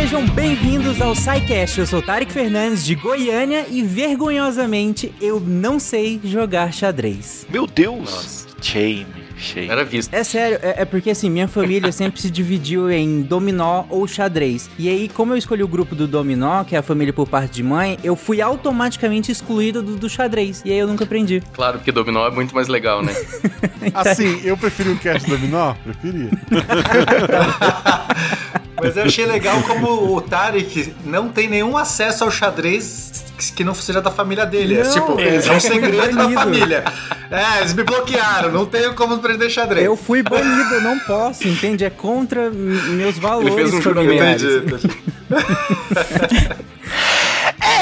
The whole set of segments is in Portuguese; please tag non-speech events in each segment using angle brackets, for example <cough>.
sejam bem-vindos ao SciCast. Eu sou Tarek Fernandes de Goiânia e vergonhosamente eu não sei jogar xadrez. Meu Deus! Shame. Shame. Era visto. É sério, é, é porque assim, minha família sempre se dividiu em dominó ou xadrez. E aí, como eu escolhi o grupo do dominó, que é a família por parte de mãe, eu fui automaticamente excluído do, do xadrez. E aí eu nunca aprendi. Claro, porque dominó é muito mais legal, né? <laughs> Assim, eu preferi o cast dominó? Preferia. <laughs> Mas eu achei legal como o Tarek não tem nenhum acesso ao xadrez que não seja da família dele. é Não, tipo, é, é um segredo da família. É, eles me bloquearam, não tenho como aprender xadrez. Eu fui banido, eu não posso, entende? É contra meus valores fez um familiares. Entendi. <laughs>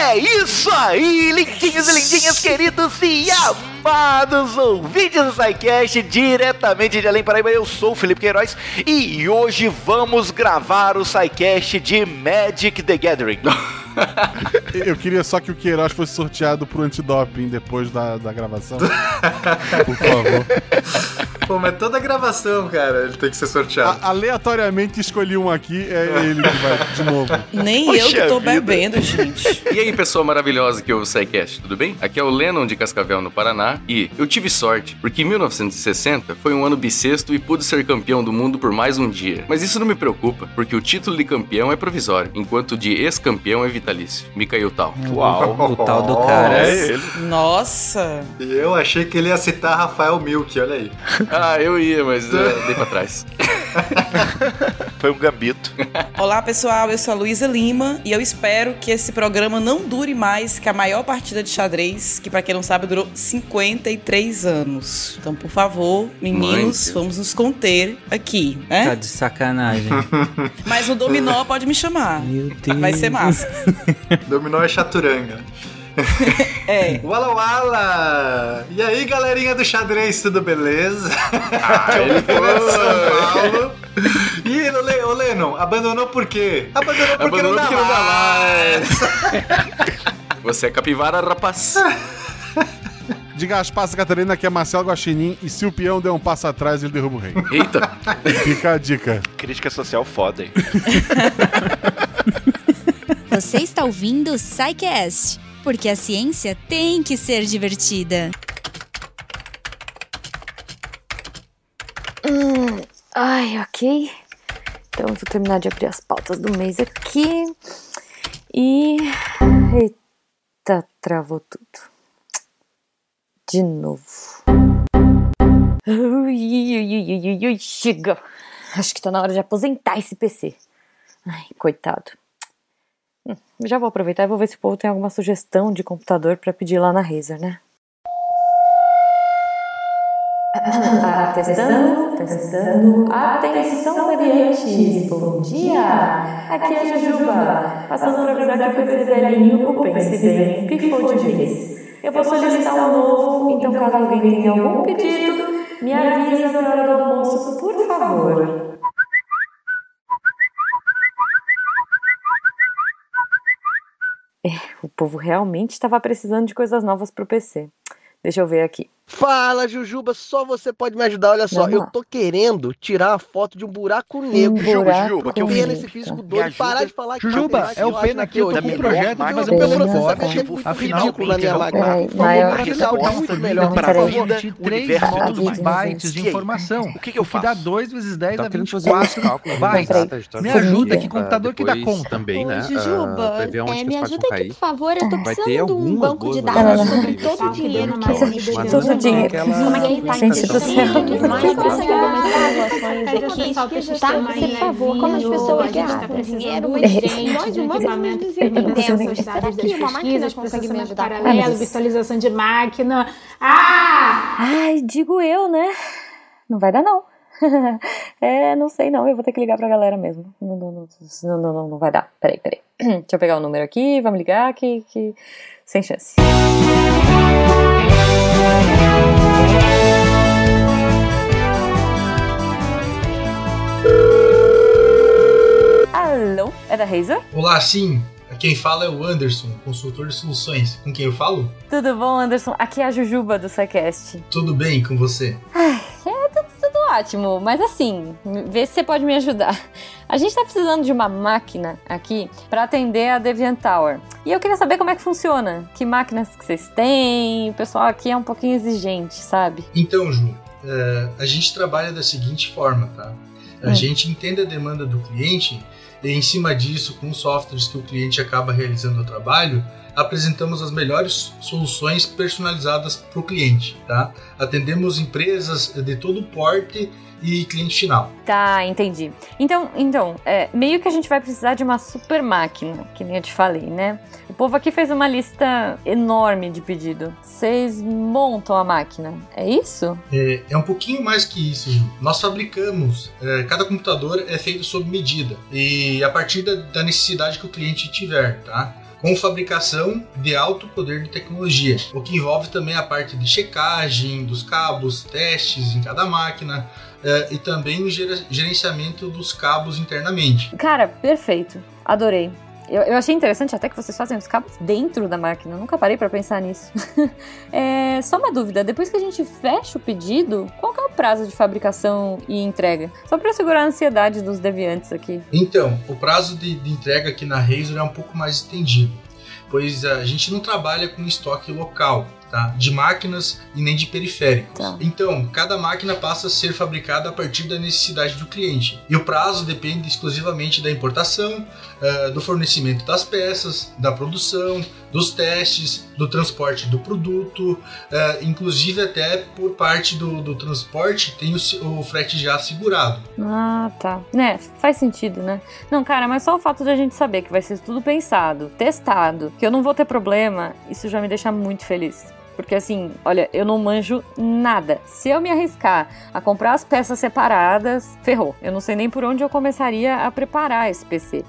É isso aí, lindinhos e lindinhas, queridos e amados ouvintes do SciCast, diretamente de Além Paraíba, eu sou o Felipe Queiroz e hoje vamos gravar o SciCast de Magic the Gathering. <laughs> Eu queria só que o Queiroz fosse sorteado pro antidoping depois da, da gravação. Por favor. Pô, mas toda gravação, cara, ele tem que ser sorteado. A- aleatoriamente escolhi um aqui, é ele que vai de novo. Nem Poxa eu que tô vida. bebendo, gente. E aí, pessoa maravilhosa que ouve o SciCast, tudo bem? Aqui é o Lennon de Cascavel, no Paraná, e eu tive sorte, porque em 1960 foi um ano bissexto e pude ser campeão do mundo por mais um dia. Mas isso não me preocupa, porque o título de campeão é provisório, enquanto de ex-campeão é vitalício. Me caiu tal. Uau. O tal do cara. É ele. Nossa. E eu achei que ele ia citar Rafael Milk, olha aí. Ah, eu ia, mas uh, <laughs> dei pra trás. <laughs> Foi um gambito. Olá, pessoal. Eu sou a Luísa Lima e eu espero que esse programa não dure mais que a maior partida de xadrez, que pra quem não sabe durou 53 anos. Então, por favor, meninos, Mãe, vamos nos conter aqui, Tá né? de sacanagem. Mas o dominó pode me chamar. Meu Deus. Vai ser massa. <laughs> Dominó é chaturanga. <laughs> É. Wala Wala! E aí, galerinha do xadrez, tudo beleza? Ah, <laughs> ele São Paulo. E o, Le o Lennon, abandonou por quê? Abandonou porque Abandonou não dá porque não dá mais. Você é capivara, rapaz. De Gaspar Catarina, que é Marcelo Guaxinim, e se o peão der um passo atrás, ele derruba o rei. Eita. Fica a dica. Crítica social foda, hein? Você está ouvindo o SciCast, porque a ciência tem que ser divertida. Ai, ok. Então vou terminar de abrir as pautas do mês aqui. E. Eita, travou tudo. De novo. Ui, ui, ui, chega. Acho que tá na hora de aposentar esse PC. Ai, coitado. Hum, Já vou aproveitar e vou ver se o povo tem alguma sugestão de computador pra pedir lá na Razer, né? <coughs> Ah, testando, testando. Atenção, clientes! Bom dia! Aqui é a Jujuba, passando para avisar que o velhinho, o Pense Bem, pifou de vez. Eu vou solicitar um novo, então caso alguém tenha algum pedido, me avisa na hora do almoço, por favor. É, o povo realmente estava precisando de coisas novas pro PC. Deixa eu ver aqui. Fala, Jujuba, só você pode me ajudar. Olha só, eu tô querendo tirar a foto de um buraco negro. Um buraco Jujuba, que eu Pena esse físico doido, parar de falar que Jujuba, é o eu acho Pena na aqui, eu tô com um projeto Mas o um processo negócio. é muito Afinal, ridículo na minha máquina. Peraí, Por favor, Maio- me ajuda Peraí, muito peraí. melhor, Peraí. favor. 23 universo novos tudo bem. bytes de E aí? informação. O que que eu que dá faço? 2 vezes 10 Tá dá querendo fazer 24 uns cálculos bytes. Me ajuda, que computador que dá conta? também, né? Jujuba, ah, é, que me ajuda aqui, por favor. Eu tô precisando de um banco de dados sobre todo o dinheiro que eu dinheiro. aquela- Como é que tá Gente do céu. Tá? Por favor, como as pessoas gastam dinheiro, nós de humanos intensos, Será que uma máquina consegue me processamento ajudar? paralelo, virtualização de máquina. Ah! Ai, digo eu, né? Não vai dar, não. <laughs> é, não sei não, eu vou ter que ligar pra galera mesmo. Não, não, não, não, não, não, não vai dar. Peraí, peraí. <clears throat> Deixa eu pegar o número aqui, vamos ligar que, que... sem chance. Alô, é da Razer? Olá, sim. Quem fala é o Anderson, consultor de soluções. Com quem eu falo? Tudo bom, Anderson? Aqui é a Jujuba do SciCast. Tudo bem com você? Ai, tudo, ótimo, mas assim, vê se você pode me ajudar. A gente tá precisando de uma máquina aqui para atender a Deviant Tower. E eu queria saber como é que funciona. Que máquinas que vocês têm? O pessoal aqui é um pouquinho exigente, sabe? Então, Ju, é, a gente trabalha da seguinte forma, tá? A Hum. gente entende a demanda do cliente e, em cima disso, com os softwares que o cliente acaba realizando o trabalho, apresentamos as melhores soluções personalizadas para o cliente, tá? Atendemos empresas de todo porte e cliente final. Tá, entendi. Então, então é, meio que a gente vai precisar de uma super máquina, que nem eu te falei, né? O povo aqui fez uma lista enorme de pedido. Vocês montam a máquina, é isso? É, é um pouquinho mais que isso. Ju. Nós fabricamos, é, cada computador é feito sob medida e a partir da, da necessidade que o cliente tiver, tá? Com fabricação de alto poder de tecnologia, o que envolve também a parte de checagem dos cabos, testes em cada máquina é, e também o gerenciamento dos cabos internamente. Cara, perfeito. Adorei. Eu, eu achei interessante até que vocês fazem os cabos dentro da máquina. Eu nunca parei pra pensar nisso. <laughs> é, só uma dúvida: depois que a gente fecha o pedido, qual é o prazo de fabricação e entrega? Só pra segurar a ansiedade dos deviantes aqui. Então, o prazo de, de entrega aqui na Razor é um pouco mais estendido, pois a gente não trabalha com estoque local, tá? De máquinas e nem de periféricos. Então, cada máquina passa a ser fabricada a partir da necessidade do cliente. E o prazo depende exclusivamente da importação, eh, do fornecimento das peças, da produção, dos testes, do transporte do produto, eh, inclusive até por parte do, do transporte tem o, o frete já assegurado. Ah, tá. Né, faz sentido, né? Não, cara, mas só o fato de a gente saber que vai ser tudo pensado, testado, que eu não vou ter problema, isso já me deixa muito feliz. Porque assim, olha, eu não manjo nada. Se eu me arriscar a comprar as peças separadas, ferrou. Eu não sei nem por onde eu começaria a preparar esse PC.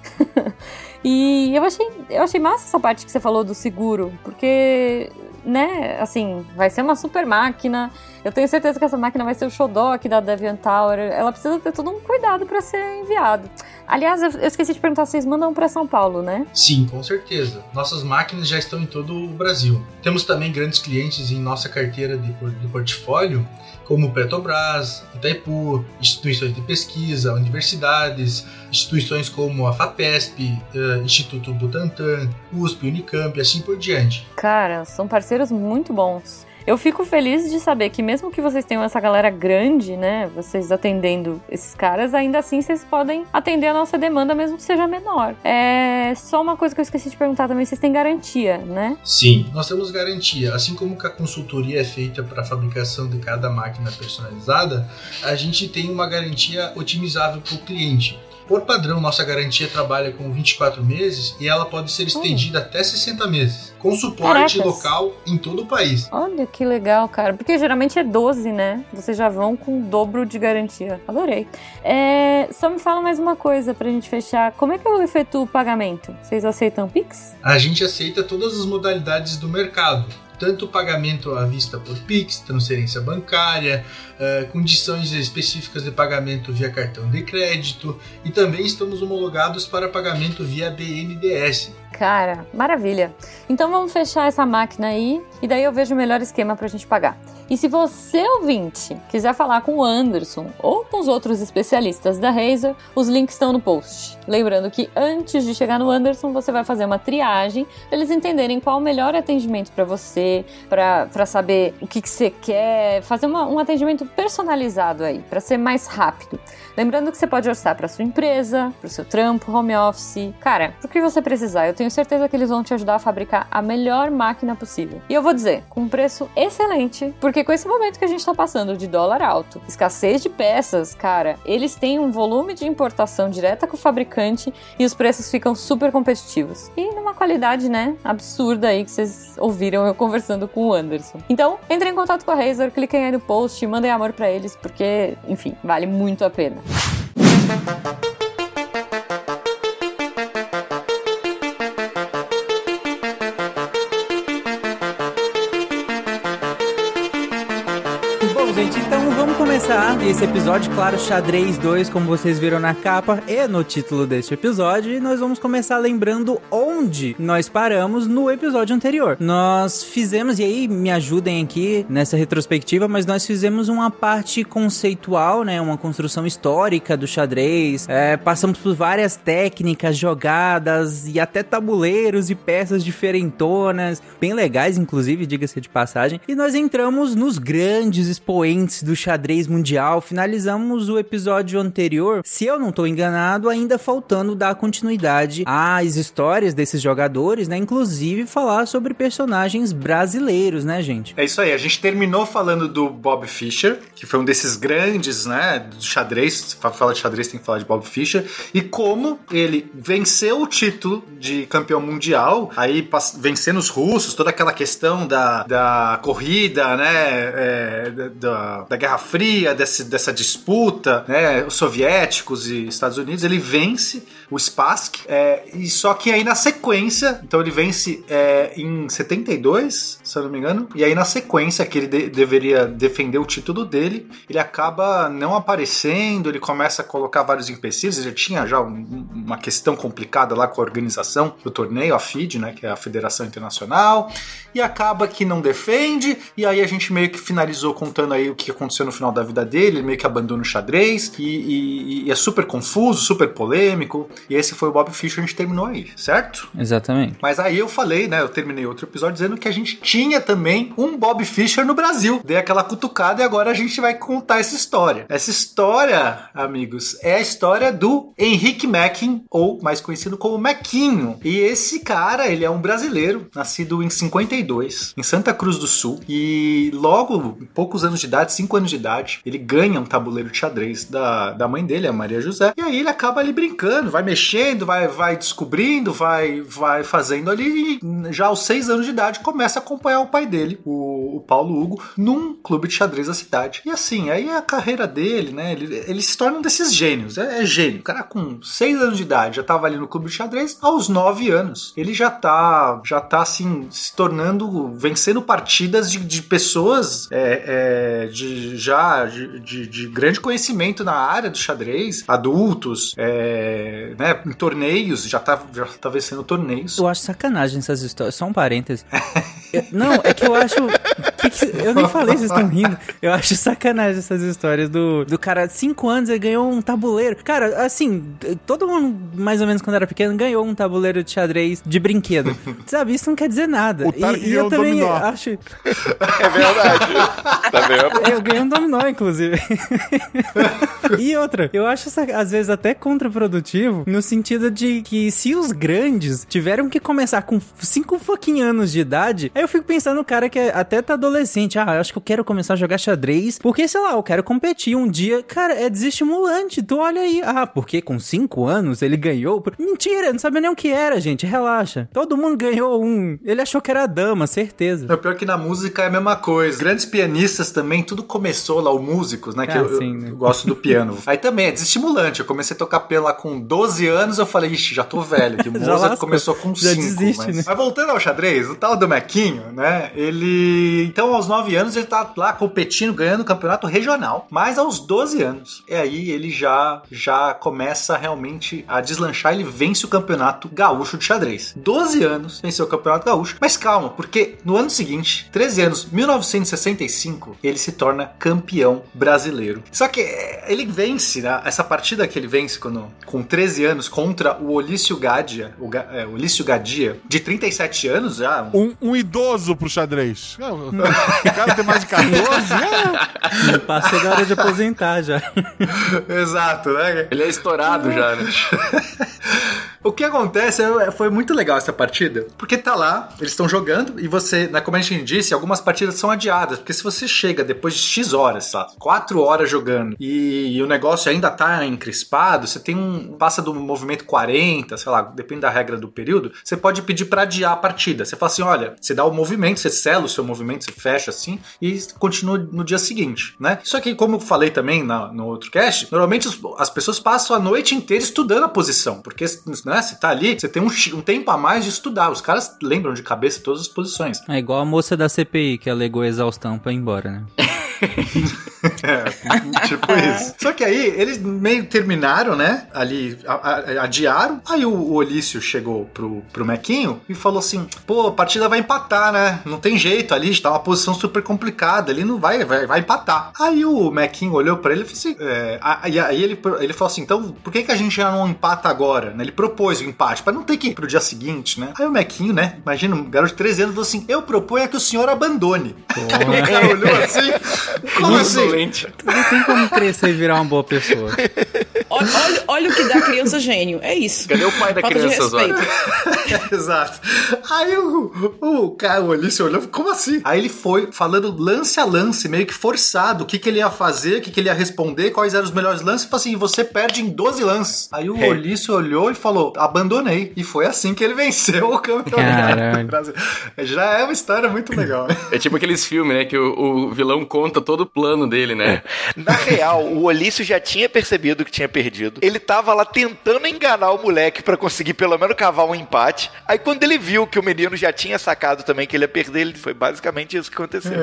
<laughs> e eu achei, eu achei massa essa parte que você falou do seguro, porque, né, assim, vai ser uma super máquina. Eu tenho certeza que essa máquina vai ser o aqui da Deviant Tower. Ela precisa ter todo um cuidado para ser enviado. Aliás, eu eu esqueci de perguntar, vocês mandam para São Paulo, né? Sim, com certeza. Nossas máquinas já estão em todo o Brasil. Temos também grandes clientes em nossa carteira de, de portfólio, como Petrobras, Itaipu, instituições de pesquisa, universidades, instituições como a FAPESP, eh, Instituto Butantan, USP, Unicamp e assim por diante. Cara, são parceiros muito bons. Eu fico feliz de saber que mesmo que vocês tenham essa galera grande, né, vocês atendendo esses caras, ainda assim vocês podem atender a nossa demanda mesmo que seja menor. É só uma coisa que eu esqueci de perguntar também, vocês têm garantia, né? Sim, nós temos garantia. Assim como que a consultoria é feita para a fabricação de cada máquina personalizada, a gente tem uma garantia otimizável para o cliente. Por padrão, nossa garantia trabalha com 24 meses e ela pode ser estendida até 60 meses, com suporte Caracas. local em todo o país. Olha que legal, cara. Porque geralmente é 12, né? Vocês já vão com o dobro de garantia. Adorei. É, só me fala mais uma coisa pra gente fechar. Como é que eu efetuo o pagamento? Vocês aceitam Pix? A gente aceita todas as modalidades do mercado, tanto pagamento à vista por Pix, transferência bancária, eh, condições específicas de pagamento via cartão de crédito e também estamos homologados para pagamento via BNDES. Cara, maravilha. Então vamos fechar essa máquina aí e daí eu vejo o melhor esquema pra gente pagar. E se você, ouvinte, quiser falar com o Anderson ou com os outros especialistas da Razer, os links estão no post. Lembrando que antes de chegar no Anderson, você vai fazer uma triagem pra eles entenderem qual o melhor atendimento pra você, pra saber o que, que você quer, fazer uma- um atendimento personalizado aí, pra ser mais rápido. Lembrando que você pode orçar para sua empresa, para o seu trampo, home office. Cara, pro que você precisar, eu tenho certeza que eles vão te ajudar a fabricar a melhor máquina possível. E eu vou dizer, com um preço excelente, porque com esse momento que a gente tá passando de dólar alto, escassez de peças, cara, eles têm um volume de importação direta com o fabricante e os preços ficam super competitivos. E numa qualidade, né, absurda aí que vocês ouviram eu conversando com o Anderson. Então, entrem em contato com a Razer, cliquem aí no post, mandem amor pra eles, porque, enfim, vale muito a pena. Vamos começar esse episódio, claro, xadrez 2, como vocês viram na capa e no título deste episódio, e nós vamos começar lembrando onde nós paramos no episódio anterior. Nós fizemos, e aí me ajudem aqui nessa retrospectiva, mas nós fizemos uma parte conceitual, né, uma construção histórica do xadrez, é, passamos por várias técnicas, jogadas e até tabuleiros e peças diferentonas, bem legais, inclusive, diga-se de passagem, e nós entramos nos grandes expoentes do xadrez mundial. Finalizamos o episódio anterior, se eu não tô enganado, ainda faltando dar continuidade às histórias desses jogadores, né? Inclusive falar sobre personagens brasileiros, né, gente? É isso aí, a gente terminou falando do Bob Fischer, que foi um desses grandes, né, do xadrez, pra falar de xadrez tem que falar de Bob Fischer, e como ele venceu o título de campeão mundial, aí vencendo os russos, toda aquela questão da, da corrida, né, é, da, da Guerra Fria, dessa disputa, né, os soviéticos e Estados Unidos, ele vence o Spassky, é, e só que aí na sequência, então ele vence é, em 72, se eu não me engano, e aí na sequência que ele de- deveria defender o título dele, ele acaba não aparecendo, ele começa a colocar vários empecilhos, ele tinha já um- uma questão complicada lá com a organização do torneio, a FIDE, né, que é a Federação Internacional, e acaba que não defende, e aí a gente meio que finalizou contando aí o que aconteceu no final da vida dele, ele meio que abandona o xadrez, e, e- e é super confuso, super polêmico, e esse foi o Bob Fischer, a gente terminou aí, certo? Exatamente. Mas aí eu falei, né? Eu terminei outro episódio dizendo que a gente tinha também um Bob Fischer no Brasil. Dei aquela cutucada e agora a gente vai contar essa história. Essa história, amigos, é a história do Henrique Mackin, ou mais conhecido como Mequinho. E esse cara, ele é um brasileiro, nascido em 52, em Santa Cruz do Sul. E logo, poucos anos de idade, 5 anos de idade, ele ganha um tabuleiro de xadrez da, da mãe dele, a Maria José. E aí ele acaba ali brincando, vai mexendo, vai, vai descobrindo, vai, vai fazendo ali. E já aos 6 anos de idade começa a acompanhar o pai dele, o, o Paulo Hugo, num clube de xadrez da cidade. E assim, aí a carreira dele, né? Ele, ele se torna um desses gênios. É, é gênio. O cara com 6 anos de idade já tava ali no clube de xadrez. Aos 9 anos, ele já tá, já tá assim, se tornando, vencendo partidas de, de pessoas é, é, de já de, de- de grande conhecimento na área do xadrez, adultos, é, né, em torneios, já tá, já tá vencendo torneios. Eu acho sacanagem essas histórias. Só um parêntese. <laughs> Não, é que eu acho. Que que- eu nem falei, vocês estão rindo. Eu acho sacanagem essas histórias do, do cara de 5 anos e ganhou um tabuleiro. Cara, assim, todo mundo, mais ou menos quando era pequeno, ganhou um tabuleiro de xadrez de brinquedo. <laughs> Sabe, isso não quer dizer nada. E, e eu um também dominó. acho. <laughs> É verdade. tá vendo? <laughs> Eu ganhei um dominó, inclusive. e outra, eu acho isso às vezes até contraprodutivo, no sentido de que se os grandes tiveram que começar com 5 fucking anos de idade, aí eu fico pensando no cara que até tá adolescente, ah, eu acho que eu quero começar a jogar xadrez, porque sei lá, eu quero competir um dia. Cara, é desestimulante, tu olha aí. Ah, porque com 5 anos ele ganhou? Mentira, não sabia nem o que era, gente, relaxa. Todo mundo ganhou um. Ele achou que era dama, certeza. É pior que na música é a mesma coisa. Grandes pianistas também, tudo começou lá, os músicos, né? Que Ah, eu, sim, né? eu gosto do piano. <laughs> Aí também é desestimulante. Eu comecei a tocar piano lá com 12 anos, eu falei, ixi, já tô velho. Que <laughs> Mozart lascou. começou com Já 5. desiste, mas... né? mas voltando ao xadrez, o tal do Mequinho, né? Ele. Então, aos 9 anos, ele tá lá competindo, ganhando o campeonato regional. Mas aos 12 anos, é aí ele já, já começa realmente a deslanchar. Ele vence o campeonato gaúcho de xadrez. 12 anos, venceu o campeonato gaúcho. Mas calma, porque no ano seguinte, 13 anos, 1965, ele se torna campeão brasileiro. Só que é, ele vence, né? Essa partida que ele vence quando, com 13 anos contra o Olício Gadia, o, Ga- é, Olício Gadia, de 37 anos já, um Um, um idoso pro xadrez. <laughs> <laughs> O cara tem mais de 14? é. Passou da hora de aposentar já. Exato, né? Ele é estourado já, né? <laughs> O que acontece é- foi muito legal essa partida, porque tá lá, eles estão jogando e você, né, como a gente disse, algumas partidas são adiadas, porque se você chega depois de X horas, sabe, 4 horas jogando e, e o negócio ainda tá encrespado, você tem um passa do movimento 40, sei lá, depende da regra do período, você pode pedir pra adiar a partida. Você fala assim, olha, você dá o movimento, você sela o seu movimento, você fecha assim e continua no dia seguinte, né? Só que como eu falei também na- no outro cast, normalmente as pessoas passam a noite inteira estudando a posição, porque né, você tá ali, você tem um, um tempo a mais de estudar. Os caras lembram de cabeça todas as posições. É igual a moça da CPI que alegou exaustão pra ir embora, né? <laughs> <laughs> É, tipo isso. Só que aí eles meio terminaram, né? Ali, a- a- adiaram. Aí o, o Olício chegou pro, pro Mequinho e falou assim: pô, a partida vai empatar, né? Não tem jeito ali, tá uma posição super complicada. Ali não vai, vai, vai empatar. Aí o Mequinho olhou pra ele e falou assim: é, a- e aí ele, ele falou assim: então por que, que a gente já não empata agora? né? Ele propôs o empate pra não ter que ir pro dia seguinte, né? Aí o Mequinho, né? Imagina, um garoto de 13 anos falou assim: eu proponho é que o senhor abandone. o cara olhou assim: como assim? Não tem como crescer e virar uma boa pessoa. Olha, olha, olha o que dá criança gênio. É isso. Cadê o pai da Falta criança, Zóio? respeito. <laughs> Exato. Aí o, o cara, o Olício olhou, como assim? Aí ele foi falando lance a lance, meio que forçado, o que, que ele ia fazer, o que, que ele ia responder, quais eram os melhores lances, e falou assim, você perde em 12 lances. Aí o É. Olício olhou e falou, abandonei. E foi assim que ele venceu o campeonato Caralho. do <laughs> Brasil. Já é uma história muito legal. É tipo aqueles filmes, né? Que o, o vilão conta todo o plano dele, né? Na real, o Olício já tinha percebido que tinha perdido. Ele tava lá tentando enganar o moleque pra conseguir pelo menos cavar um empate. Aí quando ele viu que o menino já tinha sacado também que ele ia perder, ele foi basicamente isso que aconteceu.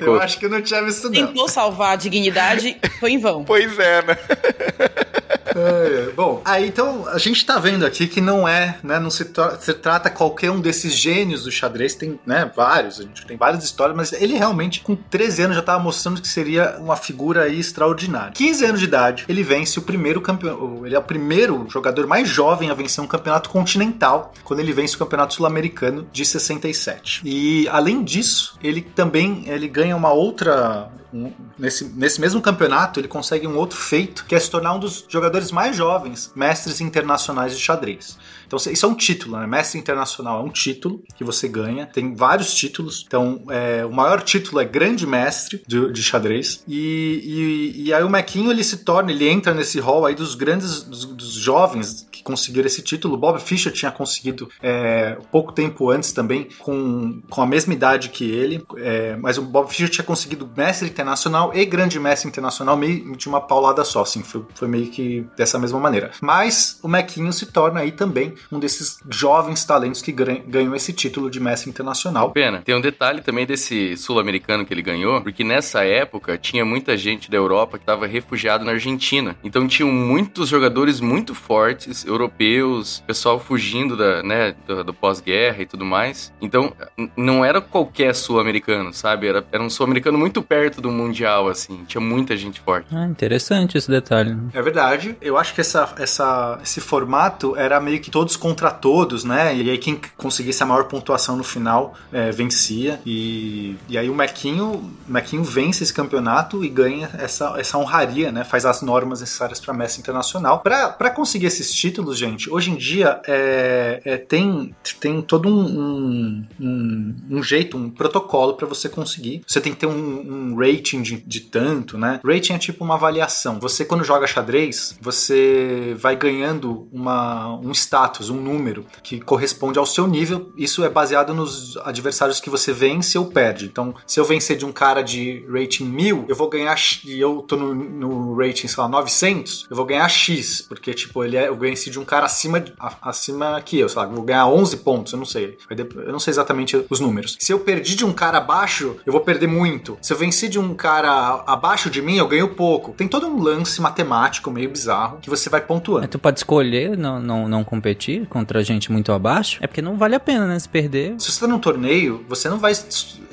Eu acho que não tinha visto não. Tentou salvar a dignidade, foi em vão. Pois é, né? É, bom, aí então a gente tá vendo aqui que não é, né, não se, tra- se trata qualquer um desses gênios do xadrez, tem, né, vários, a gente tem várias histórias, mas ele realmente com 13 anos já tava mostrando que seria uma figura aí extraordinária. 15 anos de idade, ele vence o primeiro campeão, ele é o primeiro jogador mais jovem a vencer um campeonato continental, quando ele vence o campeonato sul-americano de 67. E além disso, ele também ele ganha uma outra um- nesse, nesse mesmo campeonato, ele consegue um outro feito, que é se tornar um dos jogadores mais jovens mestres internacionais de xadrez. Então, isso é um título, né? Mestre internacional é um título que você ganha. Tem vários títulos. Então, é, o maior título é Grande Mestre de, de xadrez. E, e, e aí o Mequinho ele se torna, ele entra nesse hall aí dos grandes, dos, dos jovens conseguiram esse título. Bob Fischer tinha conseguido é, pouco tempo antes também, com, com a mesma idade que ele. É, mas o Bob Fischer tinha conseguido mestre internacional e grande mestre internacional meio de uma paulada só, assim, foi, foi meio que dessa mesma maneira. Mas o Mequinho se torna aí também um desses jovens talentos que ganham, esse título de mestre internacional. Pena. Tem um detalhe também desse sul-americano que ele ganhou, porque nessa época tinha muita gente da Europa que estava refugiado na Argentina. Então tinham muitos jogadores muito fortes, europeus, pessoal fugindo da, né, do, do pós-guerra e tudo mais. Então não era qualquer sul-americano, sabe? Era, era um sul-americano muito perto do mundial, assim. Tinha muita gente forte. Ah, interessante esse detalhe. É verdade. Eu acho que essa, essa, esse formato era meio que todos contra todos, né? E aí quem conseguisse a maior pontuação no final é, vencia. E, e aí o Mequinho, o Mequinho vence esse campeonato e ganha essa, essa honraria, né? Faz as normas necessárias para mestre internacional. Para conseguir esses títulos, gente, hoje em dia é, é, tem, tem todo um, um, um, jeito, um protocolo para você conseguir. Você tem que ter um, um rating de, de tanto, né? Rating é tipo uma avaliação. Você, quando joga xadrez, você vai ganhando uma, um status, um número que corresponde ao seu nível. Isso é baseado nos adversários que você vence ou perde. Então, se eu vencer de um cara de rating 1000, eu vou ganhar e eu tô no, no rating, sei lá, 900, eu vou ganhar X, porque tipo, ele é, eu venci de um cara acima de- a- acima que eu, sei lá, vou ganhar 11 pontos, eu não sei. Eu não sei exatamente os números. Se eu perdi de um cara abaixo, eu vou perder muito. Se eu venci de um cara abaixo de mim, eu ganho pouco. Tem todo um lance matemático meio bizarro que você vai pontuando. Mas tu pode escolher não, não, não competir contra gente muito abaixo? É porque não vale a pena, né? Se perder. Se você tá num torneio, você não vai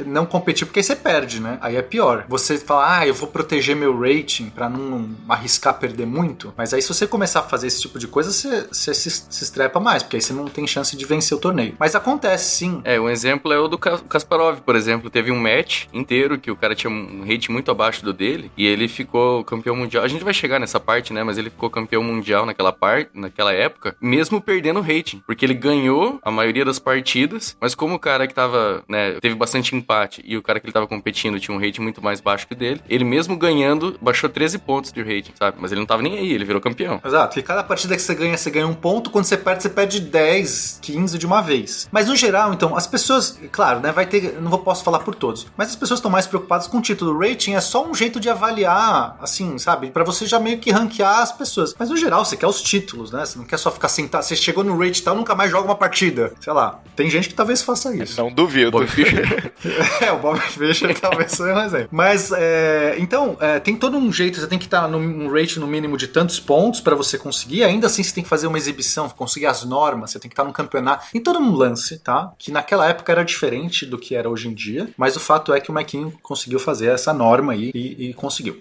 não competir porque aí você perde, né? Aí é pior. Você fala, ah, eu vou proteger meu rating pra não arriscar perder muito. Mas aí se você começar a fazer esse tipo de coisa, você, você se, se estrepa mais, porque aí você não tem chance de vencer o torneio. Mas acontece sim. É, um exemplo é o do Ka- Kasparov, por exemplo. Teve um match inteiro que o cara tinha um rate muito abaixo do dele e ele ficou campeão mundial. A gente vai chegar nessa parte, né? Mas ele ficou campeão mundial naquela parte, naquela época, mesmo perdendo o rating. Porque ele ganhou a maioria das partidas, mas como o cara que tava, né, teve bastante empate e o cara que ele tava competindo tinha um rating muito mais baixo que o dele, ele mesmo ganhando, baixou 13 pontos de rating, sabe? Mas ele não tava nem aí, ele virou campeão. Exato. E cada partida que você ganha ganha, você ganha um ponto, quando você perde, você perde 10, 15 de uma vez. Mas no geral, então, as pessoas, claro, né, vai ter, não vou posso falar por todos, mas as pessoas estão mais preocupadas com o título. O rating é só um jeito de avaliar, assim, sabe, Pra você já meio que ranquear as pessoas. Mas no geral, você quer os títulos, né? Você não quer só ficar sentado, você chegou no rate e tal, nunca mais joga uma partida. Sei lá, tem gente que talvez faça isso. Não duvido. Bob Fischer. <laughs> É, o Bob Fischer talvez seja um exemplo. Mas, é, então, é, tem todo um jeito, você tem que estar num rate no mínimo de tantos pontos pra você conseguir, ainda assim você tem que fazer uma exibição, conseguir as normas, você tem que estar num campeonato. Tem todo um lance, tá? Que naquela época era diferente do que era hoje em dia, mas o fato é que o Mequinho conseguiu fazer essa norma aí e, e conseguiu.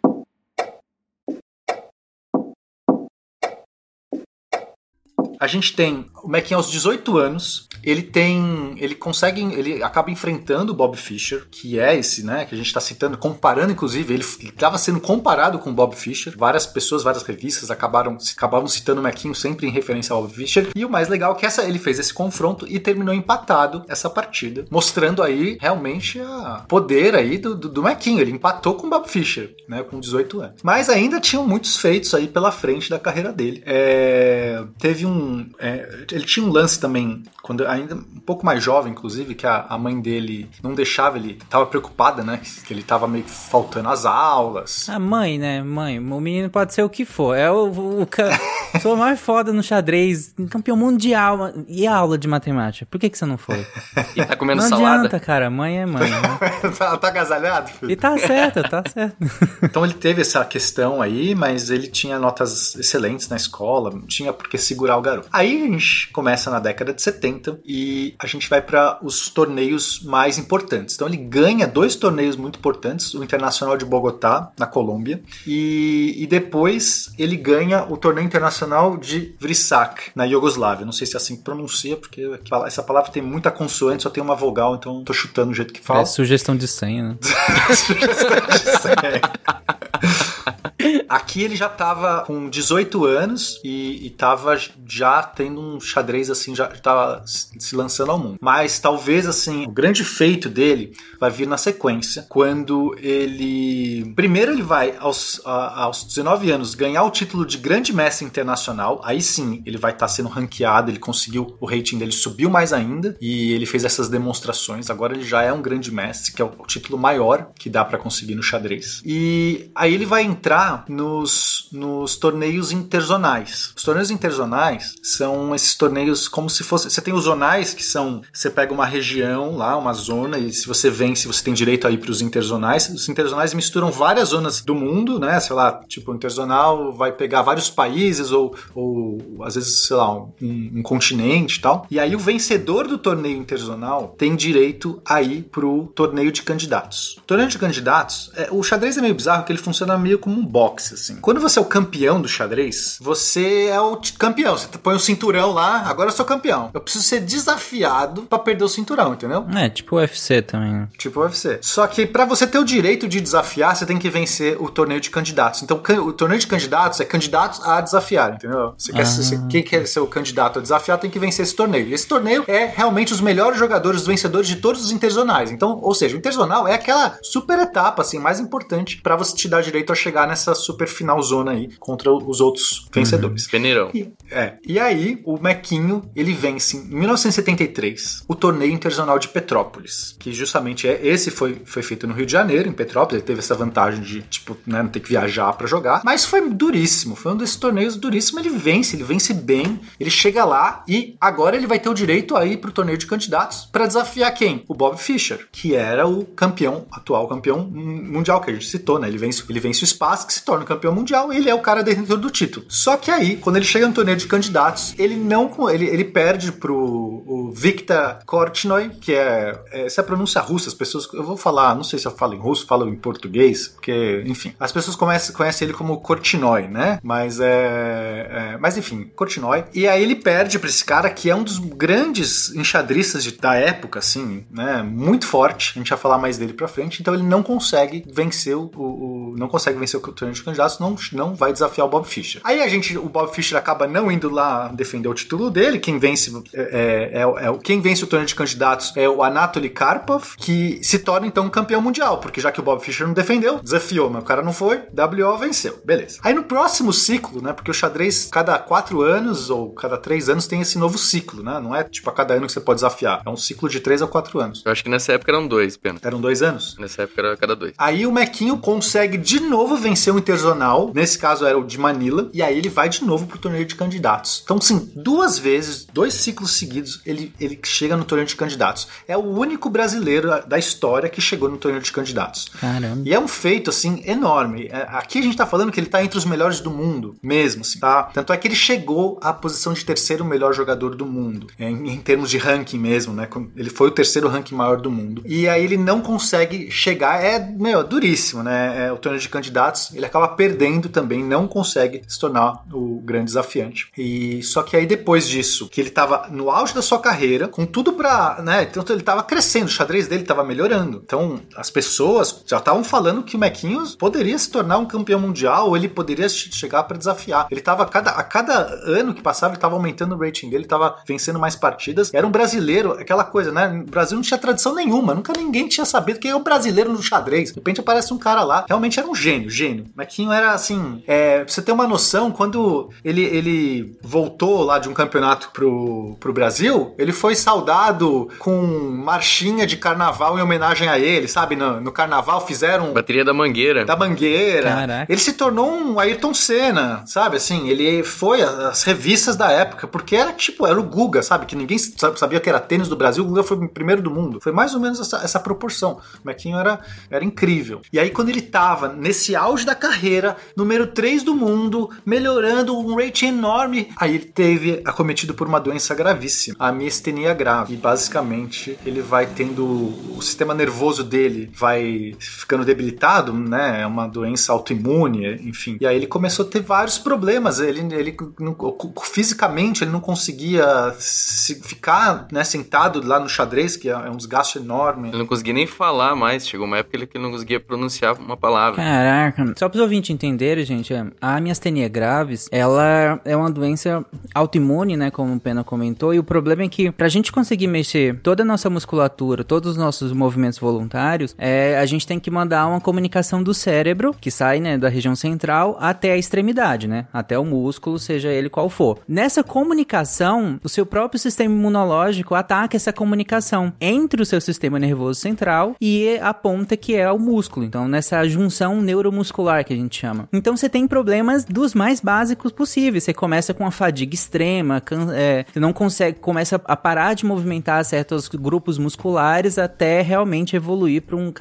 A gente tem o Mequinho aos 18 anos, ele tem, ele consegue, ele acaba enfrentando o Bob Fischer, que é esse, né, que a gente está citando, comparando inclusive, ele estava sendo comparado com o Bob Fischer. Várias pessoas, várias revistas acabaram, acabavam citando o Mequinho sempre em referência ao Bob Fischer. E o mais legal é que essa, ele fez esse confronto e terminou empatado essa partida, mostrando aí realmente a poder aí do, do, do. Ele empatou com o Bob Fischer, né, com 18 anos. Mas ainda tinham muitos feitos aí pela frente da carreira dele. É, teve um é, ele tinha um lance também, quando ainda um pouco mais jovem, inclusive, que a, a mãe dele não deixava ele, tava preocupada, né? <laughs> Que ele tava meio que faltando as aulas. A mãe, né? Mãe, o menino pode ser o que for. É o, o, o <laughs> sou mais foda no xadrez, campeão mundial. E a aula de matemática? Por que, que você não foi? E <laughs> tá comendo não salada. adianta, cara. Mãe é mãe. Né? tá, tá agasalhado? filho? E tá certo, tá certo. Então ele teve essa questão aí, mas ele tinha notas excelentes na escola, não tinha por que segurar o garoto. Aí a gente começa na década de 70 e a gente vai para os torneios mais importantes. Então ele ganha dois torneios muito importantes, o Internacional de Bogotá, na Colômbia, e, e depois ele ganha o torneio internacional de Vrisak, na Iugoslávia. Não sei se é assim que pronuncia, porque essa palavra tem muita consoante, só tem uma vogal, então tô chutando o jeito que fala. É sugestão de senha, né? <laughs> <laughs> Aqui ele já tava com 18 anos e, e tava já tendo um xadrez assim, já tava se lançando ao mundo. Mas talvez assim, o grande feito dele vai vir na sequência, quando ele. Primeiro ele vai aos, a- aos 19 anos ganhar o título de grande mestre internacional. Aí sim ele vai estar sendo ranqueado, ele conseguiu, o rating dele subiu mais ainda e ele fez essas demonstrações. Agora ele já é um grande mestre, que é o título maior que dá pra conseguir no xadrez. E aí ele vai entrar nos, nos torneios interzonais. Os torneios interzonais são esses torneios como se fosse. Você tem os zonais, que são. Você pega uma região lá, uma zona, e se você vence, você tem direito a ir para os interzonais. Os interzonais misturam várias zonas do mundo, né? Sei lá, tipo, o interzonal vai pegar vários países, ou, ou às vezes, sei lá, um, um continente e tal. E aí o vencedor do torneio interzonal tem direito a ir pro torneio de candidatos. O torneio de candidatos, é, o xadrez é meio bizarro que ele funciona meio como um boxe, assim. Quando você é o campeão do xadrez, você é o campeão. Você põe o cinturão lá, agora eu sou campeão. Eu preciso ser desafiado pra perder o cinturão, entendeu? É, tipo UFC também, né? Tipo UFC. Só que pra você ter o direito de desafiar, você tem que vencer o torneio de candidatos. Então, o torneio de candidatos é candidatos a desafiar, entendeu? Você quer Ah. ser, quem quer ser o candidato a desafiar tem que vencer esse torneio. E esse torneio é realmente os melhores jogadores, os vencedores de todos os interzonais. Então, ou seja, o interzonal é aquela super etapa assim mais importante pra você te dar direito a chegar nessa super final zona aí contra os outros vencedores. Peneirão. E, é. E aí, o Mequinho, ele vence em 1973 o torneio interzonal de Petrópolis, que justamente é esse foi, foi feito no Rio de Janeiro, em Petrópolis, ele teve essa vantagem de, tipo, né, não ter que viajar pra jogar, mas foi duríssimo, foi um desses torneios duríssimos, ele vence, ele vence bem, ele chega lá e agora ele vai ter o direito a ir pro torneio de candidatos pra desafiar quem? O Bob Fischer, que era o campeão, atual campeão mundial que a gente citou, né? Ele vence, ele vence o que se torna campeão mundial, ele é o cara detentor do título. Só que aí, quando ele chega no torneio de candidatos, ele não ele, ele perde pro o Viktor Korchnoi, que é, é essa é a pronúncia russa, as pessoas eu vou falar, não sei se eu falo em russo, falo em português, porque enfim, as pessoas conhecem, conhecem ele como Korchnoi, né? Mas é, é mas enfim, Korchnoi. E aí ele perde pra esse cara que é um dos grandes enxadristas de- da época, assim, né? Muito forte. A gente vai falar mais dele pra frente. Então ele não consegue vencer o- o- não consegue vencer o torneio de candidatos candidatos não, não vai desafiar o Bob Fischer. Aí a gente, o Bob Fischer acaba não indo lá defender o título dele. Quem vence é, é, é, é quem vence o torneio de candidatos é o Anatoly Karpov, que se torna então campeão mundial, porque já que o Bob Fischer não defendeu, desafiou, mas o cara não foi, WO venceu. Beleza. Aí no próximo ciclo, né? Porque o xadrez, cada quatro anos ou cada três anos tem esse novo ciclo, né? Não é tipo a cada ano que você pode desafiar. É um ciclo de três a quatro anos. Eu acho que nessa época eram dois, pena. Eram dois anos? Nessa época era cada dois. Aí o Mequinho consegue de novo vencer o Interzonal. Nesse caso era o de Manila. E aí ele vai de novo pro torneio de candidatos. Então, sim, duas vezes, dois ciclos seguidos, ele, ele chega no torneio de candidatos. É o único brasileiro da história que chegou no torneio de candidatos. Caramba. E é um feito, assim, enorme. É, Aqui a gente tá falando que ele tá entre os melhores do mundo, mesmo, assim, tá? Tanto é que ele chegou à posição de terceiro melhor jogador do mundo, em, em termos de ranking mesmo, né? Ele foi o terceiro ranking maior do mundo. E aí ele não consegue chegar, é, meu, duríssimo, né? É, o torneio de candidatos, ele acaba perdendo também, não consegue se tornar o grande desafiante. E só que aí depois disso, que ele tava no auge da sua carreira, com tudo pra, né? Então ele tava crescendo, o xadrez dele tava melhorando. Então as pessoas já estavam falando que o Mequinhos poderia se tornar um campeão mundial, ou ele poderia che- chegar pra desafiar. Ele tava, a cada, a cada ano que passava, ele tava aumentando o rating dele, tava vencendo mais partidas. Era um brasileiro, aquela coisa, né? No Brasil não tinha tradição nenhuma, nunca ninguém tinha sabido quem é o brasileiro no xadrez. De repente aparece um cara lá, realmente era um gênio, gênio. Mequinho era assim, é, pra você ter uma noção, quando ele, ele voltou lá de um campeonato pro, pro Brasil, ele foi saudado com marchinha de carnaval em homenagem a ele, sabe? No, no carnaval fizeram Bateria da Mangueira. da Mangueira. Caraca. Ele se tornou um Ayrton Senna, sabe? Assim, ele foi as revistas da época, porque era tipo, era o Guga, sabe? Que ninguém sa- sabia que era tênis do Brasil, o Guga foi o primeiro do mundo. Foi mais ou menos essa, essa proporção. O Mequinho era, era incrível. E aí, quando ele tava nesse auge da carreira, número 3 do mundo, melhorando um rating enorme, aí ele teve acometido por uma doença gravíssima, a miastenia grave. E basicamente, ele vai tendo. O sistema nervoso dele vai ficando debilitado, né? É uma doença autoimune, enfim. E aí ele começou a ter vários problemas. Ele, ele não- fisicamente ele não conseguia se- ficar né, sentado lá no xadrez, que é um desgaste enorme. Ele não conseguia nem falar mais. Chegou uma época que ele não conseguia pronunciar uma palavra. Caraca. Só para os ouvintes entenderem, gente, é, a miastenia graves, ela é uma doença autoimune, né, como o Pena comentou, e o problema é que pra gente conseguir mexer toda a nossa musculatura, todos os nossos movimentos voluntários, é, a gente tem que mandar uma comunicação do cérebro, que sai, né, da região central, até a extremidade, né, até o músculo, seja ele qual for. Nessa comunicação, o seu próprio sistema imunológico ataca essa comunicação entre o seu sistema nervoso central e a ponta que é o músculo. Então, nessa junção neuromuscular que a gente chama. Então, você tem problemas dos mais básicos possíveis. Você começa com uma fadiga extrema, é, você não consegue, começa a parar de movimentar certos grupos musculares até realmente evoluir para um,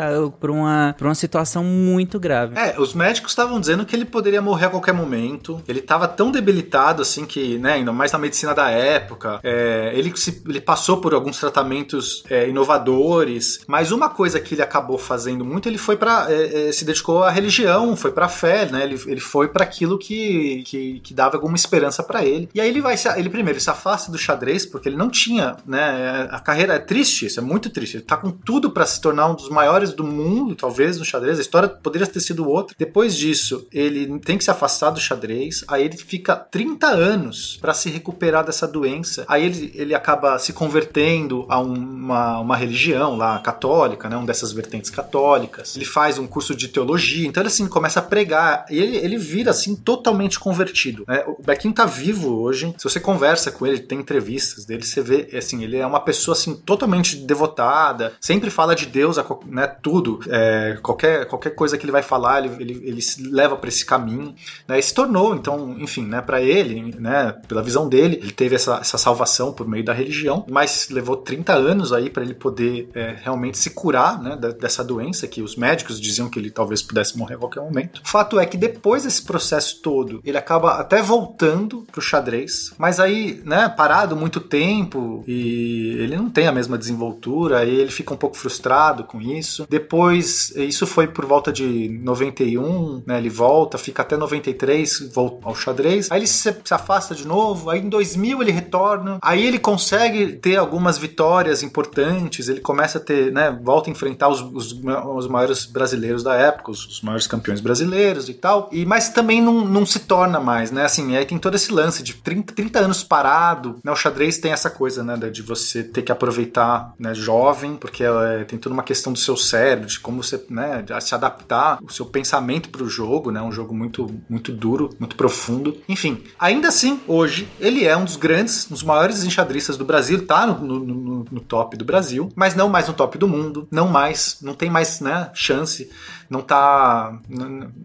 uma, uma situação muito grave. É, os médicos estavam dizendo que ele poderia morrer a qualquer momento. Ele estava tão debilitado assim que, né, ainda mais na medicina da época, é, ele, se- ele passou por alguns tratamentos é, inovadores. Mas uma coisa que ele acabou fazendo muito, ele foi para se dedicou à religião, foi para fé, né? Ele, ele foi para aquilo que, que, que dava alguma esperança para ele. E aí ele vai, ele primeiro se afasta do xadrez porque ele não tinha, né? A carreira é triste, isso é muito triste. Ele tá com tudo para se tornar um dos maiores do mundo, talvez no xadrez. A história poderia ter sido outra. Depois disso, ele tem que se afastar do xadrez. Aí ele fica 30 anos para se recuperar dessa doença. Aí ele, ele acaba se convertendo a uma, uma religião lá católica, né? Um dessas vertentes católicas. Ele faz um curso de teologia. Então ele assim começa a pregar. E ele, ele vira assim totalmente convertido. Né? O Bequinho tá vivo hoje. Se você conversa com ele, tem entrevistas dele, você vê assim, ele é uma pessoa assim totalmente devotada. Sempre fala de Deus, né? Tudo. É, qualquer, qualquer coisa que ele vai falar, ele, ele, ele se leva para esse caminho. Né? E se tornou, então, enfim, né? Para ele, né? Pela visão dele, ele teve essa, essa salvação por meio da religião, mas levou 30 anos aí para ele poder é, realmente se curar, né? dessa doença que os médicos diziam que ele talvez pudesse morrer qualquer momento. Fato é que depois desse processo todo, ele acaba até voltando pro xadrez, mas aí, né? Parado muito tempo e ele não tem a mesma desenvoltura, aí ele fica um pouco frustrado com isso. Depois, isso foi por volta de 91, né? Ele volta, fica até 93, volta ao xadrez. Aí ele se, se afasta de novo, aí em 2000 ele retorna. Aí ele consegue ter algumas vitórias importantes, ele começa a ter, né? Volta a enfrentar os, os, os maiores brasileiros da época, os, os maiores campeões brasileiros. brasileiros e tal, e mas também não, não se torna mais, né? Assim, aí tem todo esse lance de 30, 30 anos parado, né? O xadrez tem essa coisa, né, de você ter que aproveitar, né, jovem, porque é, tem toda uma questão do seu cérebro, de como você, né, se adaptar o seu pensamento para o jogo, né? Um jogo muito muito duro, muito profundo. Enfim, ainda assim, hoje ele é um dos grandes, um dos maiores enxadristas do Brasil, tá no, no, no top do Brasil, mas não mais no top do mundo, não mais, não tem mais, né, chance não tá.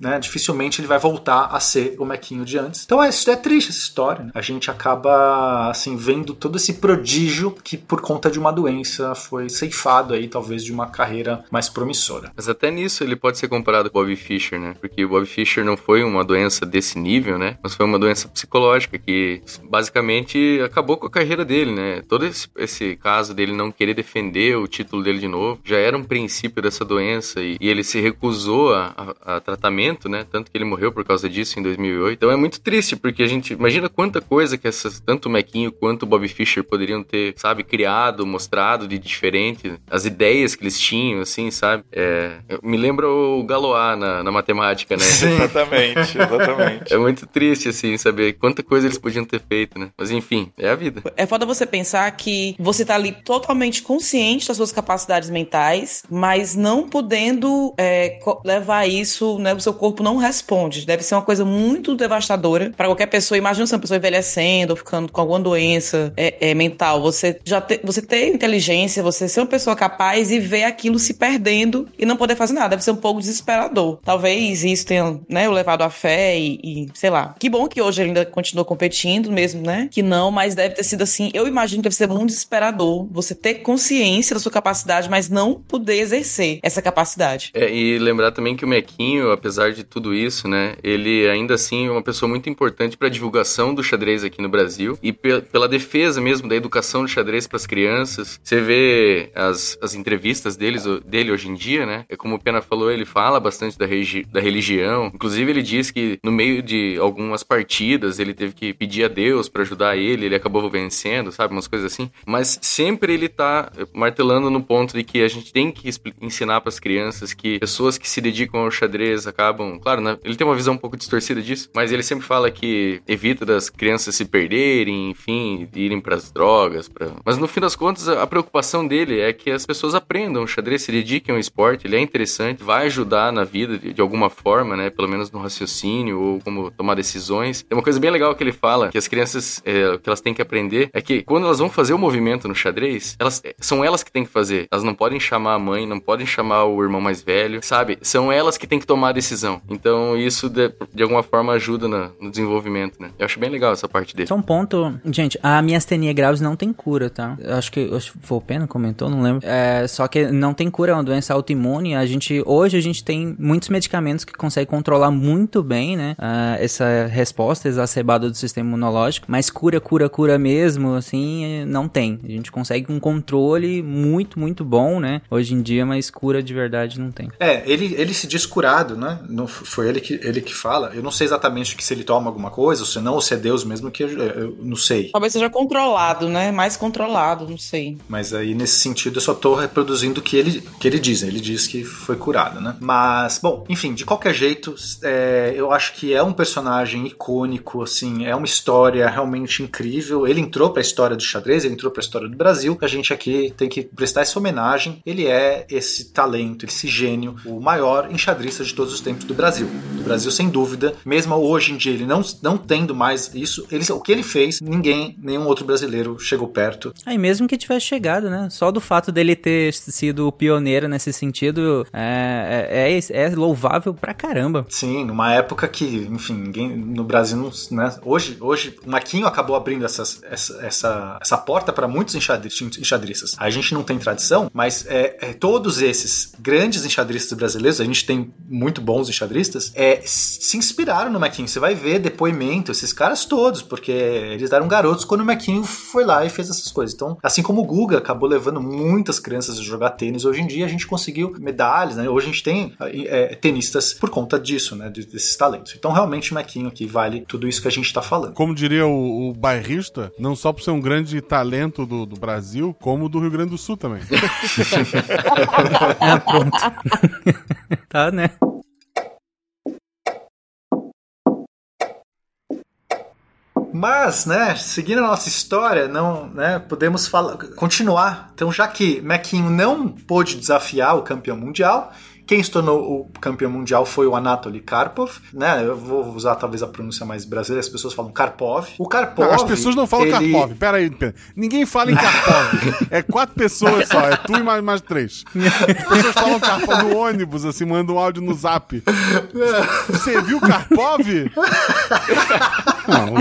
Né, dificilmente ele vai voltar a ser o Mequinho de antes. Então é, é triste essa história. Né? A gente acaba assim vendo todo esse prodígio que por conta de uma doença foi ceifado aí, talvez, de uma carreira mais promissora. Mas até nisso ele pode ser comparado com o Bobby Fischer, né? Porque o Bobby Fischer não foi uma doença desse nível, né? Mas foi uma doença psicológica que basicamente acabou com a carreira dele, né? Todo esse, esse caso dele não querer defender o título dele de novo já era um princípio dessa doença e, e ele se recusou recusou a, a, a, tratamento, né? Tanto que ele morreu por causa disso em 2008. Então é muito triste, porque a gente imagina quanta coisa que essas, tanto o Mequinho quanto o Bob Fischer poderiam ter, sabe, criado, mostrado de diferente, as ideias que eles tinham, assim, sabe? É, me lembra o Galois na, na matemática, né? Sim, exatamente, exatamente. é muito triste, assim, saber quanta coisa eles podiam ter feito, né? Mas enfim, é a vida. É foda você pensar que você tá ali totalmente consciente das suas capacidades mentais, mas não podendo é, levar isso, né? O seu corpo não responde. Deve ser uma coisa muito devastadora para qualquer pessoa. Imagina se uma pessoa envelhecendo ou ficando com alguma doença é, é mental. Você já te, você ter inteligência, você ser uma pessoa capaz e ver aquilo se perdendo e não poder fazer nada. Deve ser um pouco desesperador. Talvez isso tenha, né, o levado à fé e, e, sei lá. Que bom que hoje ele ainda continua competindo mesmo, né? Que não, mas deve ter sido assim. Eu imagino que deve ser muito desesperador você ter consciência da sua capacidade, mas não poder exercer essa capacidade. É, e lembrar também que o Mequinho, apesar de tudo isso, né, ele ainda assim é uma pessoa muito importante para a divulgação do xadrez aqui no Brasil e pela defesa mesmo da educação do xadrez para as crianças. Você vê as, as entrevistas deles, dele hoje em dia, né? É como o Pena falou, ele fala bastante da, da religião. Inclusive, ele diz que no meio de algumas partidas ele teve que pedir a Deus para ajudar ele, ele acabou vencendo, sabe? Umas coisas assim. Mas sempre ele tá martelando no ponto de que a gente tem que ensinar para as crianças que pessoas que se dedicam ao xadrez acabam. Claro, né? ele tem uma visão um pouco distorcida disso, mas ele sempre fala que evita das crianças se perderem, enfim, irem para as drogas. Mas no fim das contas, a preocupação dele é que as pessoas aprendam o xadrez, se dediquem ao esporte, ele é interessante, vai ajudar na vida de, de alguma forma, né? Pelo menos no raciocínio ou como tomar decisões. Tem uma coisa bem legal que ele fala, que as crianças, é, que elas têm que aprender, é que quando elas vão fazer o movimento no xadrez, elas são elas que têm que fazer. Elas não podem chamar a mãe, não podem chamar o irmão mais velho, sabe? São elas que têm que tomar a decisão. Então isso de, de alguma forma ajuda na, no desenvolvimento, né? Eu acho bem legal essa parte dele. Só um ponto, gente, a miastenia graves não tem cura, tá? Eu acho que, acho que foi o Pena comentou, não lembro. É, só que não tem cura, é uma doença autoimune. A gente, hoje a gente tem muitos medicamentos que conseguem controlar muito bem, né? Uh, essa resposta exacerbada do sistema imunológico, mas cura, cura, cura mesmo, assim, não tem. A gente consegue um controle muito, muito bom, né? Hoje em dia, mas cura de verdade não tem. É, ele, ele se diz curado, né? Não, foi ele que, ele que fala. Eu não sei exatamente se ele toma alguma coisa, ou se não, ou se é Deus mesmo, que eu, eu não sei. Talvez seja controlado, né? Mais controlado, não sei. Mas aí, nesse sentido, eu só tô reproduzindo o que ele, que ele diz. Ele diz que foi curado, né? Mas, bom, enfim, de qualquer jeito, é, eu acho que é um personagem icônico, assim, é uma história realmente incrível. Ele entrou pra história do xadrez, ele entrou pra história do Brasil. A gente aqui tem que prestar essa homenagem. Ele é esse talento, esse gênio, o maior enxadrista de todos os tempos do Brasil. Do Brasil, sem dúvida. Mesmo hoje em dia, ele não, não tendo mais isso, ele, o que ele fez, ninguém, nenhum outro brasileiro chegou perto. Aí mesmo que tivesse chegado, né? Só do fato dele ter sido pioneiro nesse sentido é, é, é, é louvável pra caramba. Sim, numa época que, enfim, ninguém no Brasil não. Né? Hoje, hoje, o Maquinho acabou abrindo essas, essa, essa, essa porta para muitos enxadristas. A gente não tem tradição, mas é, é, todos esses grandes enxadristas brasileiros, a gente tem muito bons enxadristas, é, se inspiraram no Maquinho. Você vai ver depoimento, esses caras todos, porque eles eram garotos quando o Maquinho foi lá e fez essas coisas. Então, assim como o Guga acabou levando muitas crianças a jogar tênis, hoje em dia a gente conseguiu medalhas, né? Hoje a gente tem é, tenistas por conta disso, né? Desses talentos. Então, realmente, o Maquinho aqui vale tudo isso que a gente está falando. Como diria o, o bairrista, não só por ser um grande talento do, do Brasil, como do Rio Grande do Sul também. ah, <laughs> pronto. <laughs> tá, né? Mas, né, seguindo a nossa história, não, né, podemos falar, continuar. Então, já que Mequinho não pôde desafiar o campeão mundial, quem se tornou o campeão mundial foi o Anatoly Karpov, né? Eu vou usar talvez a pronúncia mais brasileira, as pessoas falam Karpov. O Karpov. Não, as pessoas não falam ele... Karpov. Pera aí, pera. Ninguém fala em Karpov. <laughs> é quatro pessoas só. É tu e mais, mais três. As pessoas falam Karpov no ônibus, assim, mandam um áudio no zap. Você viu Karpov? não.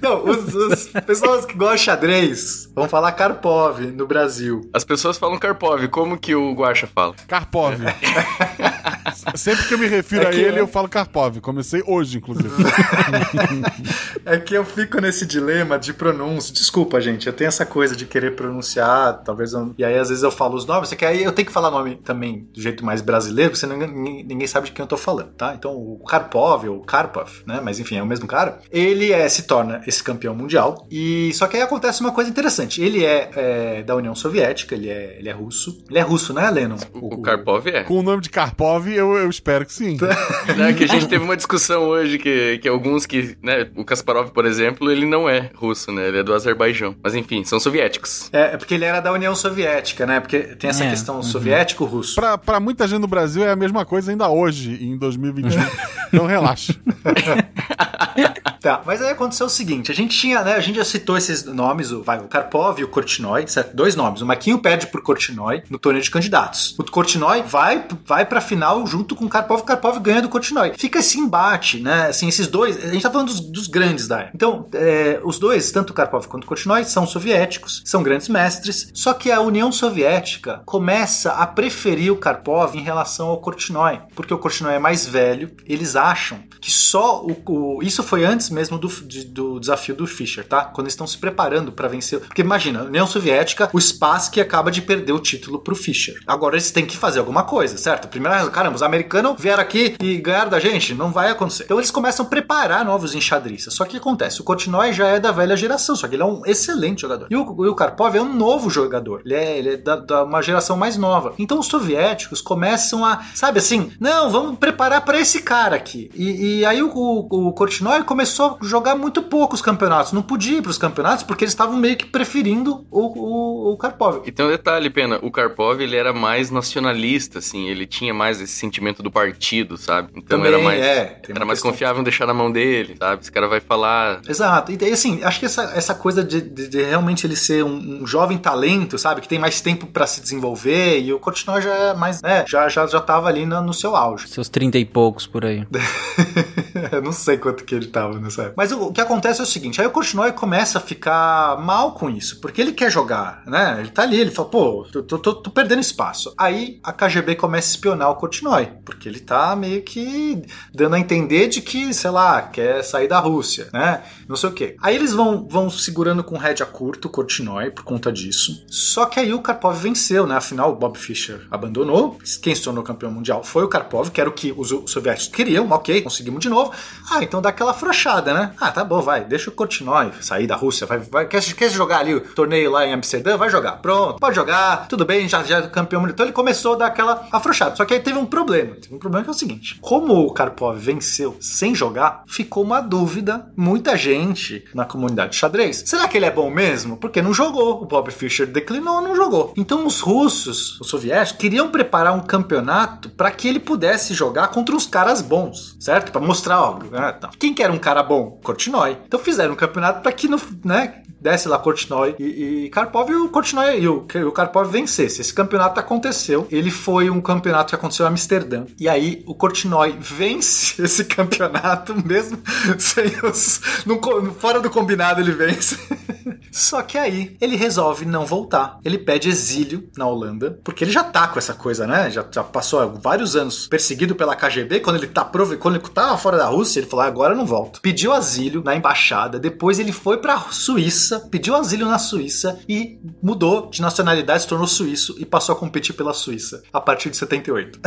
Não, os, os pessoas que gostam de xadrez vão falar Karpov no Brasil. As pessoas falam Karpov. Como que o Guaxa fala? Karpov. <laughs> <laughs> Sempre que eu me refiro É a ele, eu- eu falo Karpov. Comecei hoje, inclusive. <laughs> É que eu fico nesse dilema de pronúncia. Desculpa, gente, eu tenho essa coisa de querer pronunciar, talvez eu... E aí, às vezes, eu falo os nomes, só que aí eu tenho que falar nome também do jeito mais brasileiro, porque senão ninguém, ninguém sabe de quem eu tô falando, tá? Então, o Karpov, ou Karpov, né? Mas enfim, é o mesmo cara. Ele é, se torna esse campeão mundial. E só que aí acontece uma coisa interessante. Ele é, é, da União Soviética, ele é, ele é russo. Ele é russo, né, Lennon? O Karpov é. Com o nome de Karpov, eu, eu espero que sim. <laughs> Né, que a gente teve uma discussão hoje que, que alguns que, né, o Kasparov, por exemplo, ele não é russo, né? Ele é do Azerbaijão. Mas enfim, são soviéticos. É, é porque ele era da União Soviética, né? Porque tem essa É, questão uhum. soviético-russo. Pra, pra muita gente no Brasil é a mesma coisa ainda hoje, em 2021. <laughs> então relaxa. <laughs> Tá, mas aí aconteceu o seguinte, a gente tinha, né, a gente já citou esses nomes, o, vai, o Karpov e o Kortinoy, certo? Dois nomes, o Maquinho perde pro Kortinoy no torneio de candidatos. O Kortinoy vai, vai pra final junto com Karpov, Karpov ganha do Kortinoy. Fica esse embate, né, assim, esses dois, a gente tá falando dos, dos grandes da época. Então, é, os dois, tanto Karpov quanto o Kortinoy, são soviéticos, são grandes mestres, só que a União Soviética começa a preferir o Karpov em relação ao Kortinoy, porque o Kortinoy é mais velho, eles acham que só o, o- isso foi antes mesmo do, de- do desafio do Fischer, tá? Quando eles estão se preparando pra vencer, porque imagina, a União Soviética, o Spassky acaba de perder o título pro Fischer. Agora eles têm que fazer alguma coisa, certo? Primeiro, caramba, os americanos vieram aqui e ganharam da gente, não vai acontecer. Então eles começam a preparar novos enxadristas. Só que acontece? O Kortinoy já é da velha geração, só que ele é um excelente jogador. E o, o Karpov é um novo jogador. Ele é, ele é da, da uma geração mais nova. Então os soviéticos começam a, sabe assim, não, vamos preparar pra esse cara aqui. E, e aí o, o, o começou a jogar muito pouco os campeonatos. Não podia ir pros campeonatos porque eles estavam meio que preferindo o, o, o Karpov. E tem um detalhe, Pena, o Karpov, ele era mais nacionalista, assim, ele tinha mais esse sentimento do partido, sabe? Então Também, era mais, é, era mais questão- confiável deixar na mão dele, sabe? Esse cara vai falar... Exato. E assim, acho que essa, essa coisa de, de- de realmente ele ser um, um jovem talento, sabe? Que tem mais tempo pra se desenvolver e o Kortinoy já é mais, né? Já, já, já tava ali no, no seu auge. Seus trinta e poucos por aí. <laughs> Eu não sei quanto que ele tava nessa época. Mas o, o que acontece é o seguinte, aí o Kortinoy começa a ficar mal com isso, porque ele quer jogar, né? Ele tá ali, ele fala, pô, tô, tô- tô- tô perdendo espaço. Aí a KGB começa a espionar o Kortinoy, porque ele tá meio que dando a entender de que, sei lá, quer sair da Rússia, né? Não sei o quê. Aí eles vão, vão segurando com rédea curta o Kortinoy por conta disso. Só que aí o Karpov venceu, né? Afinal, o Bob Fischer abandonou. Quem se tornou campeão mundial foi o Karpov, que era o que os os soviéticos queriam. Ok, conseguimos de novo. Ah, então dá aquela afrouxada, né? Ah, tá bom, vai. Deixa o Kortinoy sair da Rússia. Vai, vai, quer, quer jogar ali o torneio lá em Amsterdã? Vai jogar. Pronto, pode jogar. Tudo bem, já, já é campeão mundial. Então ele começou a dar aquela afrouxada. Só que aí teve um problema. Teve um problema que é o seguinte: como o Karpov venceu sem jogar, ficou uma dúvida. Muita gente na comunidade de xadrez. Será que ele é bom mesmo? Porque não jogou. O Bob Fischer declinou, não jogou. Então os russos, os soviéticos, queriam preparar um campeonato para que ele pudesse jogar contra uns caras bons, certo? Para mostrar, ó, tá. quem que era um cara bom? Kortinoy. Então fizeram um campeonato para que não, né, desse lá Kortinoy e, e Karpov e o Kortinoy e o, e o Karpov vencesse. Esse campeonato aconteceu. Ele foi um campeonato que aconteceu em Amsterdã. E aí o Kortinoy vence <laughs> esse campeonato <laughs> mesmo sem os, no, fora do combinado ele vence. <laughs> Só que aí ele resolve não voltar. Ele pede exílio na Holanda, porque ele já tá com essa coisa, né? Já, já passou vários anos perseguido pela KGB. Quando ele tá prove- quando ele tava fora da Rússia, ele falou: "Ah, agora eu não volto. Pediu asilo na embaixada. Depois ele foi pra Suíça, pediu asilo na Suíça e mudou de nacionalidade, se tornou suíço e passou a competir pela Suíça a partir de 78.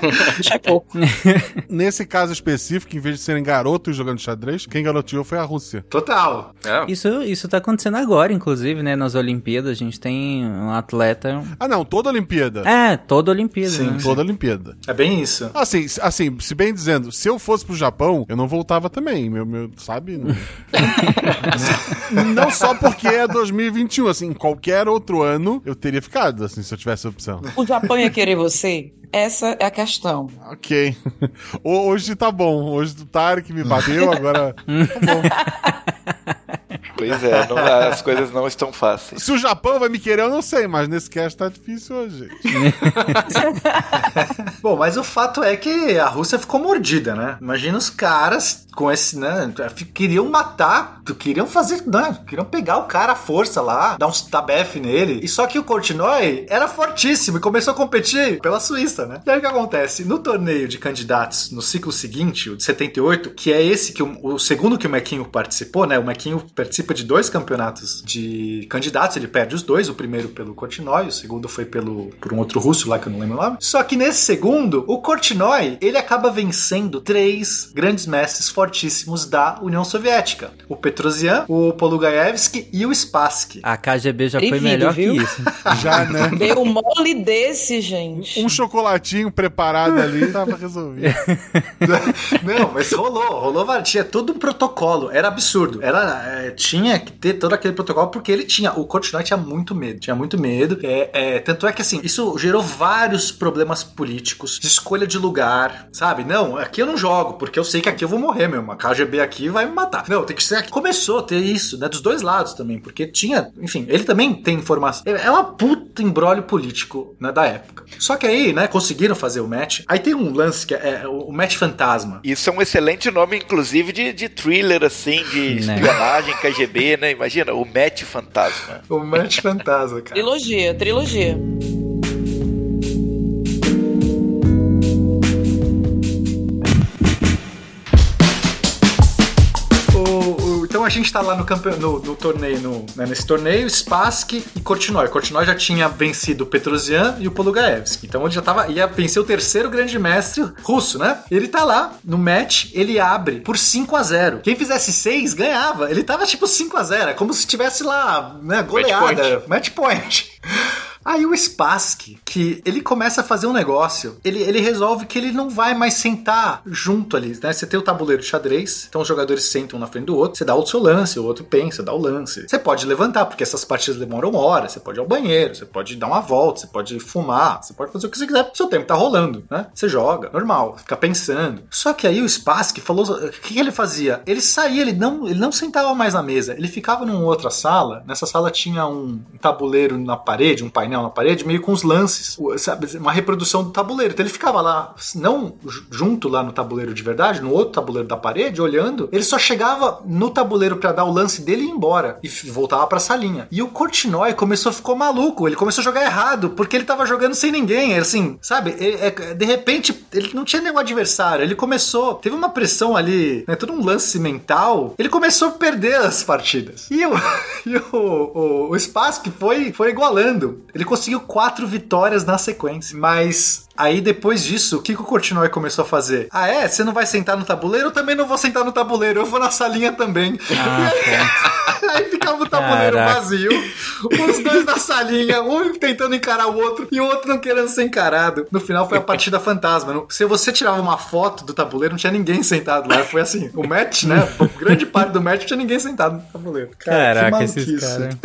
<laughs> Nesse caso específico, em vez de serem garotos jogando xadrez, quem garoteou foi a Rússia. Total. É. Isso, isso tá acontecendo agora, inclusive, né? Nas Olimpíadas, a gente tem um atleta. Ah, não, toda Olimpíada. É, toda Olimpíada. Sim, né? toda Olimpíada. É bem isso. Assim, se- assim, se bem dizendo, se eu fosse pro Japão, eu não voltava também, meu, meu sabe? Não, <laughs> não só porque é 2021, assim, em qualquer outro ano eu teria ficado, assim, se eu tivesse a opção. O Japão ia querer você? Essa é a questão. Ok. <laughs> Ho- Hoje tá bom, hoje o Tarek me bateu, agora... <laughs> Pois é, não- as coisas não estão fáceis. Se o Japão vai me querer, eu não sei, mas nesse cast tá difícil hoje. <laughs> Bom, mas o fato é que a Rússia ficou mordida, né? Imagina os caras com esse, né? Queriam matar, queriam fazer, né? Queriam pegar o cara à força lá, dar uns tabef nele. E só que o Kortinoy era fortíssimo e começou a competir pela Suíça, né? E aí o que acontece? No torneio de candidatos, no ciclo seguinte, o de 78, que é esse que o, o segundo que o Mequinho participou, né? O Mequinho participa de dois campeonatos de candidatos, ele perde os dois, o primeiro pelo Kortinoy, o segundo foi pelo por um outro russo lá que eu não lembro o nome. Só que nesse segundo, o Kortinoy, ele acaba vencendo três grandes mestres fortíssimos da União Soviética. O Petrosian, o Polugaevsky e o Spassky. A KGB já foi melhor viu? que isso. <laughs> Já, né? Deu um mole desse, gente. Um chocolatinho preparado ali tava resolvido. <laughs> Não, mas rolou, rolou, tinha todo um protocolo, era absurdo. Era, é, tinha que ter todo aquele protocolo porque ele tinha, o Kortinoy tinha muito medo, tinha muito medo. É, é, tanto é que assim, isso gerou vários problemas políticos, de escolha de lugar, sabe? Não, aqui eu não jogo, porque eu sei que aqui eu vou morrer mesmo. A KGB aqui vai me matar. Não, tem que ser aqui. Começou a ter isso, né? Dos dois lados também, porque tinha, enfim, ele também tem informação. É é uma puta embrólio político, né, da época. Só que aí, né, conseguiram fazer o match. Aí tem um lance que é, é o o match fantasma. Isso é um excelente nome, inclusive, de, de thriller, assim, de Né. espionagem, KGB, né? Imagina, o Match Fantasma. O match fantasma, cara. Trilogia, trilogia. Então a gente tá lá no, campe... no, no torneio, no- né, nesse torneio, Spassky e Kortinoy. Kortinoy já tinha vencido o Petrosian e o Polugaevsky. Então ele já tava, ia vencer o terceiro grande mestre russo, né? Ele tá lá, no match, ele abre por 5 a 0 Quem fizesse 6 ganhava. Ele tava tipo 5 a 0 é como se tivesse lá, né, goleada. Match point. Aí o Spassky, que ele começa a fazer um negócio, ele, ele resolve que ele não vai mais sentar junto ali, né? Você tem o tabuleiro de xadrez, então os jogadores sentam na frente do outro, você dá o seu lance, o outro pensa, dá o lance. Você pode levantar, porque essas partidas demoram horas, você pode ir ao banheiro, você pode dar uma volta, você pode fumar, você pode fazer o que você quiser, seu tempo tá rolando, né? Você joga, normal, fica pensando. Só que aí o Spassky falou, o que, que ele fazia? Ele saía, ele não, ele não sentava mais na mesa, ele ficava numa outra sala, nessa sala tinha um tabuleiro na parede, um painel na parede, meio com os lances, sabe, uma reprodução do tabuleiro. Então ele ficava lá, não ju- junto lá no tabuleiro de verdade, no outro tabuleiro da parede, olhando, ele só chegava no tabuleiro pra dar o lance dele e ir embora, e voltava pra salinha. E o Kortinoy começou, ficou maluco, ele começou a jogar errado, porque ele tava jogando sem ninguém, assim, sabe, ele- é- de repente, ele não tinha nenhum adversário, ele começou, teve uma pressão ali, né, todo um lance mental, ele começou a perder as partidas. E o, <laughs> e o, o, o Spassky foi, foi igualando. Ele conseguiu quatro vitórias na sequência. Mas aí depois disso, o que, que o Kortinoy começou a fazer? Ah, é? Você não vai sentar no tabuleiro? Eu também não vou sentar no tabuleiro. Eu vou na salinha também. <laughs> aí ficava o tabuleiro Caraca. vazio. Os dois na salinha, um tentando encarar o outro e o outro não querendo ser encarado. No final foi a partida <laughs> fantasma. Se você tirava uma foto do tabuleiro, não tinha ninguém sentado lá. Foi assim, o match, né? <laughs> Grande parte do match não tinha ninguém sentado no tabuleiro. Cara, que Caraca, esses maluquice. caras.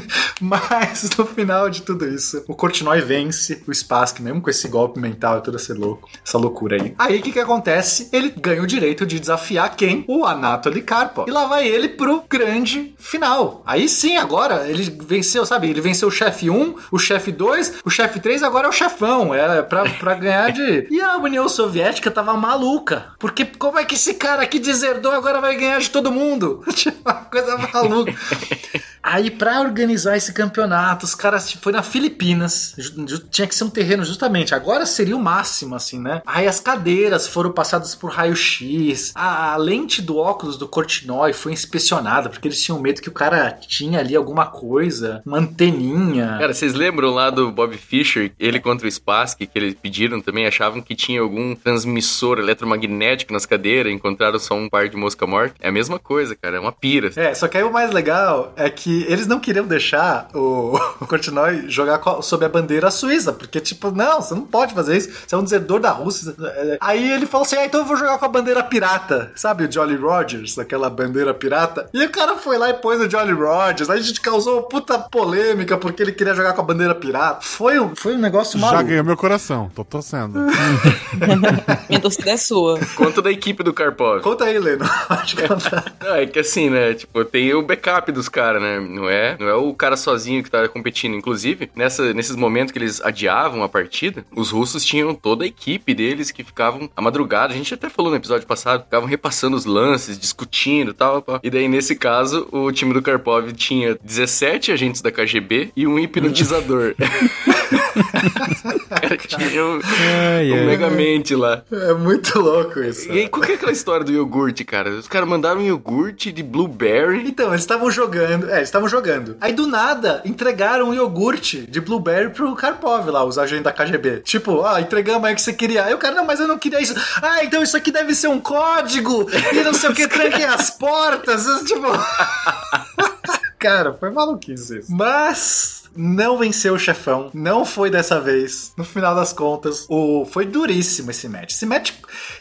<laughs> Mas no final de tudo isso, o Kortinoy vence o Spassky, mesmo com esse golpe mental e toda essa, louco, essa loucura aí. Aí o que, que acontece? Ele ganha o direito de desafiar quem? O Anatoly Karpov. E lá vai ele pro grande final. Aí sim, agora ele venceu, sabe? Ele venceu o chefe 1, o chefe 2, o chefe 3, agora é o chefão. Era pra, pra ganhar de. <laughs> E a União Soviética tava maluca. Porque como é que esse cara aqui deserdou agora vai ganhar de todo mundo? <laughs> Tipo, uma coisa maluca. Aí, pra organizar esse campeonato, os caras foi na Filipinas. Tinha que ser um terreno justamente. Agora seria o máximo, assim, né? Aí as cadeiras foram passadas por raio-x. A, a lente do óculos do Cortinói foi inspecionada, porque eles tinham medo que o cara tinha ali alguma coisa, uma anteninha. Cara, vocês lembram lá do Bob Fischer, ele contra o Spassky, que eles pediram também, achavam que tinha algum transmissor eletromagnético nas cadeiras, encontraram só um par de mosca morta? É a mesma coisa, cara, é uma pira. É, só que aí o mais legal é que eles não queriam deixar o, <laughs> o jogar sob a bandeira suíça, porque, tipo, não, você não pode fazer isso, você é um desertor da Rússia. É, Aí ele falou assim: ah, então eu vou jogar com a bandeira pirata, sabe o Jolly Rogers, aquela bandeira pirata? E o cara foi lá e pôs o Jolly Rogers, aí a gente causou puta polêmica porque ele queria jogar com a bandeira pirata. Foi, um- foi um negócio Já maluco. ganhou meu coração, tô torcendo. <laughs> Minha torcida é sua. Conta da equipe do Karpov. Conta aí, Leno. <laughs> Pode contar. Não, é que assim, né? Tipo, tem o backup dos caras, né? Não é, não é o cara sozinho que tá competindo. Inclusive, nessa, nesses momentos que eles adiavam a partida, os russos tinham toda a equipe deles que ficavam a madrugada. A gente até falou no episódio passado, ficavam repassando os lances, discutindo e tal. E daí, nesse caso, o time do Karpov tinha 17 agentes da KGB e um hipnotizador. <laughs> Cara, tinha um, Ai, um ai. megamente lá. É muito louco isso. E aí, qual que é aquela história do iogurte, cara? Os caras mandaram um iogurte de blueberry. Então, eles estavam jogando. É, eles estavam jogando. Aí do nada, entregaram um iogurte de blueberry pro Karpov lá, os agentes da KGB. Tipo, ah, entregamos aí o que você queria. Aí o cara, não, mas eu não queria isso. Ah, então isso aqui deve ser um código. E não sei o que, tranquem as portas. <laughs> Tipo. <laughs> Cara, foi maluquice isso. <laughs> Mas não venceu o chefão. Não foi dessa vez. No final das contas, o foi duríssimo esse match. Esse match,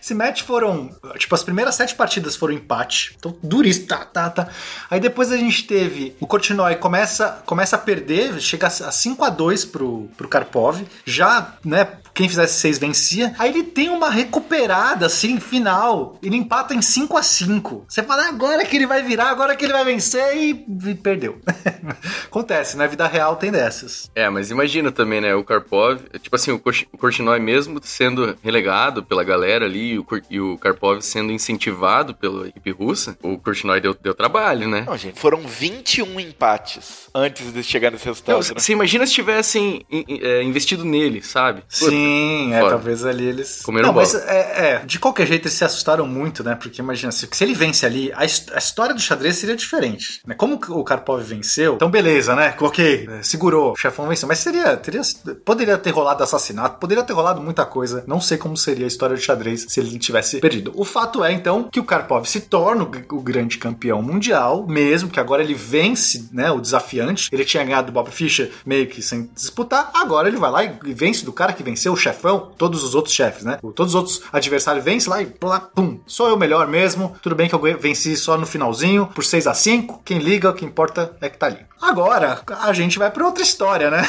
esse match foram, tipo, as primeiras sete partidas foram empate. Então, duríssimo. Tá, tá, tá. Aí depois a gente teve o Korchnoi começa, começa a perder, chega a 5 a 2 pro, pro Karpov. Já, né, quem fizesse 6 vencia. Aí ele tem uma recuperada, assim, final. Ele empata em 5 a 5 Você fala, "Ah, agora que ele vai virar, agora que ele vai vencer e, e perdeu. <laughs> Acontece, na vida real tem dessas. É, mas imagina também, né? O Karpov, tipo assim, o Korch- o Korchnoi mesmo sendo relegado pela galera ali e o, e Karpov sendo incentivado pela equipe russa, o Korchnoi deu, deu trabalho, né? Não, gente, foram 21 empates antes de chegar nesse resultado. Não, né? Você imagina se tivessem in- in- é, investido nele, sabe? Puta, Sim, é, talvez ali eles. Comeram não, mas bola. é, é, de qualquer jeito eles se assustaram muito, né? Porque imagina, se, se ele vence ali, a, a história do xadrez seria diferente. Né? Como o Karpov venceu, então beleza, né? Ok, é, segurou, o chefão venceu. Mas seria, teria, poderia ter rolado assassinato, poderia ter rolado muita coisa. Não sei como seria a história do xadrez se ele tivesse perdido. O fato é, então, que o Karpov se torna o, o grande campeão mundial, mesmo que agora ele vence, né? O desafiante. Ele tinha ganhado do Bob Fischer meio que sem disputar. Agora ele vai lá e vence do cara que venceu o chefão, todos os outros chefes, né? Todos os outros adversários vencem lá e lá, pum. Sou eu melhor mesmo. Tudo bem que eu venci só no finalzinho, por 6 a 5 Quem liga, o que importa é que tá ali. Agora, a gente vai pra outra história, né? <laughs>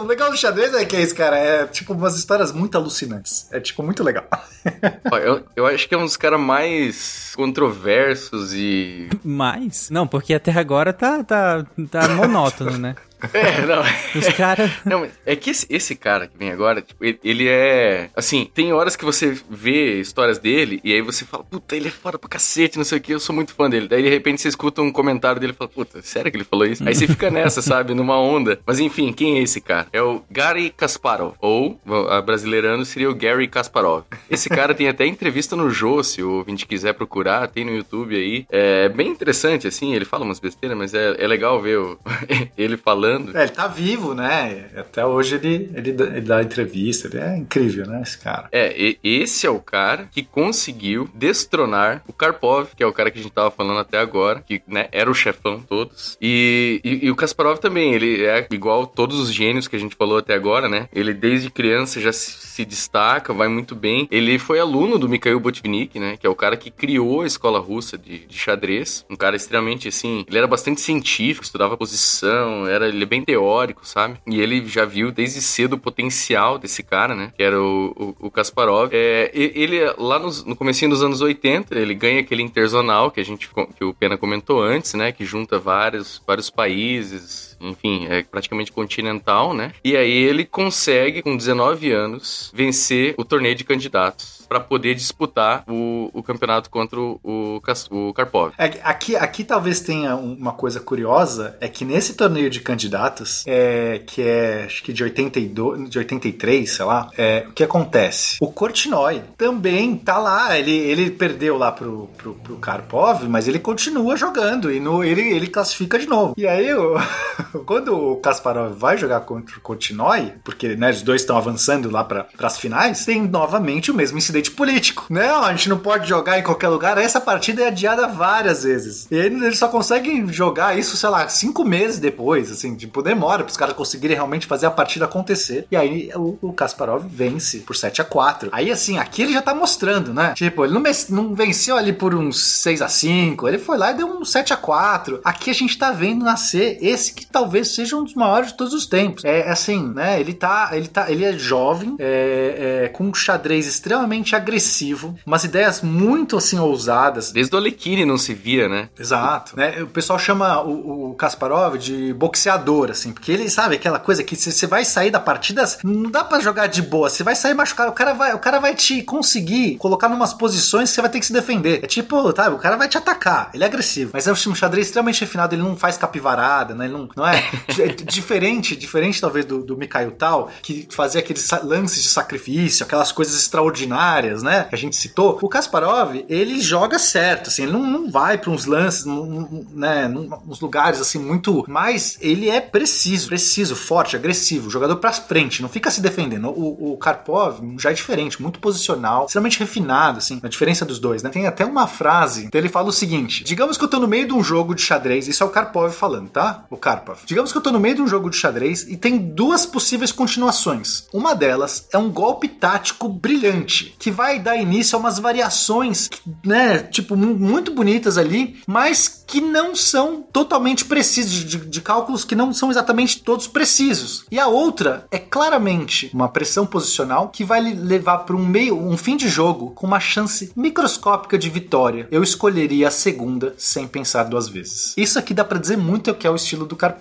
o legal do xadrez é que é isso, cara. É tipo umas histórias muito alucinantes. É tipo muito legal. <laughs> Eu, eu acho que é um dos caras mais controversos e. Mais? Não, porque até agora tá, tá, tá monótono, né? É, não. Os caras. Não, é que esse, esse cara que vem agora, tipo, ele, ele é. Assim, tem horas que você vê histórias dele e aí você fala, puta, ele é foda pra cacete, não sei o que, eu sou muito fã dele. Daí de repente você escuta um comentário dele e fala, puta, sério que ele falou isso? Aí você fica nessa, <laughs> sabe, numa onda. Mas enfim, quem é esse cara? É o Gary Kasparov. Ou, a brasileirando, seria o Gary Kasparov. Esse cara tem até entrevista no Jô, se o ouvinte quiser procurar, tem no YouTube aí. É bem interessante, assim, ele fala umas besteiras, mas é, é legal ver o- <laughs> ele falando. É, ele tá vivo, né? Até hoje ele, ele, dá- ele dá entrevista. Ele é incrível, né? Esse cara. É, esse é o cara que conseguiu destronar o Karpov, que é o cara que a gente tava falando até agora, que né, era o chefão todos. E, e, e o Kasparov também, ele é igual todos os gênios que a gente falou até agora, né? Ele desde criança já se, se destaca, vai muito bem. Ele foi aluno do Mikhail Botvinnik, né? Que é o cara que criou a escola russa de, de xadrez. Um cara extremamente, assim, ele era bastante científico, estudava posição, era ele é bem teórico, sabe? E ele já viu desde cedo o potencial desse cara, né? Que era o, o, o Kasparov. É, ele, lá nos- no comecinho dos anos 80, ele ganha aquele interzonal que a gente que o Pena comentou antes, né? Que junta vários, vários países, enfim, é praticamente continental, né? E aí ele consegue, com 19 anos, vencer o torneio de candidatos para poder disputar o, o campeonato contra o, o, Karpov. É aqui, aqui talvez tenha um- uma coisa curiosa, é que nesse torneio de candidatos, é, que é acho que de 82, de 83, sei lá, é, o que acontece? O Korchnoi também tá lá, ele, ele perdeu lá pro, pro, pro Karpov, mas ele continua jogando e no, ele, ele classifica de novo. E aí, o- <laughs> quando o Kasparov vai jogar contra o Korchnoi, porque né, os dois estão avançando lá para as finais, tem novamente o mesmo incidente político. Não, a gente não pode jogar em qualquer lugar. Essa partida é adiada várias vezes. E ele- eles só conseguem jogar isso, sei lá, cinco meses depois, assim, tipo, demora para os caras conseguirem realmente fazer a partida acontecer. E aí o, o Kasparov vence por 7 a 4 Aí, assim, aqui ele já tá mostrando, né? Tipo, ele não, não venceu ali por uns 6 a 5 ele foi lá e deu um 7 a 4 Aqui a gente tá vendo nascer esse que talvez seja um dos maiores de todos os tempos. É assim, né? Ele tá, ele tá, ele é jovem, é, é, com um xadrez extremamente agressivo, umas ideias muito assim ousadas. Desde o Alekhine não se via, né? Exato. Né? O pessoal chama o, o Kasparov de boxeador, assim, porque ele sabe aquela coisa que você vai sair da partida, não dá pra jogar de boa, você vai sair machucado, o cara vai, o cara vai te conseguir colocar numas posições que você vai ter que se defender. É tipo, tá, o cara vai te atacar, ele é agressivo, mas é um xadrez extremamente refinado, ele não faz capivarada, né? Ele não, não é, é diferente, diferente talvez do, do Mikhail Tal, que fazia aqueles lances de sacrifício, aquelas coisas extraordinárias, né? Que a gente citou. O Kasparov, ele joga certo, assim, ele não, não vai pra uns lances, num- né, uns lugares assim muito, mas ele é preciso, preciso, forte, agressivo, jogador pra frente, não fica se defendendo. O, o Karpov já é diferente, muito posicional, extremamente refinado, assim, a diferença dos dois, né? Tem até uma frase, então ele fala o seguinte: digamos que eu tô no meio de um jogo de xadrez, isso é o Karpov falando, tá? O Karpov. Digamos que eu tô no meio de um jogo de xadrez e tem duas possíveis continuações. Uma delas é um golpe tático brilhante, que vai dar início a umas variações, né, tipo, mu- muito bonitas ali, mas que não são totalmente precisos, de, de cálculos que não são exatamente todos precisos. E a outra é claramente uma pressão posicional que vai levar para um meio, um fim de jogo com uma chance microscópica de vitória. Eu escolheria a segunda sem pensar duas vezes. Isso aqui dá para dizer muito o que é o estilo do Karpov.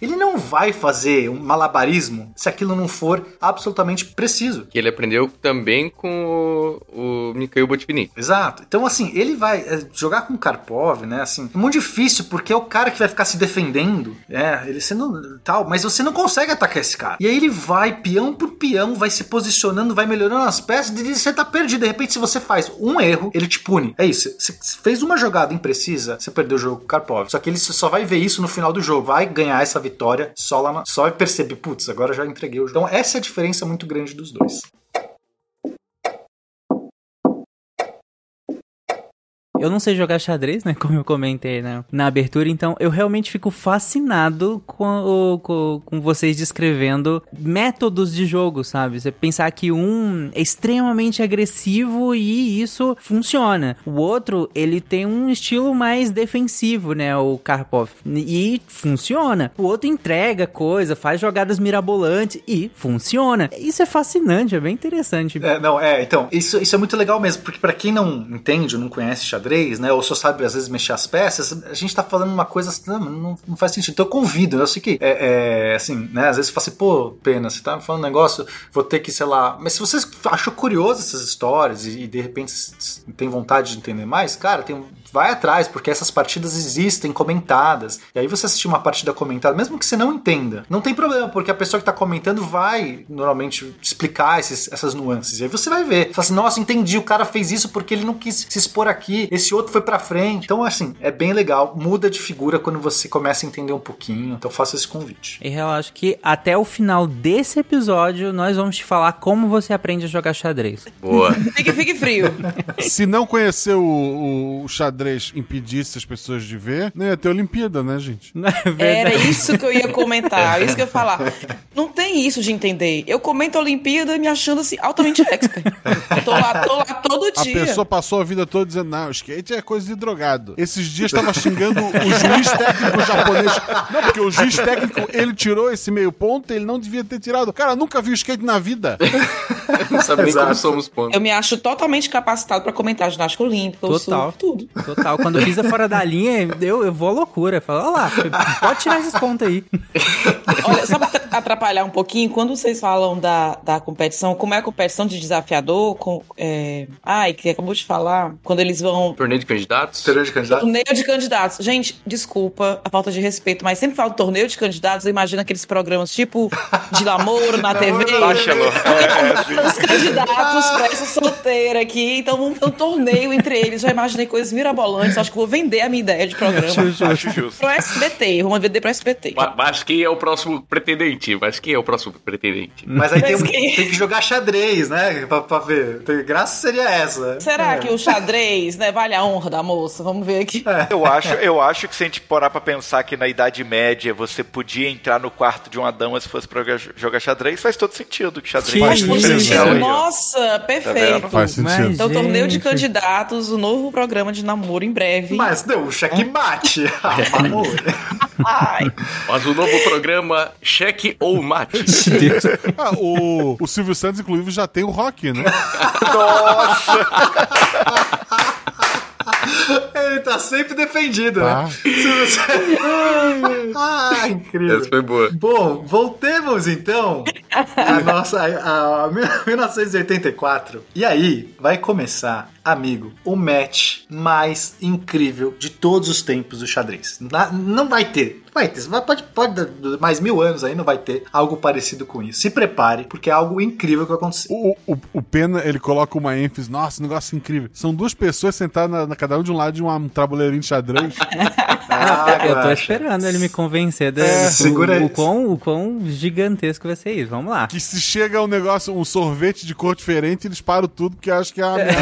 Ele não vai fazer um malabarismo se aquilo não for absolutamente preciso. Que ele aprendeu também com o, o Mikhail Botvinnik. Exato. Então, assim, ele vai é, jogar com o Karpov, né? Assim, é muito difícil porque é o cara que vai ficar se defendendo, é, ele sendo tal, mas você não consegue atacar esse cara. E aí ele vai, peão por peão, vai se posicionando, vai melhorando as peças e você tá perdido. De repente, se você faz um erro, ele te pune. É isso. Você fez uma jogada imprecisa, você perdeu o jogo com o Karpov. Só que ele só vai ver isso no final do jogo, vai ganhar essa vitória só lá, na, só perceber, putz, agora já entreguei o jogo. Então, essa é a diferença muito grande dos dois. Eu não sei jogar xadrez, né? <laughs> Como eu comentei né, na abertura, então eu realmente fico fascinado com, com, com vocês descrevendo métodos de jogo, sabe? Você pensar que um é extremamente agressivo e isso funciona. O outro, ele tem um estilo mais defensivo, né? O Karpov. E funciona. O outro entrega coisa, faz jogadas mirabolantes e funciona. Isso é fascinante, é bem interessante. É, não, é, então, isso, isso é muito legal mesmo, porque pra quem não entende ou não conhece xadrez, né, ou só sabe às vezes mexer as peças, a gente tá falando uma coisa assim, não, não, não faz sentido. Então eu convido, eu sei que, é, é, assim, né, às vezes você fala assim, pô, pena, você tá me falando um negócio, vou ter que, sei lá, mas se você achou curioso essas histórias e, e de repente tem vontade de entender mais, cara, tem, vai atrás, porque essas partidas existem comentadas, e aí você assistir uma partida comentada, mesmo que você não entenda, não tem problema, porque a pessoa que tá comentando vai normalmente explicar esses- essas nuances, e aí você vai ver, você fala assim, nossa, entendi, o cara fez isso porque ele não quis se expor aqui, esse outro foi pra frente, então assim, é bem legal, muda de figura quando você começa a entender um pouquinho, então faça esse convite. E relaxa que até o final desse episódio nós vamos te falar como você aprende a jogar xadrez. Boa. <laughs> Fique, fique frio. Se não conhecer o, o xadrez impedisse as pessoas de ver, não ia ter Olimpíada, né, gente? <laughs> Era isso que eu ia comentar, isso que eu ia falar. Não tem isso de entender. Eu comento a Olimpíada me achando assim, altamente expert. Tô lá, tô lá todo A dia. pessoa passou a vida toda dizendo, não, skate é coisa de drogado. Esses dias tava xingando o juiz técnico japonês. Não, porque o juiz técnico, ele tirou esse meio ponto, ele não devia ter tirado. Cara, nunca vi skate na vida. Não sabe nem como Exato. somos pontos. Eu me acho totalmente capacitado pra comentar ginástica olímpica, eu Total. surf, tudo. Total. Quando pisa fora da linha, eu, eu vou à loucura. Eu falo, olha lá, pode tirar esses pontos aí. <laughs> Olha, só pra atrapalhar um pouquinho, quando vocês falam da, da competição, como é a competição de desafiador, com, é... ai, que acabou de falar, quando eles vão Torneio de candidatos? Torneio de candidatos? Torneio de candidatos. Gente, desculpa a falta de respeito, mas sempre falo torneio de candidatos, eu imagino aqueles programas tipo de namoro na TV. Bachelor. <laughs> É, é, Os candidatos pra essa solteira aqui, então um, um torneio entre eles. Já imaginei coisas mirabolantes. Acho que vou vender a minha ideia de programa. Acho justo. Pro SBT, vamos vender pro SBT. Ma- Mas quem é o próximo pretendente? Mas quem é o próximo pretendente? Mas aí tem, Mas quem- tem que jogar xadrez, né? Pra, pra ver. Tem- Graça seria essa. Será É. que o xadrez, né, vale a honra da moça? Vamos ver aqui. Eu acho, eu acho que se a gente parar pra pensar que na Idade Média você podia entrar no quarto de uma dama se fosse pra jogar- xadrez, faz todo sentido que xadrez Faz é todo sentido. Nossa, perfeito. Faz sentido. Mas, Então, torneio de candidatos, o novo programa de namoro em breve. Mas deu um checkmate. Ah, amor. Ai, Mas o novo programa Cheque ou Mate. <laughs> Ah, o, o Silvio Santos, inclusive, já tem o rock, né? <laughs> <laughs> <laughs> Ele tá sempre defendido, Tá. né? Se você... <laughs> ah, incrível. Essa foi boa. Bom, voltemos então a <laughs> nossa a, a 1984. E aí vai começar, amigo, o match mais incrível de todos os tempos do xadrez. Na- não vai ter. Vai ter. Pode, pode dar mais mil anos aí, não vai ter algo parecido com isso. Se prepare, porque é algo incrível que vai acontecer. O, o, o Pena, ele coloca uma ênfase. Nossa, negócio incrível. São duas pessoas sentadas na, na- cada um de um lado de um tabuleirinho de xadrez. <laughs> Ah, eu tô relaxa. esperando ele me convencer do, É, do- o, o, quão, o quão gigantesco vai ser isso. Vamos lá. que se chega um negócio, um sorvete de cor diferente, eles param tudo porque acham que é uma merda.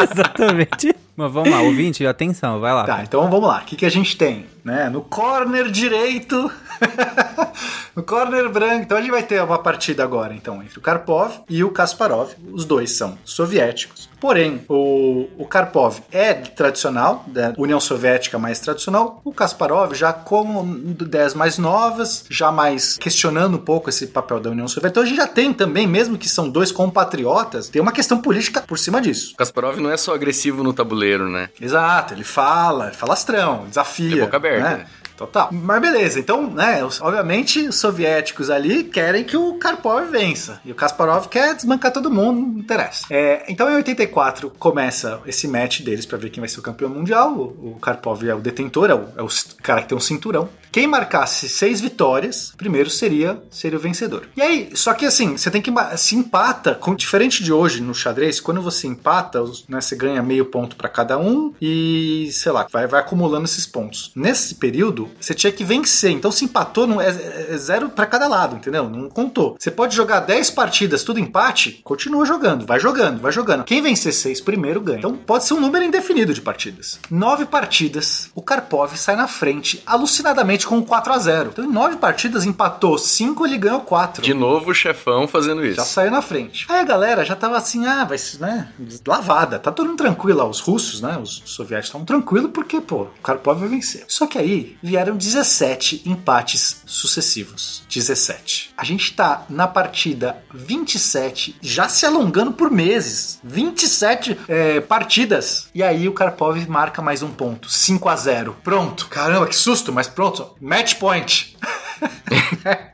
<laughs> Exatamente. Mas vamos lá, ouvinte, atenção, vai lá. Tá, então vamos lá. O que, que a gente tem? Né? No corner direito, <laughs> <laughs> no corner branco. Então a gente vai ter uma partida agora, então, entre o Karpov e o Kasparov. Os dois são soviéticos. Porém, o, o Karpov é tradicional, da União Soviética mais tradicional. O Kasparov já com ideias mais novas, já mais questionando um pouco esse papel da União Soviética. Então a gente já tem também, mesmo que são dois compatriotas, tem uma questão política por cima disso. Kasparov não é só agressivo no tabuleiro, né? Exato, ele fala, é falastrão, desafia. É boca aberta, né? Total. Mas beleza, então, né, obviamente os soviéticos ali querem que o Karpov vença. E o Kasparov quer desbancar todo mundo, não interessa. É, então em 84 começa esse match deles pra ver quem vai ser o campeão mundial. O, o Karpov é o detentor, é o, é o cara que tem um cinturão. Quem marcasse seis vitórias, primeiro seria, seria o vencedor. E aí, só que assim, você tem que se empata, com, diferente de hoje no xadrez, quando você empata, né, você ganha meio ponto pra cada um e, sei lá, vai, vai acumulando esses pontos. Nesse período, você tinha que vencer. Então, se empatou, não é, é zero pra cada lado, entendeu? Não contou. Você pode jogar 10 partidas, tudo empate, continua jogando, vai jogando, vai jogando. Quem vencer seis primeiro ganha. Então, pode ser um número indefinido de partidas. Nove partidas, o Karpov sai na frente, alucinadamente com um 4 a 0 Então, em nove partidas, empatou 5, ele ganhou 4. De novo o chefão fazendo isso. Já saiu na frente. Aí a galera já tava assim, ah, vai ser, né? Lavada. Tá todo mundo tranquilo. Os russos, né? Os soviéticos estavam tranquilos porque, pô, o Karpov vai vencer. Só que aí vieram 17 empates sucessivos. 17. A gente tá na partida 27, já se alongando por meses. 27 é, partidas. E aí o Karpov marca mais um ponto. 5 a 0 Pronto. Caramba, que susto, mas pronto. Match point.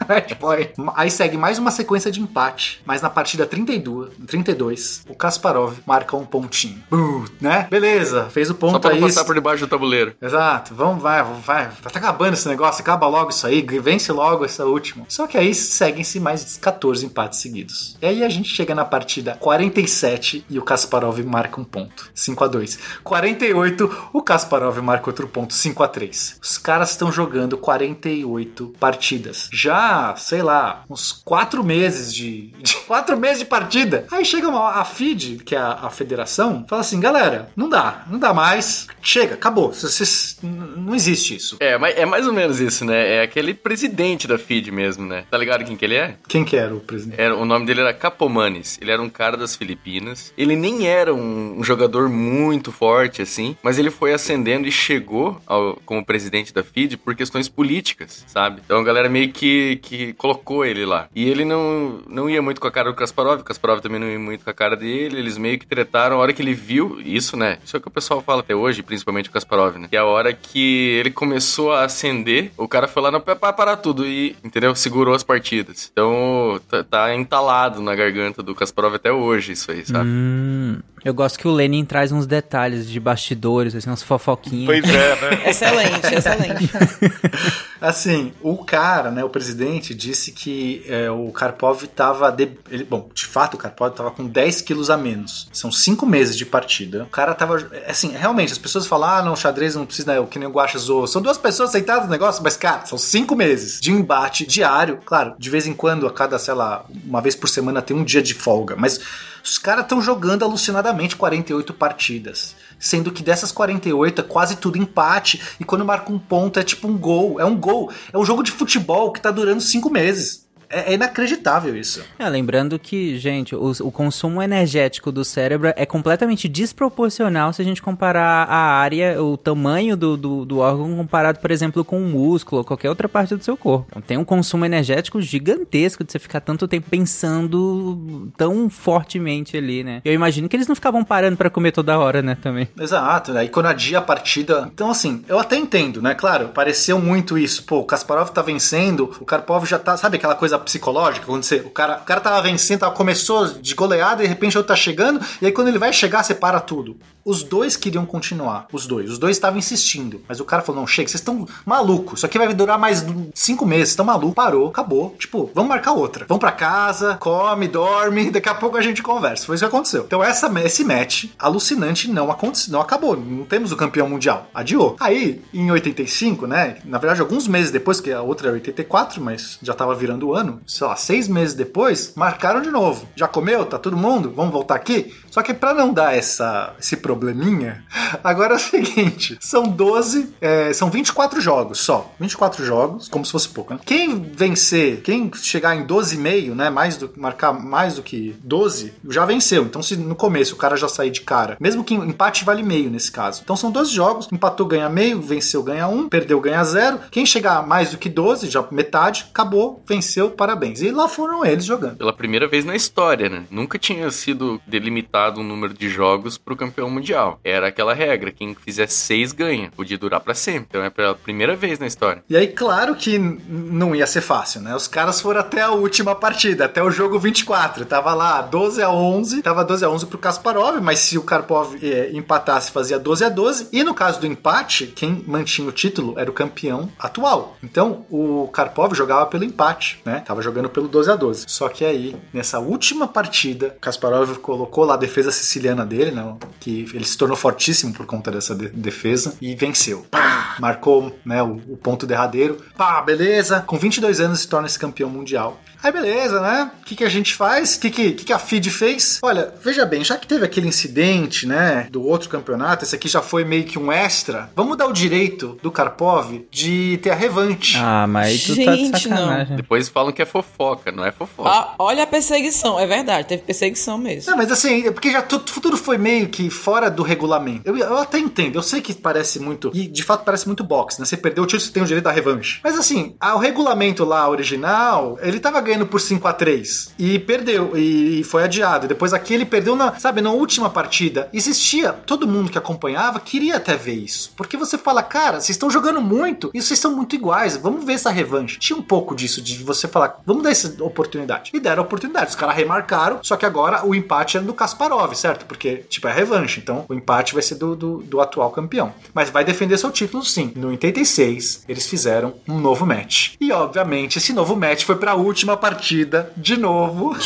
Match <laughs> point. Aí segue mais uma sequência de empate. Mas na partida 32, 32 o Kasparov marca um pontinho. Uh, né? Beleza, fez o ponto Só pra aí. passar por debaixo do tabuleiro. Exato, vamos, vai, vai, vai tá acabando esse negócio, acaba logo isso aí, vence logo essa última. Só que aí seguem-se mais 14 empates seguidos. E aí a gente chega na partida 47 e o Kasparov marca um ponto, 5 a 2. 48, o Kasparov marca outro ponto, 5 a 3. Os caras estão jogando 48 partidas partidas. Já, sei lá, uns quatro meses de, de <laughs> quatro meses de partida. Aí chega uma, a FID, que é a, a federação, fala assim, galera, não dá, não dá mais, chega, acabou. Vocês, não existe isso. É, mas é mais ou menos isso, né? É aquele presidente da FID mesmo, né? Tá ligado quem que ele é? Quem que era o presidente? Era, o nome dele era Capomanes. Ele era um cara das Filipinas. Ele nem era um, um jogador muito forte, assim, mas ele foi ascendendo e chegou ao, como presidente da FID por questões políticas, sabe? Então galera meio que, que colocou ele lá. E ele não, não ia muito com a cara do Kasparov, o Kasparov também não ia muito com a cara dele, eles meio que tretaram. A hora que ele viu isso, né? Isso é o que o pessoal fala até hoje, principalmente o Kasparov, né? Que é a hora que ele começou a ascender, o cara foi lá, não, para parar tudo e, entendeu? Segurou as partidas. Então tá, tá entalado na garganta do Kasparov até hoje isso aí, sabe? Hum, eu gosto que o Lenin traz uns detalhes de bastidores, assim, umas fofoquinhas. Pois é, né? <laughs> excelente, excelente. <laughs> Assim, o cara, né, o presidente, disse que é, o Karpov tava. De, ele, bom, de fato, o Karpov tava com 10 quilos a menos. São cinco meses de partida. O cara tava. Assim, realmente, as pessoas falam, ah, não, xadrez não precisa, né, o que nem o Guacha zoou. São duas pessoas sentadas no negócio, mas, cara, são cinco meses de embate diário. Claro, de vez em quando, a cada, sei lá, uma vez por semana tem um dia de folga, mas os caras estão jogando alucinadamente 48 partidas. Sendo que dessas 48 é quase tudo empate. E quando marca um ponto é tipo um gol. É um gol. É um jogo de futebol que tá durando cinco meses. É, é inacreditável isso. É, lembrando que, gente, o, o, consumo energético do cérebro é completamente desproporcional se a gente comparar a área, o tamanho do, do, do órgão comparado, por exemplo, com um músculo ou qualquer outra parte do seu corpo. Então, tem um consumo energético gigantesco de você ficar tanto tempo pensando tão fortemente ali, né? Eu imagino que eles não ficavam parando para comer toda hora, né, também. Exato, aí quando adia a partida. Então, assim, eu até entendo, né? Claro, pareceu muito isso. Pô, o Kasparov tá vencendo, o Karpov já tá. Sabe aquela coisa psicológica, quando você, o cara, o cara tava vencendo, tava, começou de goleada e de repente outro tá chegando, e aí quando ele vai chegar, você para tudo. Os dois queriam continuar, os dois. Os dois estavam insistindo, mas o cara falou: não, chega, vocês estão malucos. Isso aqui vai durar mais cinco meses, estão malucos. Parou, acabou. Tipo, vamos marcar outra. Vamos pra casa, come, dorme, daqui a pouco a gente conversa. Foi isso que aconteceu. Então, essa, esse match alucinante não aconteceu, não acabou. Não temos o campeão mundial. Adiou. Aí, em 85, né? Na verdade, alguns meses depois, que a outra é 84, mas já tava virando o ano, sei lá, seis meses depois, marcaram de novo. Já comeu? Tá todo mundo? Vamos voltar aqui? Só que para não dar essa, esse probleminha, agora é o seguinte: são 12, é, são 24 jogos só. 24 jogos, como se fosse pouco, né? Quem vencer, quem chegar em 12,5, né? Mais do, marcar mais do que 12, já venceu. Então, se no começo o cara já sair de cara, mesmo que empate vale meio nesse caso. Então são 12 jogos, empatou, ganha meio, venceu, ganha 1, perdeu, ganha 0. Quem chegar mais do que 12, já metade, acabou, venceu, parabéns. E lá foram eles jogando. Pela primeira vez na história, né? Nunca tinha sido delimitado um número de jogos pro campeão mundial. Era aquela regra, quem fizer seis ganha. Podia durar para sempre. Então é pela primeira vez na história. E aí, claro que não ia ser fácil, né? Os caras foram até a última partida, até o jogo 24. Tava lá 12 a 11, tava 12 a 11 pro Kasparov, mas se o Karpov é, empatasse, fazia 12 a 12. E no caso do empate, quem mantinha o título era o campeão atual. Então, o Karpov jogava pelo empate, né? Tava jogando pelo 12 a 12. Só que aí, nessa última partida, Kasparov colocou lá defesa siciliana dele, né? Que ele se tornou fortíssimo por conta dessa de defesa e venceu. Pá! Marcou, né, o, o ponto derradeiro. Pá, beleza. Com 22 anos se torna esse campeão mundial. Aí beleza, né? O que, que a gente faz? O que, que, que, a FID fez? Olha, veja bem, já que teve aquele incidente, né, do outro campeonato, esse aqui já foi meio que um extra, vamos dar o direito do Karpov de ter a revanche. Ah, mas tu tá de sacanagem. Depois falam que é fofoca, não é fofoca. Ah, olha a perseguição, é verdade, teve perseguição mesmo. Não, mas assim, é porque já tudo, tudo foi meio que fora do regulamento. Eu, eu até entendo, eu sei que parece muito, e de fato parece muito boxe, né? Você perdeu o título, você tem o direito da revanche. Mas assim, o regulamento lá original, ele tava ganhando por 5 a 3 e perdeu e, foi adiado. Depois aqui ele perdeu na, sabe, na última partida. Existia, todo mundo que acompanhava queria até ver isso. Porque você fala, cara, vocês estão jogando muito e vocês são muito iguais. Vamos ver essa revanche. Tinha um pouco disso de você falar, vamos dar essa oportunidade. E deram a oportunidade. Os caras remarcaram, só que agora o empate é do Kasparov, certo? Porque, tipo, é revanche. Então o empate vai ser do, do, do atual campeão. Mas vai defender seu título sim. No 86, eles fizeram um novo match. E obviamente esse novo match foi para a última partida de novo. <laughs>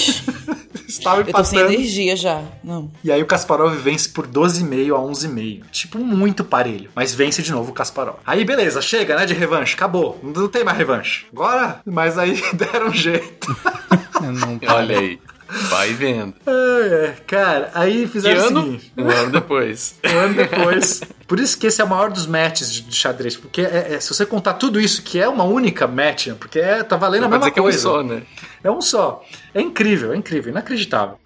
Estava Eu tô sem empatando. energia já. Não. E aí o Kasparov vence por 12,5 a 11,5. Tipo, muito parelho. Mas vence de novo o Kasparov. Aí, beleza, chega, né, de revanche. Acabou. Não tem mais revanche. Agora, mas aí <laughs> deram um jeito. <laughs> Olha aí. Vai vendo. É, é. Cara, aí Que fizeram o ano? seguinte. Um ano depois. <laughs> Um ano depois. Por isso que esse é o maior dos matches de, xadrez. Porque é- é- se você contar tudo isso, que é uma única match, porque é, tá valendo a Dá mesma que é um coisa. só, né? É um só. É incrível, é incrível, inacreditável.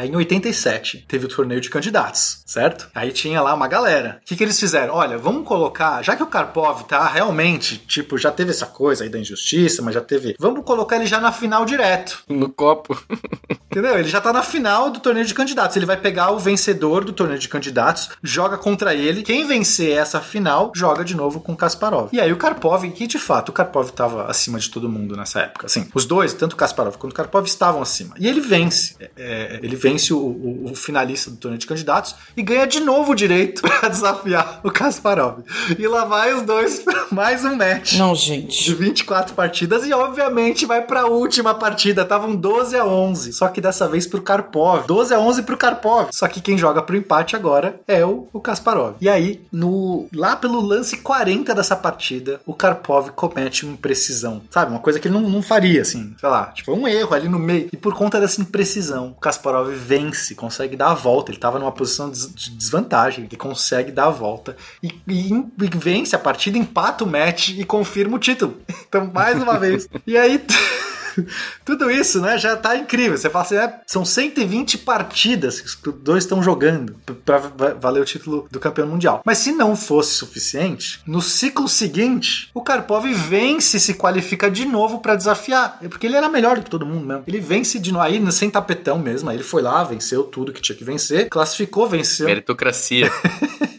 Aí em 87 teve o torneio de candidatos, certo? Aí tinha lá uma galera. O que, que eles fizeram? Olha, vamos colocar, já que o Karpov tá realmente, tipo, já teve essa coisa aí da injustiça, mas já teve. Vamos colocar ele já na final direto. No copo. <laughs> Entendeu? Ele já tá na final do torneio de candidatos. Ele vai pegar o vencedor do torneio de candidatos, joga contra ele. Quem vencer essa final, joga de novo com o Kasparov. E aí o Karpov, que de fato o Karpov tava acima de todo mundo nessa época. Assim, os dois, tanto o Kasparov quanto o Karpov, estavam acima. E ele vence. É, é, ele vence o, o- o finalista do torneio de candidatos e ganha de novo o direito <laughs> pra desafiar o Kasparov. E lá vai os dois pra mais um match. Não, gente. De 24 partidas e obviamente vai pra última partida. Estavam 12 a 11. Só que dessa vez pro Karpov. 12 a 11 pro Karpov. Só que quem joga pro empate agora é o, o Kasparov. E aí, no lá pelo lance 40 dessa partida, o Karpov comete uma imprecisão. Sabe? Uma coisa que ele não, não faria, assim. Sei lá, tipo, um erro ali no meio. E por conta dessa imprecisão, o Kasparov vence, consegue dar a volta. Ele tava numa posição de de desvantagem. Ele consegue dar a volta. E, e- e vence a partida, empata o match e confirma o título. <laughs> Então, mais uma vez. E aí. <laughs> <laughs> Tudo isso, né, já tá incrível. Você fala assim, é, são 120 partidas que os dois estão jogando pra va- valer o título do campeão mundial. Mas se não fosse suficiente, no ciclo seguinte, o Karpov vence e se qualifica de novo pra desafiar. É Porque ele era melhor do que todo mundo mesmo. Ele vence de novo, aí sem tapetão mesmo. Aí ele foi lá, venceu tudo que tinha que vencer, classificou, venceu. Meritocracia. <laughs>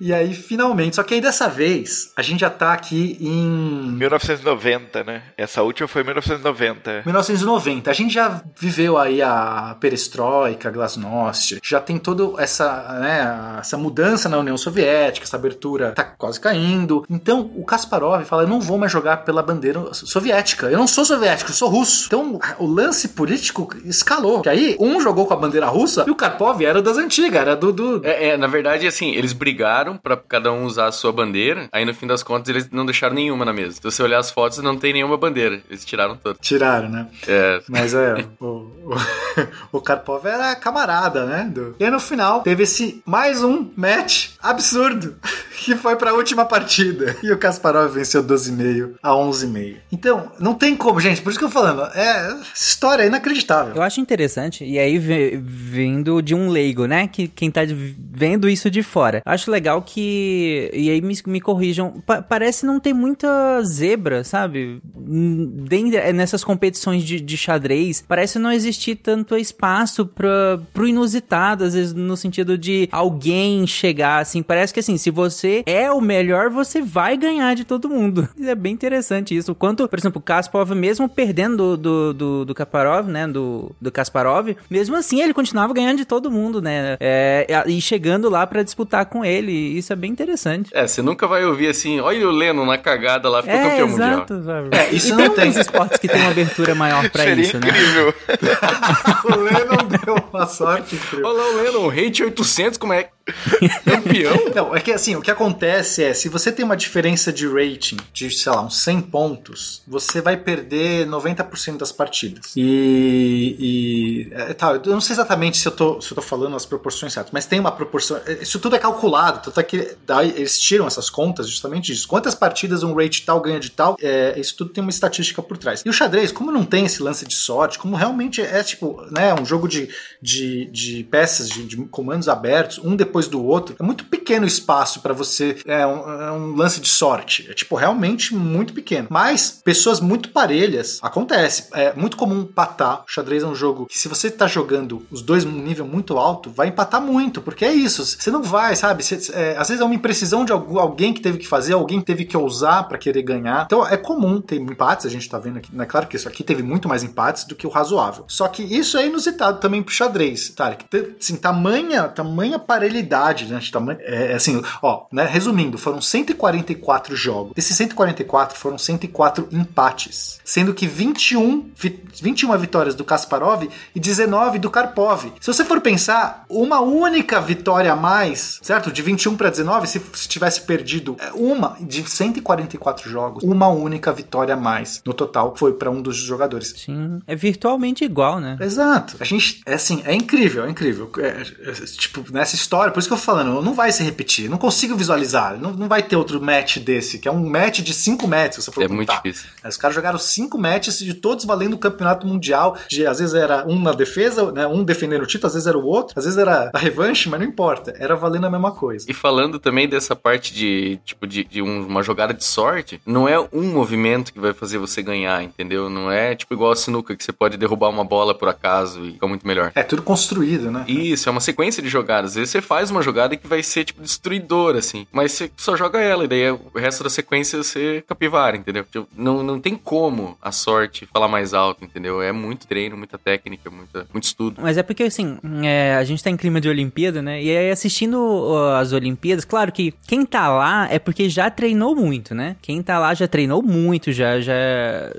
E aí, finalmente. Só que aí dessa vez, a gente já tá aqui em 1990, né? Essa última foi 1990. 1990. A gente já viveu aí a perestroika, a glasnost, já tem toda essa, né, essa mudança na União Soviética, essa abertura tá quase caindo. Então, o Kasparov fala, eu não vou mais jogar pela bandeira soviética. Eu não sou soviético, eu sou russo. Então, o lance político escalou. Que aí, um jogou com a bandeira russa e o Karpov era das antigas, era do... do... É, é, na verdade, assim, eles brigaram pra cada um usar a sua bandeira. Aí no fim das contas eles não deixaram nenhuma na mesa. Se você olhar as fotos, não tem nenhuma bandeira. Eles tiraram todas. Tiraram, né? É. Mas é, o, o, <laughs> o Karpov era camarada, né? do- E aí no final teve esse mais um match absurdo, <laughs> que foi pra última partida. E o Kasparov venceu 12,5 a 11,5. Então, não tem como, gente, por isso que eu tô falando, é, essa história é inacreditável. Eu acho interessante, e aí vindo de um leigo, né? Que quem tá de- vendo isso de fora. Acho legal que. E aí me, me corrijam. pa- parece não ter muita zebra, sabe? Den- é, Nessas competições de, de xadrez, parece não existir tanto espaço pra, pro inusitado, às vezes, no sentido de alguém chegar assim. Parece que assim, se você é o melhor, você vai ganhar de todo mundo. <laughs> É bem interessante isso. Quanto, por exemplo, o Kasparov, mesmo perdendo do, do, do, do Kasparov, né? Do, do Kasparov, mesmo assim ele continuava ganhando de todo mundo, né? É, e chegando lá pra disputar com ele. Isso é bem interessante. É, você nunca vai ouvir assim, olha o Lennon na cagada lá, ficou É, campeão mundial. exato, sabe? É, isso e não tem tem. esportes que tem uma abertura maior pra Seria isso, né? incrível. <laughs> o Lennon deu uma sorte incrível. Olha lá o Lennon, rate 800, como é? <laughs> Campeão? Não, é que assim, o que acontece é, se você tem uma diferença de rating de, sei lá, uns 100 pontos, você vai perder 90% das partidas. E, e é, tá, eu não sei exatamente se eu, tô, se eu tô falando as proporções certas, mas tem uma proporção, é, isso tudo é calculado, tanto é que daí eles tiram essas contas justamente disso. Quantas partidas um rate tal ganha de tal, é, isso tudo tem uma estatística por trás. E o xadrez, como não tem esse lance de sorte, como realmente é tipo, né, um jogo de, de, de peças, de, de comandos abertos, um depois do outro, é muito pequeno o espaço para você, é um, é um lance de sorte. É tipo, realmente muito pequeno. Mas pessoas muito parelhas, acontece. É muito comum empatar. O xadrez é um jogo que se você tá jogando os dois num nível muito alto, vai empatar muito, porque é isso. Você não vai, sabe? É, às vezes é uma imprecisão de algu- alguém que teve que fazer, alguém que teve que ousar para querer ganhar. Então é comum ter empates, a gente tá vendo aqui. É claro que isso aqui teve muito mais empates do que o razoável. Só que isso é inusitado também pro xadrez, tá? Assim, tamanha, tamanha parelhidade disparidade, né? de tamanho- É, assim, ó, né? Resumindo, foram 144 jogos. Desses 144 foram 104 empates, sendo que 21, vi- 21 vitórias do Kasparov e 19 do Karpov. Se você for pensar, uma única vitória a mais, certo? De 21 para 19, se, se tivesse perdido é, uma de 144 jogos, uma única vitória a mais no total foi para um dos jogadores. Sim, é virtualmente igual, né? Exato. A gente, é assim, é incrível, é incrível. É, é, tipo, nessa história, por isso que eu tô falando, não vai se repetir, não consigo visualizar, não, não vai ter outro match desse, que é um match de cinco matches, se você for É muito difícil. Os caras jogaram cinco matches de todos valendo o campeonato mundial. De, às vezes era um na defesa, né, um defendendo o título, às vezes era o outro, às vezes era a revanche, mas não importa. Era valendo a mesma coisa. E falando também dessa parte de, tipo, de, de um- uma jogada de sorte, não é um movimento que vai fazer você ganhar, entendeu? Não é tipo igual a sinuca, que você pode derrubar uma bola por acaso e ficar muito melhor. É tudo construído, né? Isso, é uma sequência de jogadas. Às vezes você faz uma jogada que vai ser, tipo, destruidora, assim. Mas você só joga ela, e daí o resto da sequência você capivara, entendeu? Tipo, não, não tem como a sorte falar mais alto, entendeu? É muito treino, muita técnica, muita, muito estudo. Mas é porque, assim, é, a gente tá em clima de Olimpíada, né? E aí, assistindo ó, as Olimpíadas, claro que quem tá lá é porque já treinou muito, né? Quem tá lá já treinou muito, já, já,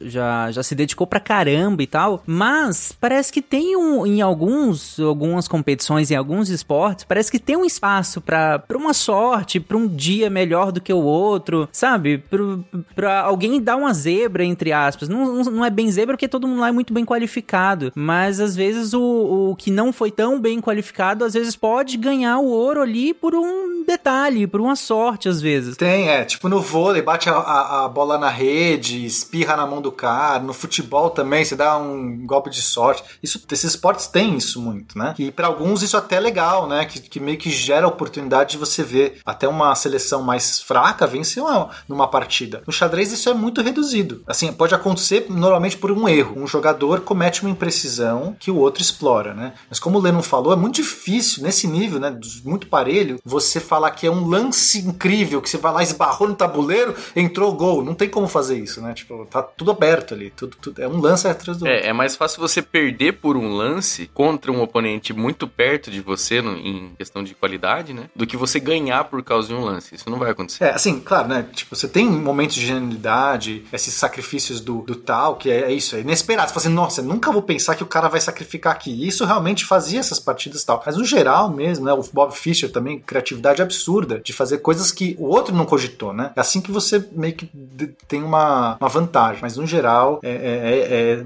já, já se dedicou pra caramba e tal. Mas parece que tem um, em alguns, algumas competições, em alguns esportes, parece que tem um espaço pra uma sorte, pra um dia melhor do que o outro, sabe? Pro, pra alguém dar uma zebra, entre aspas. Não, não, é bem zebra porque todo mundo lá é muito bem qualificado. Mas às vezes o, o que não foi tão bem qualificado, às vezes pode ganhar o ouro ali por um detalhe, por uma sorte, às vezes. Tem, é, tipo no vôlei, bate a, a- a bola na rede, espirra na mão do cara. No futebol também, você dá um golpe de sorte. Isso, esses esportes têm isso muito, né? E pra alguns isso até é legal, né? Que, que meio que gera a oportunidade de você ver até uma seleção mais fraca vencer uma, numa partida. No xadrez isso é muito reduzido. Assim, pode acontecer normalmente por um erro. Um jogador comete uma imprecisão que o outro explora, né? Mas como o Lennon falou, é muito difícil nesse nível, né? Muito parelho, você falar que é um lance incrível, que você vai lá, esbarrou no tabuleiro, entrou o gol. Não tem como fazer isso, né? Tipo, tá tudo aberto ali. Tudo, tudo- é um lance atrás do outro. É, é mais fácil você perder por um lance contra um oponente muito perto de você no- em questão de qualidade, né? Do que você ganhar por causa de um lance. Isso não vai acontecer. É, assim, claro, né? Tipo, você tem momentos de genialidade, esses sacrifícios do, do tal, que é, é isso, é inesperado. Você fala assim, nossa, nunca vou pensar que o cara vai sacrificar aqui. E isso realmente fazia essas partidas e tal. Mas no geral mesmo, né? O Bob Fischer também, criatividade absurda de fazer coisas que o outro não cogitou, né? É assim que você meio que de- tem uma, uma vantagem. Mas no geral, é, é- é- é-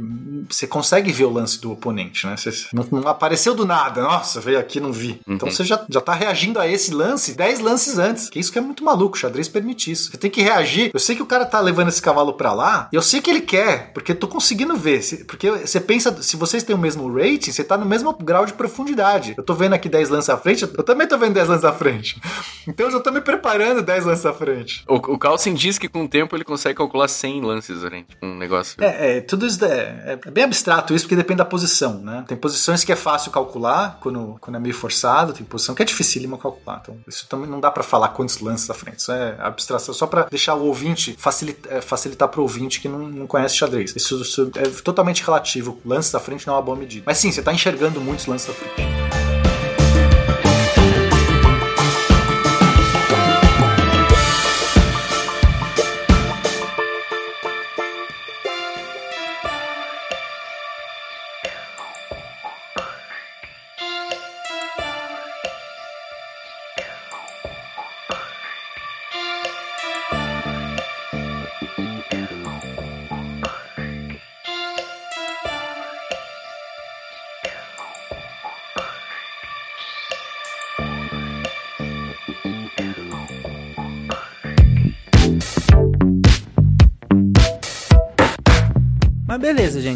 você consegue ver o lance do oponente, né? Você, não, não apareceu do nada, nossa, veio aqui e não vi. Então Uhum. você já, já tá reagindo a esse lance 10 lances antes. Que isso que é muito maluco, o xadrez permite isso. Você tem que reagir. Eu sei que o cara tá levando esse cavalo pra lá, e eu sei que ele quer, porque eu tô conseguindo ver. Porque você pensa, se vocês têm o mesmo rating, você tá no mesmo grau de profundidade. Eu tô vendo aqui 10 lances à frente, eu também tô vendo 10 lances à frente. <laughs> Então eu já tô me preparando 10 lances à frente. O, o Carlsen diz que com o tempo ele consegue calcular 100 lances, né? Tipo, um negócio. É, é, tudo isso é, é bem abstrato isso, porque depende da posição, né? Tem posições que é fácil calcular quando, quando é meio forçado, tem posição que é dificílimo calcular. Então, isso também não dá pra falar quantos lances à frente. Isso é abstração, só pra deixar o ouvinte, facilitar, é, facilitar pro ouvinte que não, não conhece xadrez. Isso, isso é totalmente relativo. Lances da frente não é uma boa medida. Mas sim, você tá enxergando muitos lances da frente.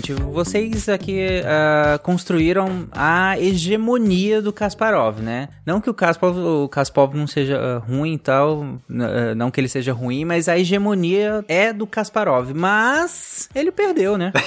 Gente. Vocês aqui ah, construíram a hegemonia do Kasparov, né? Não que o Kasparov, o Kasparov não seja ah, ruim e tal, ah, não que ele seja ruim, mas a hegemonia é do Kasparov. Mas ele perdeu, né? <laughs>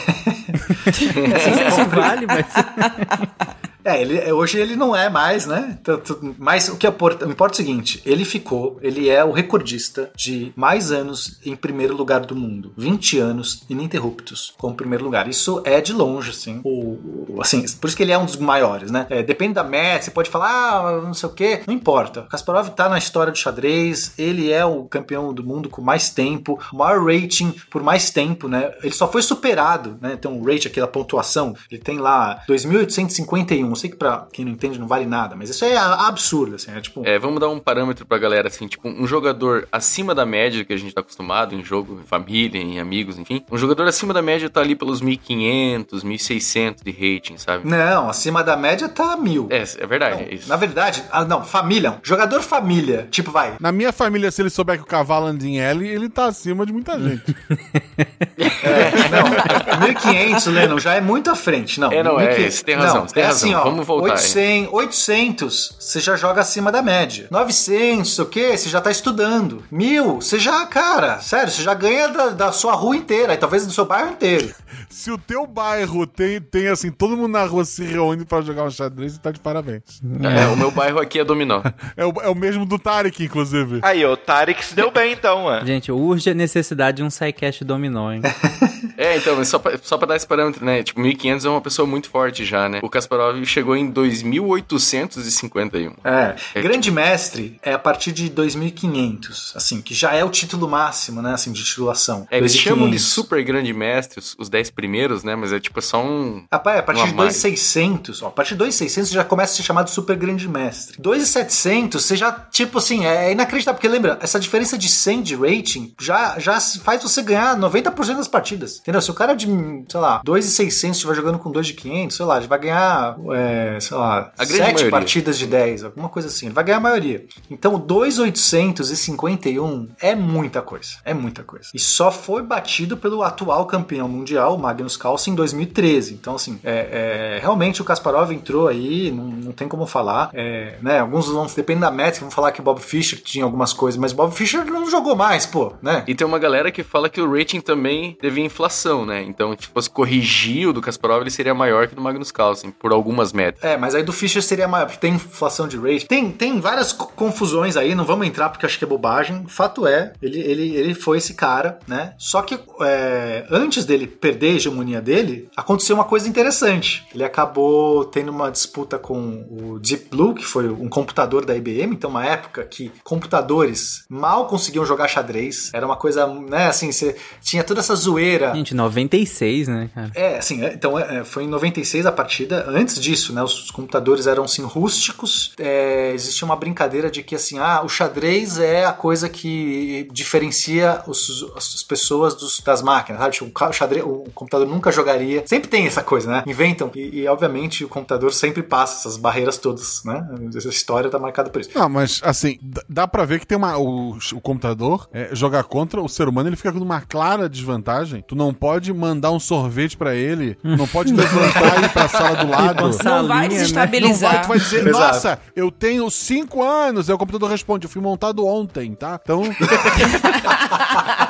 Não sei se vale, mas... <laughs> É, ele, hoje ele não é mais, né? Tanto- Mas o que importa, importa é o seguinte: ele ficou, ele é o recordista de mais anos em primeiro lugar do mundo. 20 anos ininterruptos como primeiro lugar. Isso é de longe, assim. O, assim por isso que ele é um dos maiores, né? É, depende da meta, você pode falar, ah, não sei o quê. Não importa. Kasparov tá na história do xadrez, ele é o campeão do mundo com mais tempo, o maior rating por mais tempo, né? Ele só foi superado, né? Tem um rate, aquela pontuação, ele tem lá 2.851. Eu sei que pra quem não entende não vale nada, mas isso é absurdo, assim. É tipo. É, vamos dar um parâmetro pra galera, assim, tipo, um jogador acima da média que a gente tá acostumado em jogo, em família, em amigos, enfim. Um jogador acima da média tá ali pelos 1500, 1600 de rating, sabe? Não, acima da média tá mil. É, é verdade, é isso. Na verdade, ah, não, família. Jogador família. Tipo, vai. Na minha família, se ele souber que o cavalo anda em L, ele tá acima de muita gente. <laughs> É, não, 1500, Lennon, já é muito à frente. Não, É, não, é, 1500 você tem razão, não, você tem é razão. Assim, ó, Vamos voltar, 800, 800, você já joga acima da média. 900, sei o quê, você já tá estudando. Mil, você já, cara, sério, você já ganha da, da sua rua inteira, e talvez do seu bairro inteiro. <laughs> Se o teu bairro tem, tem assim, todo mundo na rua se reúne pra jogar um xadrez, você tá de parabéns. É, o meu bairro aqui é dominó. <laughs> É o, é o mesmo do Tarek, inclusive. Aí, o Tarek se deu bem então, mano. Gente, urge a necessidade de um sidecast dominó, hein? <laughs> É, então, mas só pra, só pra dar esse parâmetro, né? Tipo, 1500 é uma pessoa muito forte já, né? O Kasparov chegou em 2851. É, grande mestre é a partir de 2500, assim, que já é o título máximo, né, assim, de titulação. É, eles 2500. chamam de super grande mestre, os, os 10 primeiros, né? Mas é tipo só um. Rapaz, a partir de a mais. 2,600, ó, a partir de 2,600 você já começa a ser chamado super grande mestre. 2,700 você já, tipo assim, é inacreditável, porque lembra, essa diferença de 100 de rating já, já faz você ganhar 90% das partidas, entendeu? Se o cara de, sei lá, 2,600 estiver jogando com 2 de 500, sei lá, ele vai ganhar, é, sei lá, A grande 7 maioria. partidas de 10, alguma coisa assim, ele vai ganhar a maioria. Então, 2,851 é muita coisa, é muita coisa. E só foi batido pelo atual campeão mundial, Magnus Carlsen, em 2013. Então, assim, é, é, realmente o Kasparov entrou aí, não, não tem como falar. É, né, alguns vão, depende da métrica, vão falar que o Bob Fischer tinha algumas coisas, mas o Bob Fischer não jogou mais, pô, né? E tem uma galera que fala que o rating também teve inflação, né? Então, se fosse corrigir o do Kasparov, ele seria maior que o do Magnus Carlsen, por algumas métricas. É, mas aí do Fischer seria maior, porque tem inflação de rate. Tem, tem várias co- confusões aí, não vamos entrar porque acho que é bobagem. Fato é, ele, ele, ele foi esse cara, né? Só que é, antes dele perder a hegemonia dele, aconteceu uma coisa interessante. Ele acabou tendo uma disputa com o Deep Blue, que foi um computador da IBM, então uma época que computadores mal conseguiam jogar xadrez. Era uma coisa, né, assim, você tinha toda essa zoeira. Gente, 96, né, cara? É, assim, é, então é, foi em 96 a partida. Antes disso, né, os, computadores eram assim rústicos. É, existia uma brincadeira de que assim, ah, o xadrez é a coisa que diferencia os- as pessoas dos- das máquinas, sabe? Tipo, o xadrez, o computador nunca jogaria. Sempre tem essa coisa, né? Inventam e, e, obviamente o computador sempre passa essas barreiras todas, né? Essa história tá marcada por isso. Não, mas assim, dá pra ver que tem uma. O, o computador é, jogar contra o ser humano, ele fica com uma clara desvantagem. Tu não pode mandar um sorvete pra ele, não pode <laughs> levantar e ir pra sala do lado. Salinha, Não vai né? desestabilizar. Não vai, tu vai dizer, nossa, eu tenho cinco anos. Aí o computador responde, eu fui montado ontem, tá? Então. <laughs>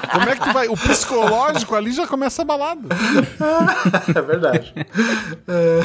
como é que tu vai? O psicológico ali já começa abalado. <laughs> É verdade. É,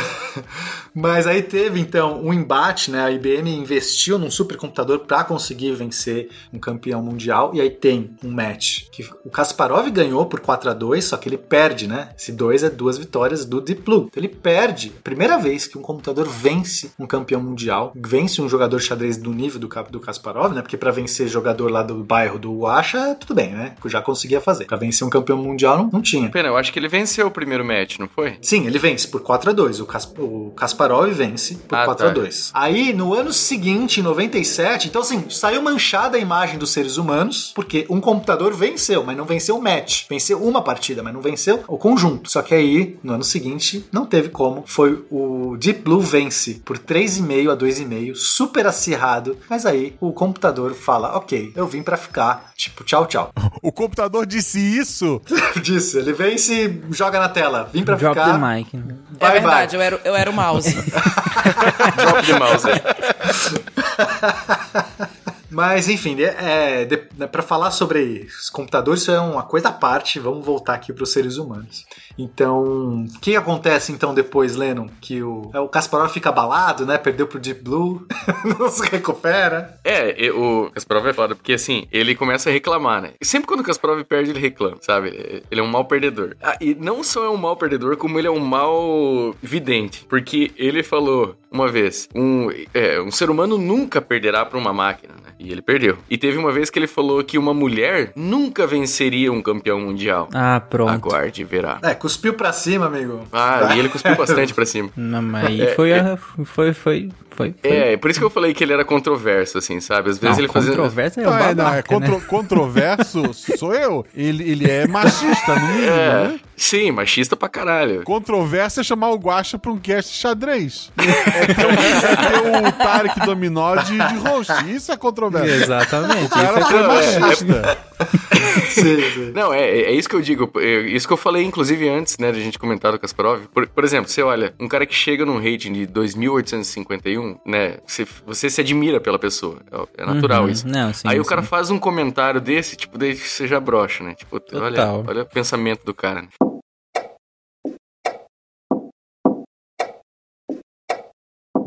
Mas aí teve então um embate, né? A IBM investiu num supercomputador para conseguir vencer um campeão mundial e aí tem um match que o Kasparov ganhou por 4 a 2, só que ele perde, né? Esse 2 é duas vitórias do Deep Blue. Então ele perde, primeira vez que um computador vence um campeão mundial, vence um jogador xadrez do nível do, do Kasparov, né? Porque para vencer jogador lá do bairro do Washa, tudo bem, né? Já conseguia fazer. Para vencer um campeão mundial não, não tinha. Pena, eu acho que ele venceu o primeiro match, não foi? Sim, ele vence por 4 a 2 O, Kas- o Kasparov vence por Ah, 4 a tá. 2 Aí, no ano seguinte, em 97, então assim, saiu manchada a imagem dos seres humanos, porque um computador venceu, mas não venceu o match. Venceu uma partida, mas não venceu o conjunto. Só que aí, no ano seguinte, não teve como. Foi o Deep Blue vence por 3,5 a 2,5, super acirrado. Mas aí, o computador fala, ok, eu vim pra ficar, tipo, tchau, tchau. <laughs> O computador disse isso. <laughs> Disse, ele vence e joga na tela. Vim pra Drop ficar. the mic. né? É Bye, verdade, eu era, eu era o mouse. <laughs> Drop the mouse. <laughs> Mas enfim, é, de, né, para falar sobre os computadores, isso é uma coisa à parte. Vamos voltar aqui para os seres humanos. Então, o que acontece então depois, Lennon? Que o, é, o Kasparov fica abalado, né? Perdeu pro Deep Blue, <laughs> não se recupera. É, o Kasparov é foda, porque assim, ele começa a reclamar, né? E sempre quando o Kasparov perde, ele reclama, sabe? Ele é um mau perdedor. Ah, e não só é um mau perdedor, como ele é um mau vidente. Porque ele falou uma vez: um, é, um ser humano nunca perderá pra uma máquina, né? E ele perdeu. E teve uma vez que ele falou que uma mulher nunca venceria um campeão mundial. Ah, pronto. Aguarde e verá. É, cuspiu pra cima, amigo. Ah, e ele cuspiu bastante pra cima. Não, mas aí É, foi, é. a- foi, foi, foi, foi. É, por isso que eu falei que ele era controverso, assim, sabe? Às vezes Não, ele fazia. controverso é o Não, é, não, é babaca, contro- né? controverso <laughs> sou eu. Ele, ele é machista, no mínimo, É, né? sim, machista pra caralho. Controverso é chamar o Guaxa pra um cast xadrez. <laughs> É ter, o- é ter o Tarek Dominó de, de host. Isso é controverso. Exatamente. O cara foi é- machista. <laughs> Sim, sim. Não, é, é isso que eu digo. é isso que eu falei, inclusive, antes, né, de a gente comentar do Kasparov. Por, por exemplo, você olha, um cara que chega num rating de 2.851, né, você, você se admira pela pessoa. É, é natural Uhum. isso. Não, sim, Aí o sim. cara faz um comentário desse, tipo, daí você já brocha, né? Tipo, olha, olha o pensamento do cara. né?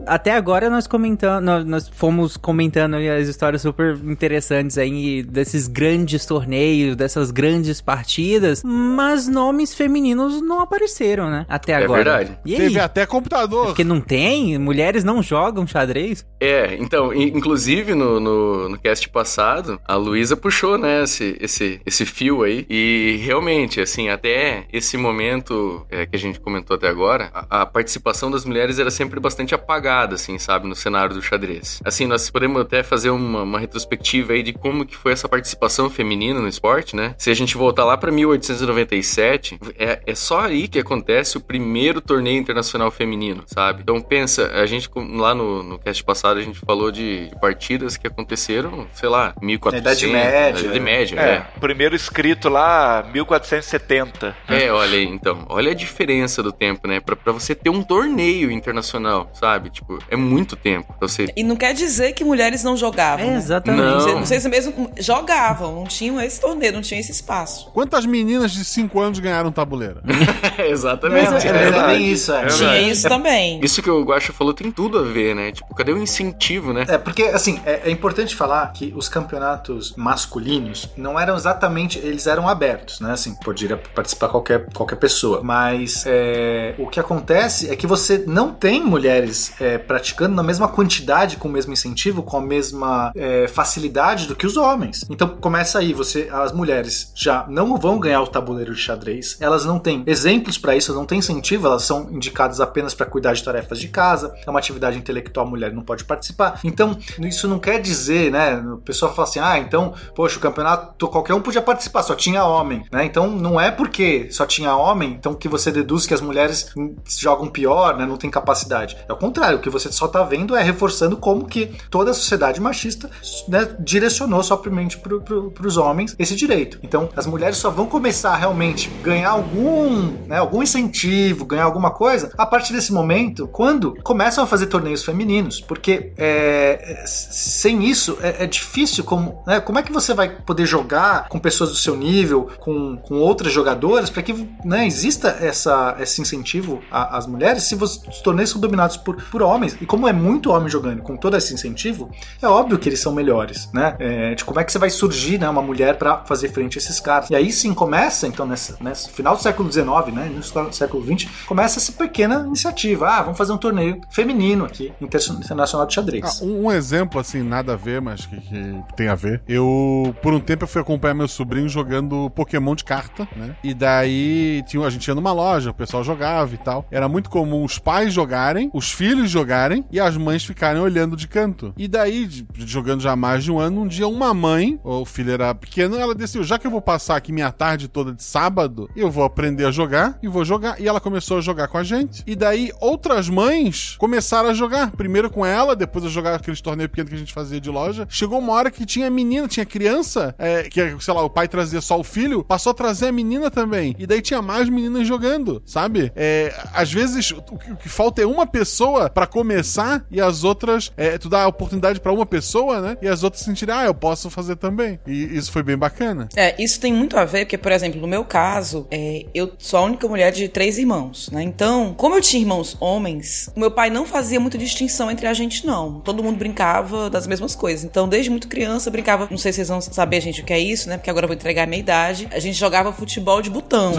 Até agora nós comentando, nós, nós fomos comentando ali as histórias super interessantes aí desses grandes torneios, dessas grandes partidas, mas nomes femininos não apareceram, né? Até É agora. verdade. E aí? Teve até computador. Porque não tem? Mulheres não jogam xadrez? É, então, in- inclusive no, no, no cast passado, a Luísa puxou, né, esse, esse, esse fio aí. E realmente, assim, até esse momento é, que a gente comentou até agora, a, a participação das mulheres era sempre bastante apagada, assim, sabe, no cenário do xadrez. Assim, nós podemos até fazer uma, uma retrospectiva aí de como que foi essa participação feminina no esporte, né? Se a gente voltar lá pra 1897, é, é só aí que acontece o primeiro torneio internacional feminino, sabe? Então pensa, a gente lá no, no cast passado a gente falou de, de partidas que aconteceram, sei lá, 1400. Na Idade Média. Na Idade Média, é. é. Primeiro escrito lá, 1470. É, olha aí, então. Olha a diferença do tempo, né? Pra, pra você ter um torneio internacional, sabe? Tipo, é muito tempo pra você... E não quer dizer que mulheres não jogavam. É, né? exatamente. Não. Vocês, mesmo jogavam, não tinham esse torneio, não tinham esse espaço. Quantas meninas de 5 anos ganharam tabuleira? <laughs> Exatamente. Mas é, é verdade. bem isso, é. Tinha verdade. isso também. Isso que o Guaxa falou tem tudo a ver, né? Tipo, cadê o incentivo, né? É, porque, assim, é, é importante falar que os campeonatos masculinos não eram exatamente. Eles eram abertos, né? Assim, poderia participar qualquer, qualquer pessoa. Mas é, o que acontece é que você não tem mulheres é, praticando na mesma quantidade, com o mesmo incentivo, com a mesma é, facilidade do que os homens. Então começa aí, você, as mulheres já não vão ganhar o tabuleiro de xadrez, elas não têm exemplos para isso, não têm incentivo, elas são indicadas apenas para cuidar de tarefas de casa, é uma atividade intelectual, a mulher não pode participar. Então, isso não quer dizer, né? O pessoal fala assim: ah, então, poxa, o campeonato qualquer um podia participar, só tinha homem, né? Então, não é porque só tinha homem, então que você deduz que as mulheres jogam pior, né? Não tem capacidade. É o contrário, que você só tá vendo é reforçando como que toda a sociedade machista né, direcionou somente pro, pro, pros homens esse direito. Então, as mulheres só vão começar a realmente ganhar algum, né, algum incentivo, ganhar alguma coisa a partir desse momento, quando começam a fazer torneios femininos, porque é, sem isso é, é difícil como, né, como é que você vai poder jogar com pessoas do seu nível, com, com outras jogadoras, para que né, exista essa, esse incentivo às mulheres se os, os torneios são dominados por, por homens. E como é muito homem jogando com todo esse incentivo, é óbvio que eles são melhores, né? É, de como é que você vai surgir né, uma mulher para fazer frente a esses caras. E aí sim começa, então, nessa, nesse final do século XIX, né, do século XX, começa essa pequena iniciativa. Ah, vamos fazer um torneio feminino aqui, inter- internacional de xadrez. Ah, um, um exemplo, assim, nada a ver, mas que, que tem a ver. Eu, por um tempo, eu fui acompanhar meu sobrinho jogando Pokémon de carta, né? E daí tinha, a gente ia numa loja, o pessoal jogava e tal. Era muito comum os pais jogarem, os filhos jogarem e as mães ficarem olhando de canto. E daí, jogando já mais de um ano, um dia uma mãe, o filho era pequeno, ela decidiu, já que eu vou passar aqui minha tarde toda de sábado, eu vou aprender a jogar e vou jogar. E ela começou a jogar com a gente. E daí outras mães começaram a jogar. Primeiro com ela, depois a jogar aqueles torneios pequenos que a gente fazia de loja. Chegou uma hora que tinha menina, tinha criança, é, que, sei lá, o pai trazia só o filho, passou a trazer a menina também. E daí tinha mais meninas jogando, sabe? É, às vezes o que, falta é uma pessoa pra começar e as outras. é, tu dá a oportunidade pra uma pessoa, né? E as outras sentirem, ah, eu posso fazer também. E isso foi bem bacana. É, isso tem muito a ver, porque, por exemplo, no meu caso, é, eu sou a única mulher de três irmãos, né? Então, como eu tinha irmãos homens, o meu pai não fazia muita distinção entre a gente, não. Todo mundo brincava das mesmas coisas. Então, desde muito criança, eu brincava. Não sei se vocês vão saber, gente, o que é isso, né? Porque agora eu vou entregar a minha idade. A gente jogava futebol de botão.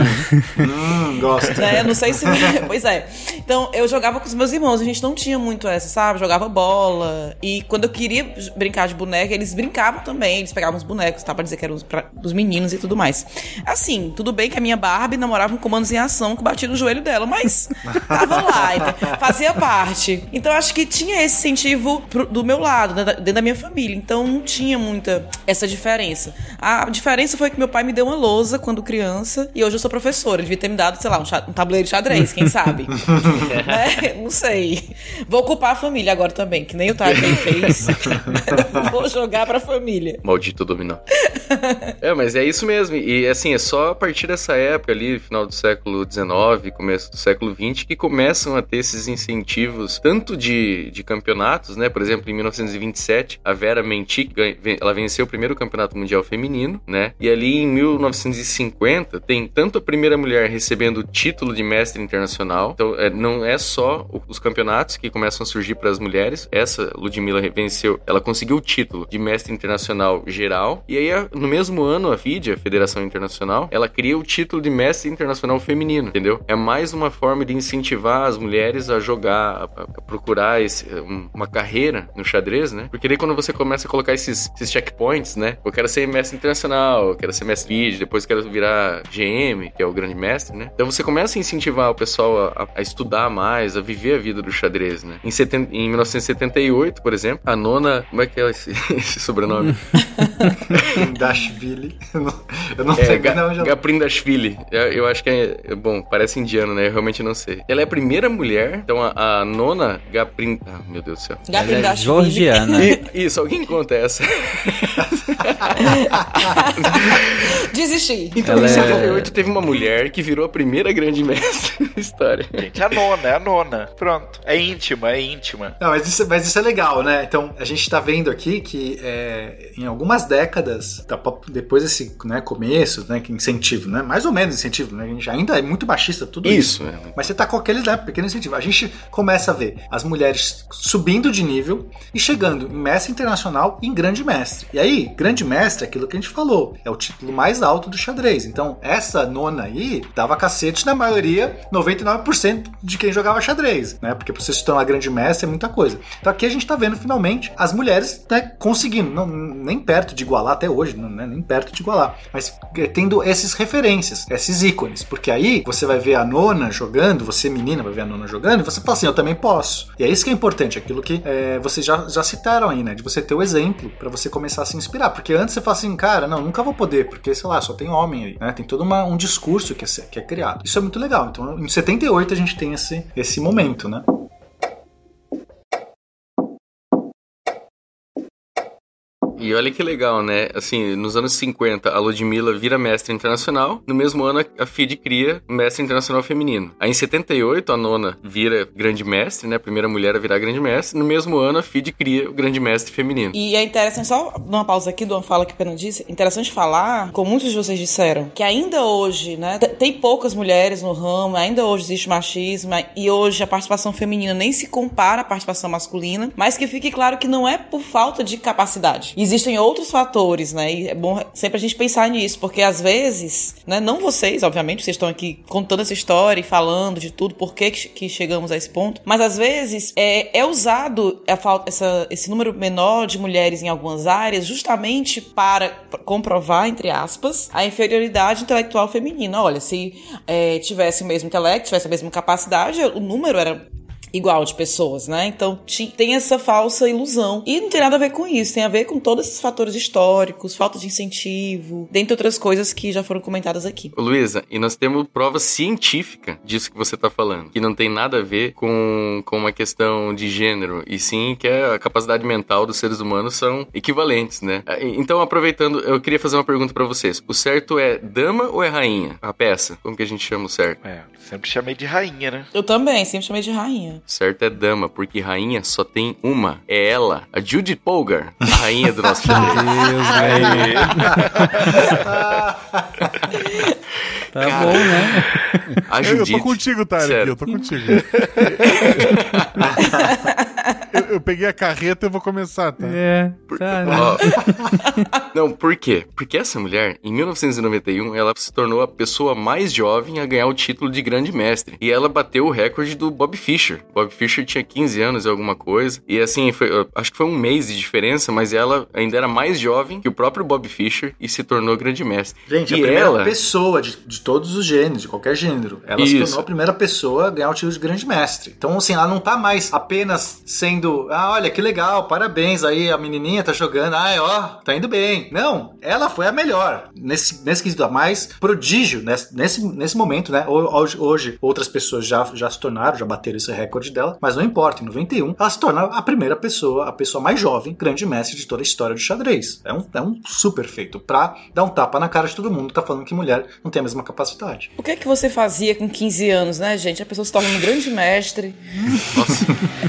Hum, <laughs> gosto. né? Não sei se. <laughs> pois é. Então, eu jogava com os meus irmãos. A gente não tinha muito essa, sabe? Jogava bola. E quando eu queria brincar de boneca, eles brincavam também. Eles pegavam os bonecos, tá? Pra dizer que eram os pra- dos meninos e tudo mais. Assim, tudo bem que a minha Barbie namorava um comandos em ação que batia no joelho dela, mas <laughs> tava lá, então, fazia parte. Então, acho que tinha esse incentivo pro- do meu lado, né, da- dentro da minha família. Então, não tinha muita essa diferença. A diferença foi que meu pai me deu uma lousa quando criança e hoje eu sou professora. Ele devia ter me dado, sei lá, um, um tabuleiro de xadrez, quem sabe? <laughs> <laughs> né? Não sei. Vou ocupar a família agora também, que nem o Tarek <laughs> fez. <laughs> Vou jogar pra família. Maldito dominó. é, mas é isso mesmo. E assim, é só a partir dessa época ali, final do século XIX, começo do século XX, que começam a ter esses incentivos, tanto de, de campeonatos, né? Por exemplo, em 1927, a Vera Mentic, ela venceu o primeiro campeonato mundial feminino, né? E ali em 1950, tem tanto a primeira mulher recebendo o título de mestre internacional, então é, não é só os campeonatos que começam a surgir para as mulheres. Essa Ludmilla venceu, ela conseguiu o título de mestre internacional geral. E aí, no mesmo ano, a FIDE, a Federação Internacional, ela cria o título de mestre internacional feminino, entendeu? É mais uma forma de incentivar as mulheres a jogar, a, procurar esse- um- uma carreira no xadrez, né? Porque daí quando você começa a colocar esses, esses checkpoints, né? Eu quero ser mestre internacional, eu quero ser mestre FIDE, depois quero virar GM, que é o grande mestre, né? Então você começa a incentivar o pessoal a, a estudar mais, a viver a vida do xadrez, né? Em, seten- em 1978, por exemplo, a nona. Como é que é esse, <laughs> esse sobrenome? <laughs> Dashville. Eu não, eu não É, sei Ga onde ela... Gaprindashvili. Eu, eu acho que é, é- Bom, parece indiano, né? Eu realmente não sei. Ela é a primeira mulher, então a, a nona Gaprin. Ah, meu Deus do céu. Ela é georgiana. I- Isso, alguém conta essa. <laughs> Desisti. Então, Ela em é- 78 teve uma mulher que virou a primeira grande mestre da história. Gente, é a nona, é a nona. Pronto. É íntima, é íntima. Não, mas isso, mas isso é legal, né? Então, a gente tá vendo aqui que é, em algumas décadas, da pop- depois desse né, começo, né, que incentivo, né? Mais ou menos incentivo, né? A gente ainda é muito baixista tudo isso. Isso, é. Mas você tá com aquele né, pequeno incentivo. A gente começa a ver as mulheres subindo de nível e chegando em mestre internacional e em grande mestre. E aí, grande mestre é aquilo que a gente falou, é o título mais alto do xadrez. Então, essa nona aí dava cacete na maioria, 99% de quem jogava xadrez, né? Porque pra você se tornar grande mestre é muita coisa. Então aqui a gente tá vendo finalmente as mulheres né, conseguindo, não, nem perto de igualar até hoje, não, né, nem perto de igualar, mas é, tendo esses referências, esses ícones, porque aí você vai ver a nona jogando, você menina vai ver a nona jogando, e você fala assim, eu também posso. E é isso que é importante, aquilo que é, vocês já, já citaram aí, né? De você ter o exemplo pra você começar a se inspirar. Porque antes você fala assim, cara, não, nunca vou poder, porque, sei lá, só tem homem aí, né? Tem todo uma- um discurso que é, que é criado. Isso é muito legal. Então, em 78 a gente tem esse, esse momento, né? E olha que legal, né? Assim, nos anos 50, a Ludmilla vira mestre internacional. No mesmo ano, a FIDE cria mestre internacional feminino. Aí, em 78, a nona vira grande mestre, né? A primeira mulher a virar grande mestre. No mesmo ano, a FIDE cria o grande mestre feminino. E é interessante, só uma pausa aqui de uma fala que o Pena disse, interessante falar, como muitos de vocês disseram, que ainda hoje, né, tem poucas mulheres no ramo, ainda hoje existe machismo, e hoje a participação feminina nem se compara à participação masculina, mas que fique claro que não é por falta de capacidade. Existem outros fatores, né, e é bom sempre a gente pensar nisso, porque às vezes, né, não vocês, obviamente, vocês estão aqui contando essa história e falando de tudo, por que que chegamos a esse ponto, mas às vezes é, é usado a falta, essa, esse número menor de mulheres em algumas áreas justamente para comprovar, entre aspas, a inferioridade intelectual feminina. Olha, se é, tivesse o mesmo intelecto, tivesse a mesma capacidade, o número era igual de pessoas, né? Então tem essa falsa ilusão. E não tem nada a ver com isso, tem a ver com todos esses fatores históricos, falta de incentivo, dentre outras coisas que já foram comentadas aqui. Luísa, e nós temos prova científica disso que você tá falando, que não tem nada a ver com, com uma questão de gênero, e sim que a capacidade mental dos seres humanos são equivalentes, né? Ah, Então, aproveitando, eu queria fazer uma pergunta pra vocês. O certo é dama ou é rainha? A peça? Como que a gente chama o certo? É, sempre chamei de rainha, né? Eu também, sempre chamei de rainha. Certo é dama, porque rainha só tem uma. É ela, a Judith Polgar, a rainha do nosso <laughs> xadrez. <laughs> Tá bom, né? A Eu, eu tô Judith. contigo, Tarek, eu tô contigo. <laughs> eu, eu peguei a carreta e vou começar, tá? É, tá, né? <laughs> Não, por quê? Porque essa mulher, em 1991, ela se tornou a pessoa mais jovem a ganhar o título de grande mestre. E ela bateu o recorde do Bob Fischer. Bob Fischer tinha 15 anos e alguma coisa. E assim, foi- acho que foi um mês de diferença, mas ela ainda era mais jovem que o próprio Bob Fischer e se tornou grande mestre. Gente, a e primeira ela, pessoa de, de todos os gêneros, de qualquer gênero. Ela se Isso. tornou a primeira pessoa a ganhar o título de grande mestre. Então, assim, ela não tá mais apenas sendo, ah, olha que legal, parabéns aí, a menininha tá jogando, ai, ó, tá indo bem. Não, ela foi a melhor. Nesse, nesse quesito, a mais prodígio, nesse, nesse, nesse momento, né? Ho- Hoje, hoje, outras pessoas já, já se tornaram, já bateram esse recorde dela, mas não importa, em 91, ela se torna a primeira pessoa, a pessoa mais jovem, grande mestre de toda a história do xadrez. É um, é um super feito pra dar um tapa na cara de todo mundo que tá falando que mulher não tem a mesma capacidade. O que é que você fazia com 15 anos, né, gente? A pessoa se torna um grande mestre.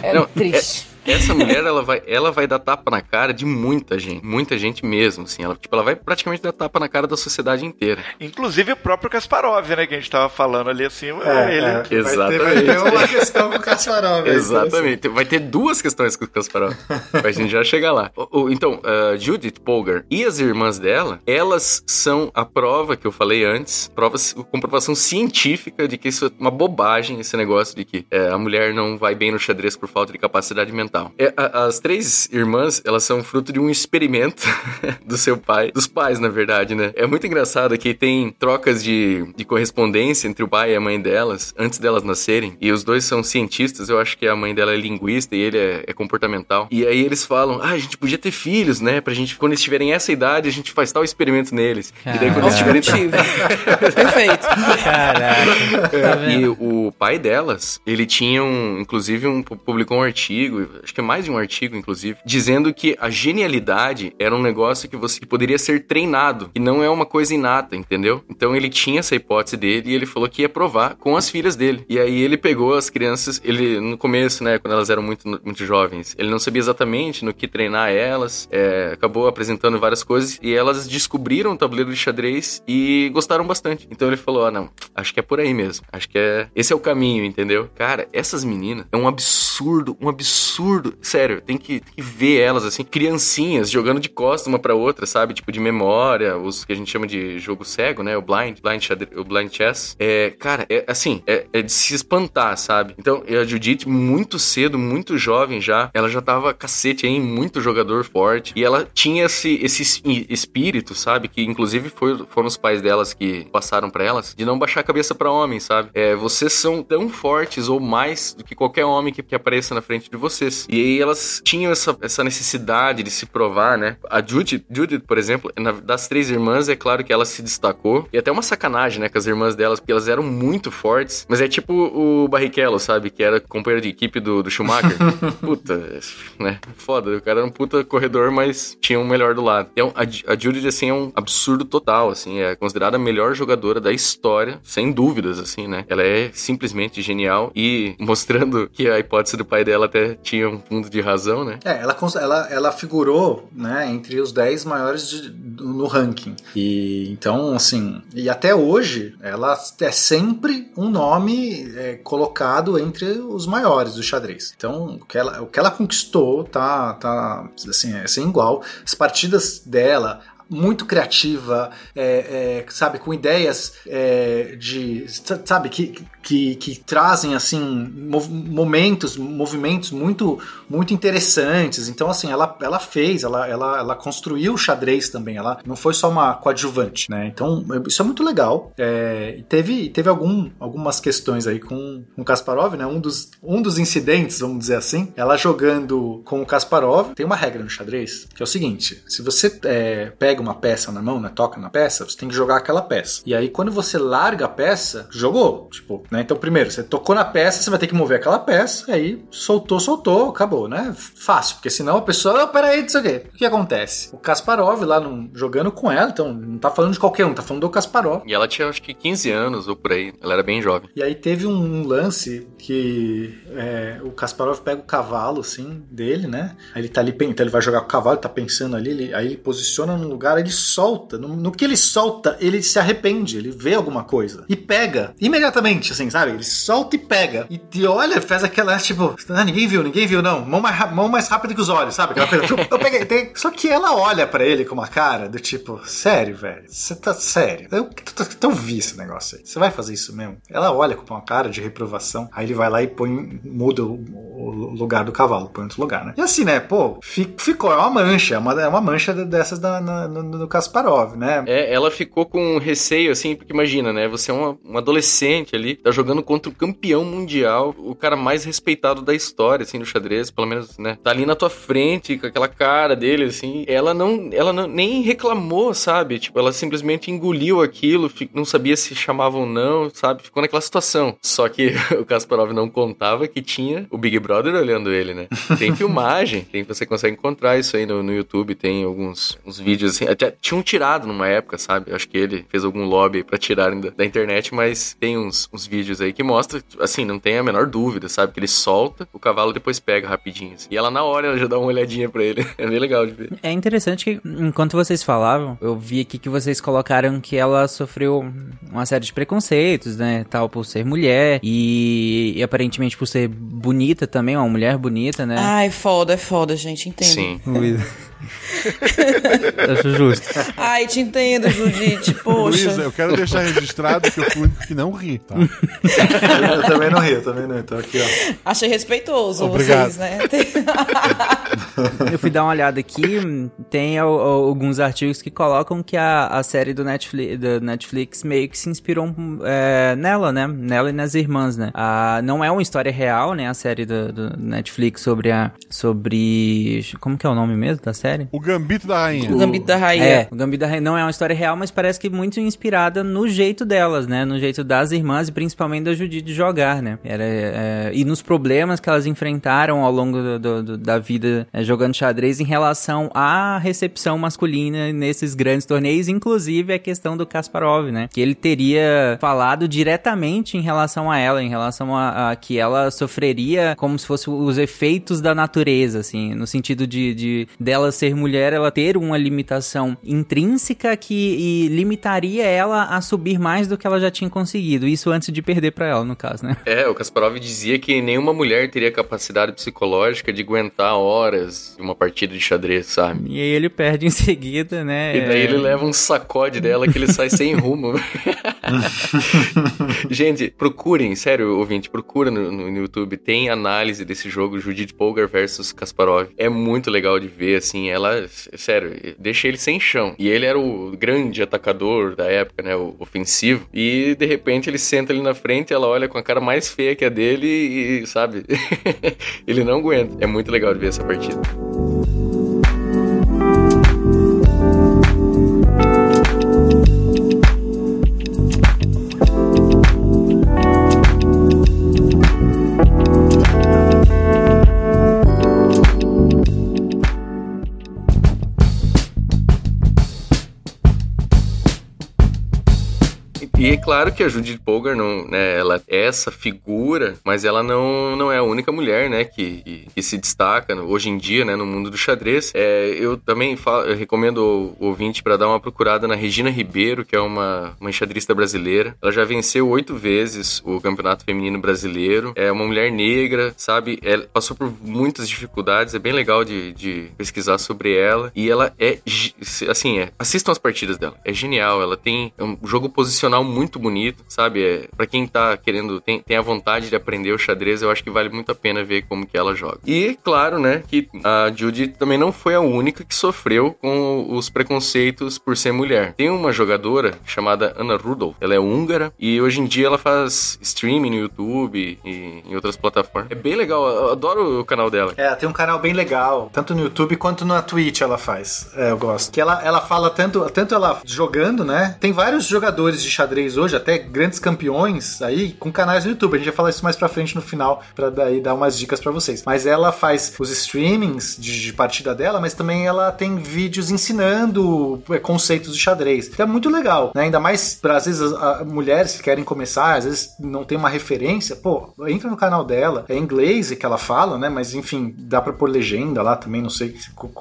É Não, triste. Essa mulher, ela vai, ela vai dar tapa na cara de muita gente. Muita gente mesmo, assim. Ela, tipo, ela vai praticamente dar tapa na cara da sociedade inteira. Inclusive o próprio Kasparov, né? Que a gente tava falando ali acima. É, ele. é. Exatamente. Vai ter, vai ter uma questão com o Kasparov. aí, Exatamente. Vai ter duas questões com o Kasparov. <laughs> pra gente já chegar lá. O- o- então, a Judith Polgar e as irmãs dela, elas são a prova que eu falei antes, prova, comprovação científica de que isso é uma bobagem, esse negócio de que é, a mulher não vai bem no xadrez por falta de capacidade mental. É, a- as três irmãs, elas são fruto de um experimento <laughs> do seu pai, dos pais, na verdade, né? É muito engraçado que tem trocas de, de correspondência entre o pai e a mãe delas, antes delas nascerem, e os dois são cientistas, eu acho que a mãe dela é linguista e ele é, é comportamental. E aí eles falam, ah, a gente podia ter filhos, né? Pra gente, quando eles tiverem essa idade, a gente faz tal experimento neles. E daí quando eles tiverem... <laughs> Perfeito. Caraca. Tá É, e o pai delas, ele tinha um, inclusive, um, publicou um artigo, acho que é mais de um artigo, inclusive, dizendo que a genialidade era um negócio que você poderia ser treinado, e não é uma coisa inata, entendeu? Então ele tinha essa hipótese dele e ele falou que ia provar com as filhas dele. E aí ele pegou as crianças, ele no começo, né, quando elas eram muito, muito jovens, ele não sabia exatamente no que treinar elas, é, acabou apresentando várias coisas e elas descobriram o tabuleiro de xadrez e gostaram bastante. Então ele falou: ah, não, acho que é por aí mesmo. Acho que é. Esse é o caminho, entendeu? Cara, essas meninas é um absurdo, um absurdo. Sério, tem que, tem que ver elas assim, criancinhas jogando de costas uma pra outra, sabe? Tipo de memória, os que a gente chama de jogo cego, né? O blind, blind o blind chess. É, cara, é assim, é, é de se espantar, sabe? Então, a Judith, muito cedo, muito jovem já, ela já tava cacete aí, muito jogador forte. E ela tinha esse, esse es- espírito, sabe? Que inclusive foi, foram os pais delas que passaram pra elas, de não baixar a cabeça pra homem, sabe? É, vocês são tão fortes ou mais do que qualquer homem que, que apareça na frente de vocês. E aí elas tinham essa, essa necessidade de se provar, né? A Judith, Judith, por exemplo, das três irmãs, é claro que ela se destacou. E até uma sacanagem, né, com as irmãs delas, porque elas eram muito fortes. Mas é tipo o Barrichello, sabe? Que era companheiro de equipe do, do Schumacher. <laughs> puta, né? Foda. O cara era um puta corredor, mas tinha um melhor do lado. Então, a, a Judith, assim, é um absurdo total, assim. É considerada a melhor jogadora da história, sem dúvidas, assim, né? Ela é simplesmente genial e mostrando que a hipótese do pai dela até tinha um fundo de razão, né? É, ela, ela, ela figurou né, entre os 10 maiores de- no ranking. E então, assim, e até hoje, ela é sempre um nome é, colocado entre os maiores do xadrez. Então, o que ela, o que ela conquistou tá, tá assim, é sem igual. As partidas dela, muito criativa, é, é, sabe, com ideias é, de, sabe, que, que, que trazem, assim, mov- momentos, movimentos muito, muito interessantes. Então, assim, ela, ela fez, ela, ela, ela construiu o xadrez também, ela não foi só uma coadjuvante, né? Então, isso é muito legal. É, teve, teve algum, algumas questões aí com, com Kasparov, né? Um dos, um dos incidentes, vamos dizer assim, ela jogando com o Kasparov, tem uma regra no xadrez, que é o seguinte, se você é, pega pega uma peça na mão, né? Toca na peça, você tem que jogar aquela peça. E aí, quando você larga a peça, jogou. Tipo, né? Então, primeiro, você tocou na peça, você vai ter que mover aquela peça, aí soltou, soltou, acabou, né? Fácil, porque senão a pessoa, oh, peraí, não sei o quê. O que acontece? O Kasparov lá no- jogando com ela, então não tá falando de qualquer um, tá falando do Kasparov. E ela tinha acho que 15 anos ou por aí. Ela era bem jovem. E aí teve um lance que é, o Kasparov pega o cavalo, assim, dele, né? Aí ele tá ali, então ele vai jogar com o cavalo, tá pensando ali, ele- aí ele posiciona num lugar, ele solta. No, no que ele solta, ele se arrepende, ele vê alguma coisa. E pega, imediatamente, assim, sabe? Ele solta e pega. E, olha, faz aquela, tipo, ah, ninguém viu, ninguém viu, não. Mão mais, mão mais rápida que os olhos, sabe? Aquela coisa, eu peguei, tem- Só que ela olha pra ele com uma cara do tipo, sério, velho? Você tá sério? Eu, eu, eu vi esse negócio aí. Você vai fazer isso mesmo? Ela olha com uma cara de reprovação. Aí ele vai lá e põe, muda o, o lugar do cavalo, põe outro lugar, né? E assim, né? Pô, fi- ficou, é uma mancha, é uma, é uma mancha dessas da, na- no, no Kasparov, né? É, ela ficou com receio, assim, porque imagina, né? Você é uma, um adolescente ali, tá jogando contra o campeão mundial, o cara mais respeitado da história, assim, do xadrez, pelo menos, né? Tá ali na tua frente, com aquela cara dele, assim. Ela não, ela não, nem reclamou, sabe? Tipo, ela simplesmente engoliu aquilo, não sabia se chamava ou não, sabe? Ficou naquela situação. Só que <laughs> o Kasparov não contava que tinha o Big Brother olhando ele, né? Tem filmagem, tem, você consegue encontrar isso aí no, no YouTube, tem alguns uns vídeos assim, até tinham tirado numa época, sabe? Acho que ele fez algum lobby pra tirarem da, da internet, mas tem uns, uns vídeos aí que mostra, assim, não tem a menor dúvida, sabe? Que ele solta, o cavalo depois pega rapidinho. assim. E ela na hora ela já dá uma olhadinha pra ele. <laughs> É bem legal de ver. É interessante que, enquanto vocês falavam, eu vi aqui que vocês colocaram que ela sofreu uma série de preconceitos, né? Tal, por ser mulher e, e aparentemente por ser bonita também, uma mulher bonita, né? Ai, foda, é foda, gente, entendo. Sim. <laughs> <laughs> Acho justo. Ai, te entendo, Judite, poxa. Luísa, eu quero deixar registrado que eu fui o único que não ri, tá? eu também não ri, eu também não ri. Tô aqui, ó. Achei respeitoso Obrigado. vocês, né? Eu fui dar uma olhada aqui, tem al- al- alguns artigos que colocam que a, a série do Netflix, do Netflix meio que se inspirou é, nela, né? Nela e nas irmãs, né? Ah, não é uma história real, né? A série do, do Netflix sobre a... sobre... como que é o nome mesmo da série? O Gambito da Rainha. O Gambito da Rainha. É, o Gambito da Rainha não é uma história real, mas parece que muito inspirada no jeito delas, né? No jeito das irmãs e principalmente da Judite de jogar, né? Era, é, e nos problemas que elas enfrentaram ao longo do- do- do- da vida é, jogando xadrez em relação à recepção masculina nesses grandes torneios, inclusive a questão do Kasparov, né? Que ele teria falado diretamente em relação a ela, em relação a, a que ela sofreria como se fosse os efeitos da natureza, assim, no sentido de, de dela ser mulher, ela ter uma limitação intrínseca que e limitaria ela a subir mais do que ela já tinha conseguido. Isso antes de perder pra ela, no caso, né? É, o Kasparov dizia que nenhuma mulher teria capacidade psicológica de aguentar horas de uma partida de xadrez, sabe? E aí ele perde em seguida, né? E daí ele leva um sacode dela que ele sai sem rumo. <laughs> Gente, procurem, sério, ouvinte, procura no, no YouTube. Tem análise desse jogo, Judith Polgar versus Kasparov. É muito legal de ver, assim, ela, sério, deixa ele sem chão. E ele era o grande atacador da época, né, o ofensivo. E de repente ele senta ali na frente, ela olha com a cara mais feia que a dele e, sabe, <laughs> ele não aguenta. É muito legal de ver essa partida. E é claro que a Judith Polgar não, né, ela é essa figura, mas ela não, não é a única mulher, né, que, que, se destaca hoje em dia, né, no mundo do xadrez. É, eu também falo, eu recomendo o ouvinte para dar uma procurada na Regina Ribeiro, que é uma, uma enxadrista brasileira. Ela já venceu oito vezes o Campeonato Feminino Brasileiro. É uma mulher negra, sabe? Ela passou por muitas dificuldades. É bem legal de, de pesquisar sobre ela. E ela é, assim, é, assistam as partidas dela. É genial. Ela tem um jogo posicional muito bonito, sabe? É, para quem tá querendo, tem, tem a vontade de aprender o xadrez, eu acho que vale muito a pena ver como que ela joga. E, claro, né, que a Judy também não foi a única que sofreu com os preconceitos por ser mulher. Tem uma jogadora chamada Ana Rudolph, ela é húngara e hoje em dia ela faz streaming no YouTube e em outras plataformas. É bem legal, eu adoro o canal dela. É, tem um canal bem legal, tanto no YouTube quanto na Twitch ela faz. É, eu gosto. Que ela, ela fala tanto, tanto ela jogando, né? Tem vários jogadores de xadrez hoje, até grandes campeões aí, com canais no YouTube. A gente vai falar isso mais pra frente no final, pra daí dar umas dicas pra vocês. Mas ela faz os streamings de, de partida dela, mas também ela tem vídeos ensinando é, conceitos de xadrez. Então é muito legal, né? Ainda mais pra, às vezes, a- a- mulheres que querem começar, às vezes não tem uma referência, pô, entra no canal dela. É inglês que ela fala, né? Mas enfim, dá pra pôr legenda lá também, não sei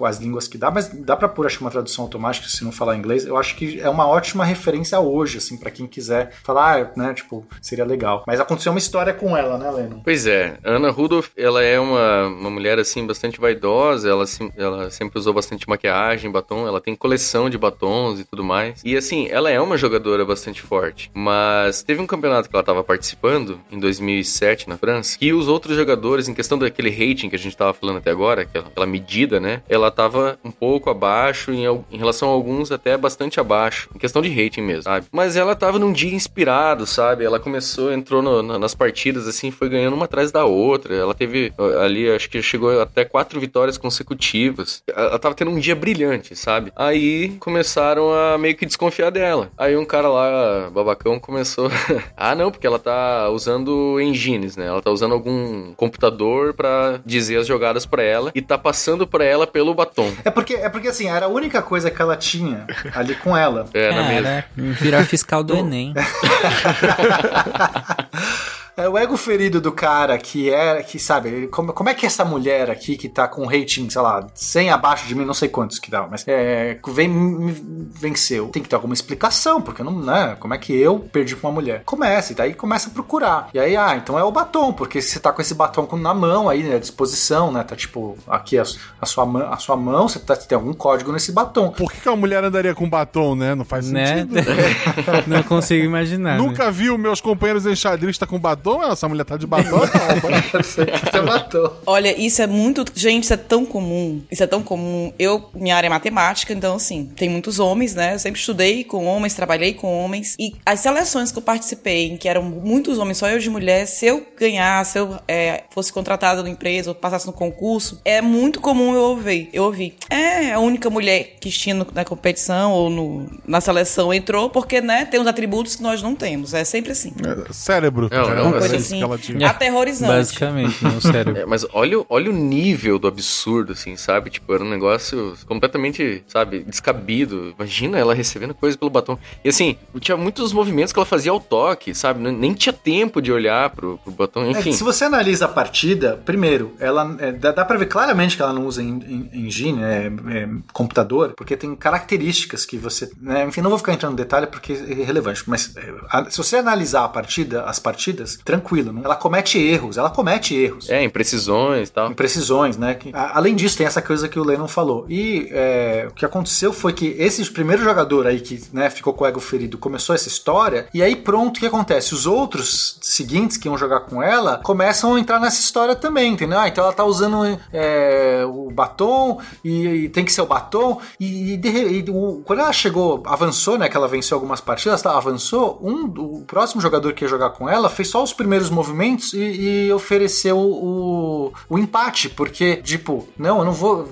as línguas que dá, mas dá pra pôr, acho uma tradução automática se não falar inglês. Eu acho que é uma ótima referência hoje, assim, pra quem quiser falar, ah, né? Tipo, seria legal. Mas aconteceu uma história com ela, né, Lennon? Pois é, Ana Rudolph, ela é uma, uma mulher, assim, bastante vaidosa, ela, ela sempre usou bastante maquiagem, batom, ela tem coleção de batons e tudo mais. E, assim, ela é uma jogadora bastante forte, mas teve um campeonato que ela estava participando, em 2007, na França, que os outros jogadores, em questão daquele rating que a gente estava falando até agora, aquela, aquela medida, né, ela estava um pouco abaixo, em, em relação a alguns até bastante abaixo, em questão de rating mesmo, sabe? Mas ela estava num dia inspirado, sabe? Ela começou, entrou no- na- nas partidas, assim, foi ganhando uma atrás da outra. Ela teve ali, acho que chegou até quatro vitórias consecutivas. Ela tava tendo um dia brilhante, sabe? Aí começaram a meio que desconfiar dela. Aí um cara lá, babacão, começou. <laughs> ah, não, porque ela tá usando engines, né? Ela tá usando algum computador pra dizer as jogadas pra ela e tá passando pra ela pelo batom. É porque, é porque assim, era a única coisa que ela tinha ali com ela. É, na Cara, virar fiscal do Enem. <laughs> É o ego ferido do cara que é, que sabe, como, como é que essa mulher aqui que tá com rating, sei lá, 100 abaixo de mim, não sei quantos que dá, mas é, vem, me venceu. Tem que ter alguma explicação, porque não, né, como é que eu perdi pra uma mulher? Começa, e daí começa a procurar. E aí, ah, então é o batom, porque você tá com esse batom com- na mão aí, né, à disposição, né, tá tipo, aqui a, a sua, mão, a sua mão, você tá, tem algum código nesse batom. Por que, que uma mulher andaria com batom, né? Não faz Né? sentido. <laughs> Não consigo imaginar. né? Nunca viu meus companheiros em xadrez tá com batom? Essa mulher tá de batom? <laughs> Você matou. Olha, isso é muito. Gente, isso é tão comum. Isso é tão comum. Eu, minha área é matemática, então, assim, tem muitos homens, né? Eu sempre estudei com homens, trabalhei com homens. E as seleções que eu participei, em que eram muitos homens, só eu de mulher, se eu ganhasse, se eu é, fosse contratada numa empresa ou passasse no concurso, é muito comum eu ouvir. Eu ouvi. É, a única mulher que tinha no- na competição ou no, na seleção entrou porque, né, tem uns atributos que nós não temos. É sempre assim. Cérebro. Não, Era não, uma assim, coisa que ela tinha. Aterrorizante. Basicamente, no cérebro. É, mas olha, o- olha o nível do absurdo, assim, sabe? Tipo, era um negócio completamente, sabe, descabido. Imagina ela recebendo coisa pelo batom. E assim, tinha muitos movimentos que ela fazia ao toque, sabe? Nem- tinha tempo de olhar pro, pro batom, É, enfim. se você analisa a partida, primeiro, ela é, dá, dá pra ver claramente que ela não usa en- en- engine, é, é, computador, porque tem características que você. né, enfim, não vou ficar entrando no detalhe porque é irrelevante, mas é, a- se você analisar a partida, as partidas, tranquilo, não- ela comete erros, ela comete erros. É, imprecisões e tal. Imprecisões, né? Que- a- além disso, tem essa coisa que o Lennon falou. E é, o que aconteceu foi que esse primeiro jogador aí que né, ficou com o ego ferido começou essa história, e aí pronto, o que acontece? Os outros seguintes que iam jogar com ela começam a entrar nessa história também, entendeu? Ah, então ela tá usando é, o batom, e, e tem que ser o batom, e, e de e o- quando ela chegou, avançou, né? Que ela venceu algumas partidas, tá, avançou, um, o próximo jogador que ia jogar com ela fez só os primeiros movimentos e, e ofereceu o, o empate, porque, tipo, não, eu não vou.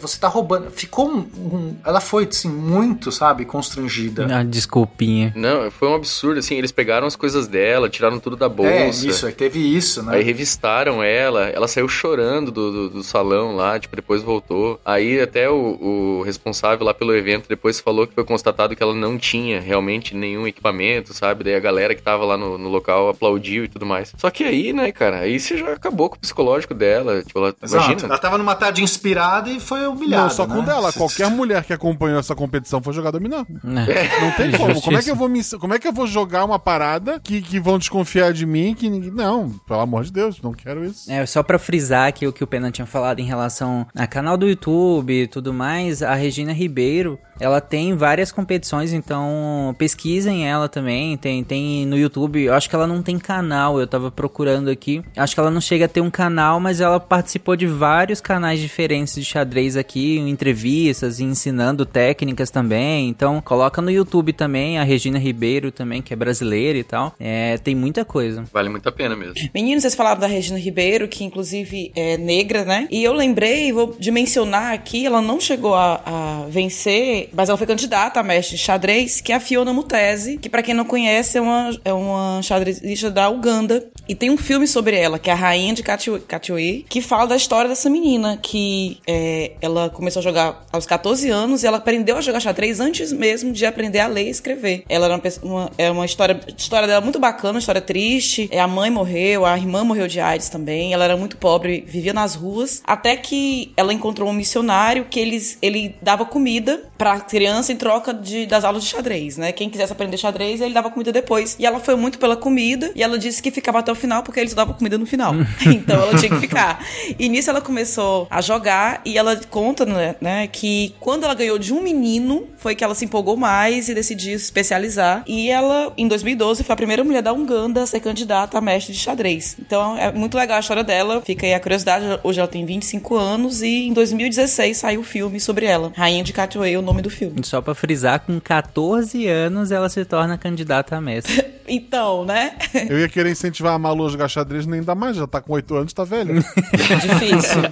Você tá roubando. Ficou um. um- ela foi, assim, muito, sabe, constrangida. Ah, desculpinha. Não, foi um absurdo, assim, eles pegaram as coisas dela, tiraram tudo da bolsa. É, isso, aí teve isso, né? Aí revistaram ela, ela saiu chorando do, do, do salão lá, tipo, depois voltou. Aí até o, o responsável lá pelo evento depois falou que foi constatado que ela não tinha realmente nenhum equipamento, sabe? Daí a galera que tava lá no, no local aplaudiu e tudo mais. Só que aí, né, cara, aí você já acabou com o psicológico dela. Tipo, ela, Exato. imagina. Ela tava numa tarde inspirada e foi humilhada. Não, só com né? dela. Qualquer mulher que acompanhou essa competição foi jogar dominó. É. Não tem como. Justiça. Como é, que eu vou me, como é que eu vou jogar uma parada que, que vão desconfiar de mim? Que ninguém. Não, pelo amor de Deus, não quero isso. É, só pra frisar que o que o Pena tinha falado em relação a canal do YouTube e tudo mais, a Regina Ribeiro, Ela tem várias competições, então pesquisem ela também. Tem, tem no YouTube. Eu acho que ela não tem canal, eu tava procurando aqui. Acho que ela não chega a ter um canal, mas ela participou de vários canais diferentes de xadrez aqui, em entrevistas e ensinando técnicas também. Então, coloca no YouTube também a Regina Ribeiro também, que é brasileira e tal. É, tem muita coisa. Vale muito a pena mesmo. Meninos, vocês falaram da Regina Ribeiro, que inclusive é negra, né? E eu lembrei, vou de mencionar aqui, ela não chegou a, a vencer, mas ela foi candidata a mestre de xadrez, que é a Fiona Mutesi, que pra quem não conhece é uma, é uma xadrezista da Uganda. E tem um filme sobre ela, que é a Rainha de Katiwe, que fala da história dessa menina, que é, ela começou a jogar aos 14 anos e ela aprendeu a jogar xadrez antes mesmo de aprender a ler e escrever. Ela era uma, uma, é uma história, história dela muito bacana, história triste. É, a mãe morreu, a irmã morreu de AIDS também. Ela era muito pobre, vivia nas ruas. Até que ela encontrou um missionário que eles, ele dava comida pra criança em troca de, das aulas de xadrez, né? Quem quisesse aprender xadrez, ele dava comida depois. E ela foi muito pela comida e ela disse que ficava até o final porque eles davam comida no final. <laughs> <laughs> então ela tinha que ficar. E nisso ela começou a jogar e ela conta, né, né, que quando ela ganhou de um menino, foi que ela se empolgou mais e decidiu se especializar. E ela, em 2012, foi a primeira mulher da Uganda a ser candidata a mestre de xadrez. Então é muito legal a história dela. Fica aí a curiosidade. Hoje ela tem 25 anos e em 2016 saiu o filme sobre ela. Rainha de Catway, o nome do filme. Só pra frisar, com 14 anos ela se torna candidata a mestre. <laughs> Então, né? Eu ia querer incentivar a Malu a jogar xadrez, nem dá mais, já tá com 8 anos, tá velha. Difícil.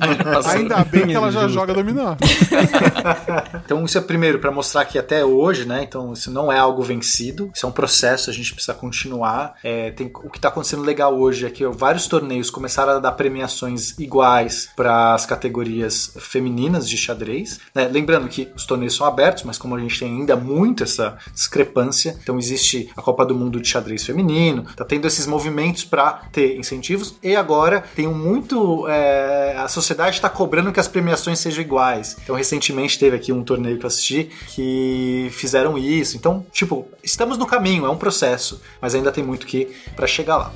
Ainda bem que ela já joga dominó. <laughs> Então, isso é primeiro para mostrar que até hoje, né? Então, isso não é algo vencido, isso é um processo, a gente precisa continuar. É, tem, o que tá acontecendo legal hoje é que ó, vários torneios começaram a dar premiações iguais para as categorias femininas de xadrez. né? Lembrando que os torneios são abertos, mas como a gente tem ainda muito essa discrepância, então existe a Copa do Mundo de xadrez feminino, tá tendo esses movimentos para ter incentivos e agora tem um muito é, a sociedade está cobrando que as premiações sejam iguais. Então recentemente teve aqui um torneio que eu assisti que fizeram isso. Então tipo estamos no caminho, é um processo, mas ainda tem muito que para chegar lá.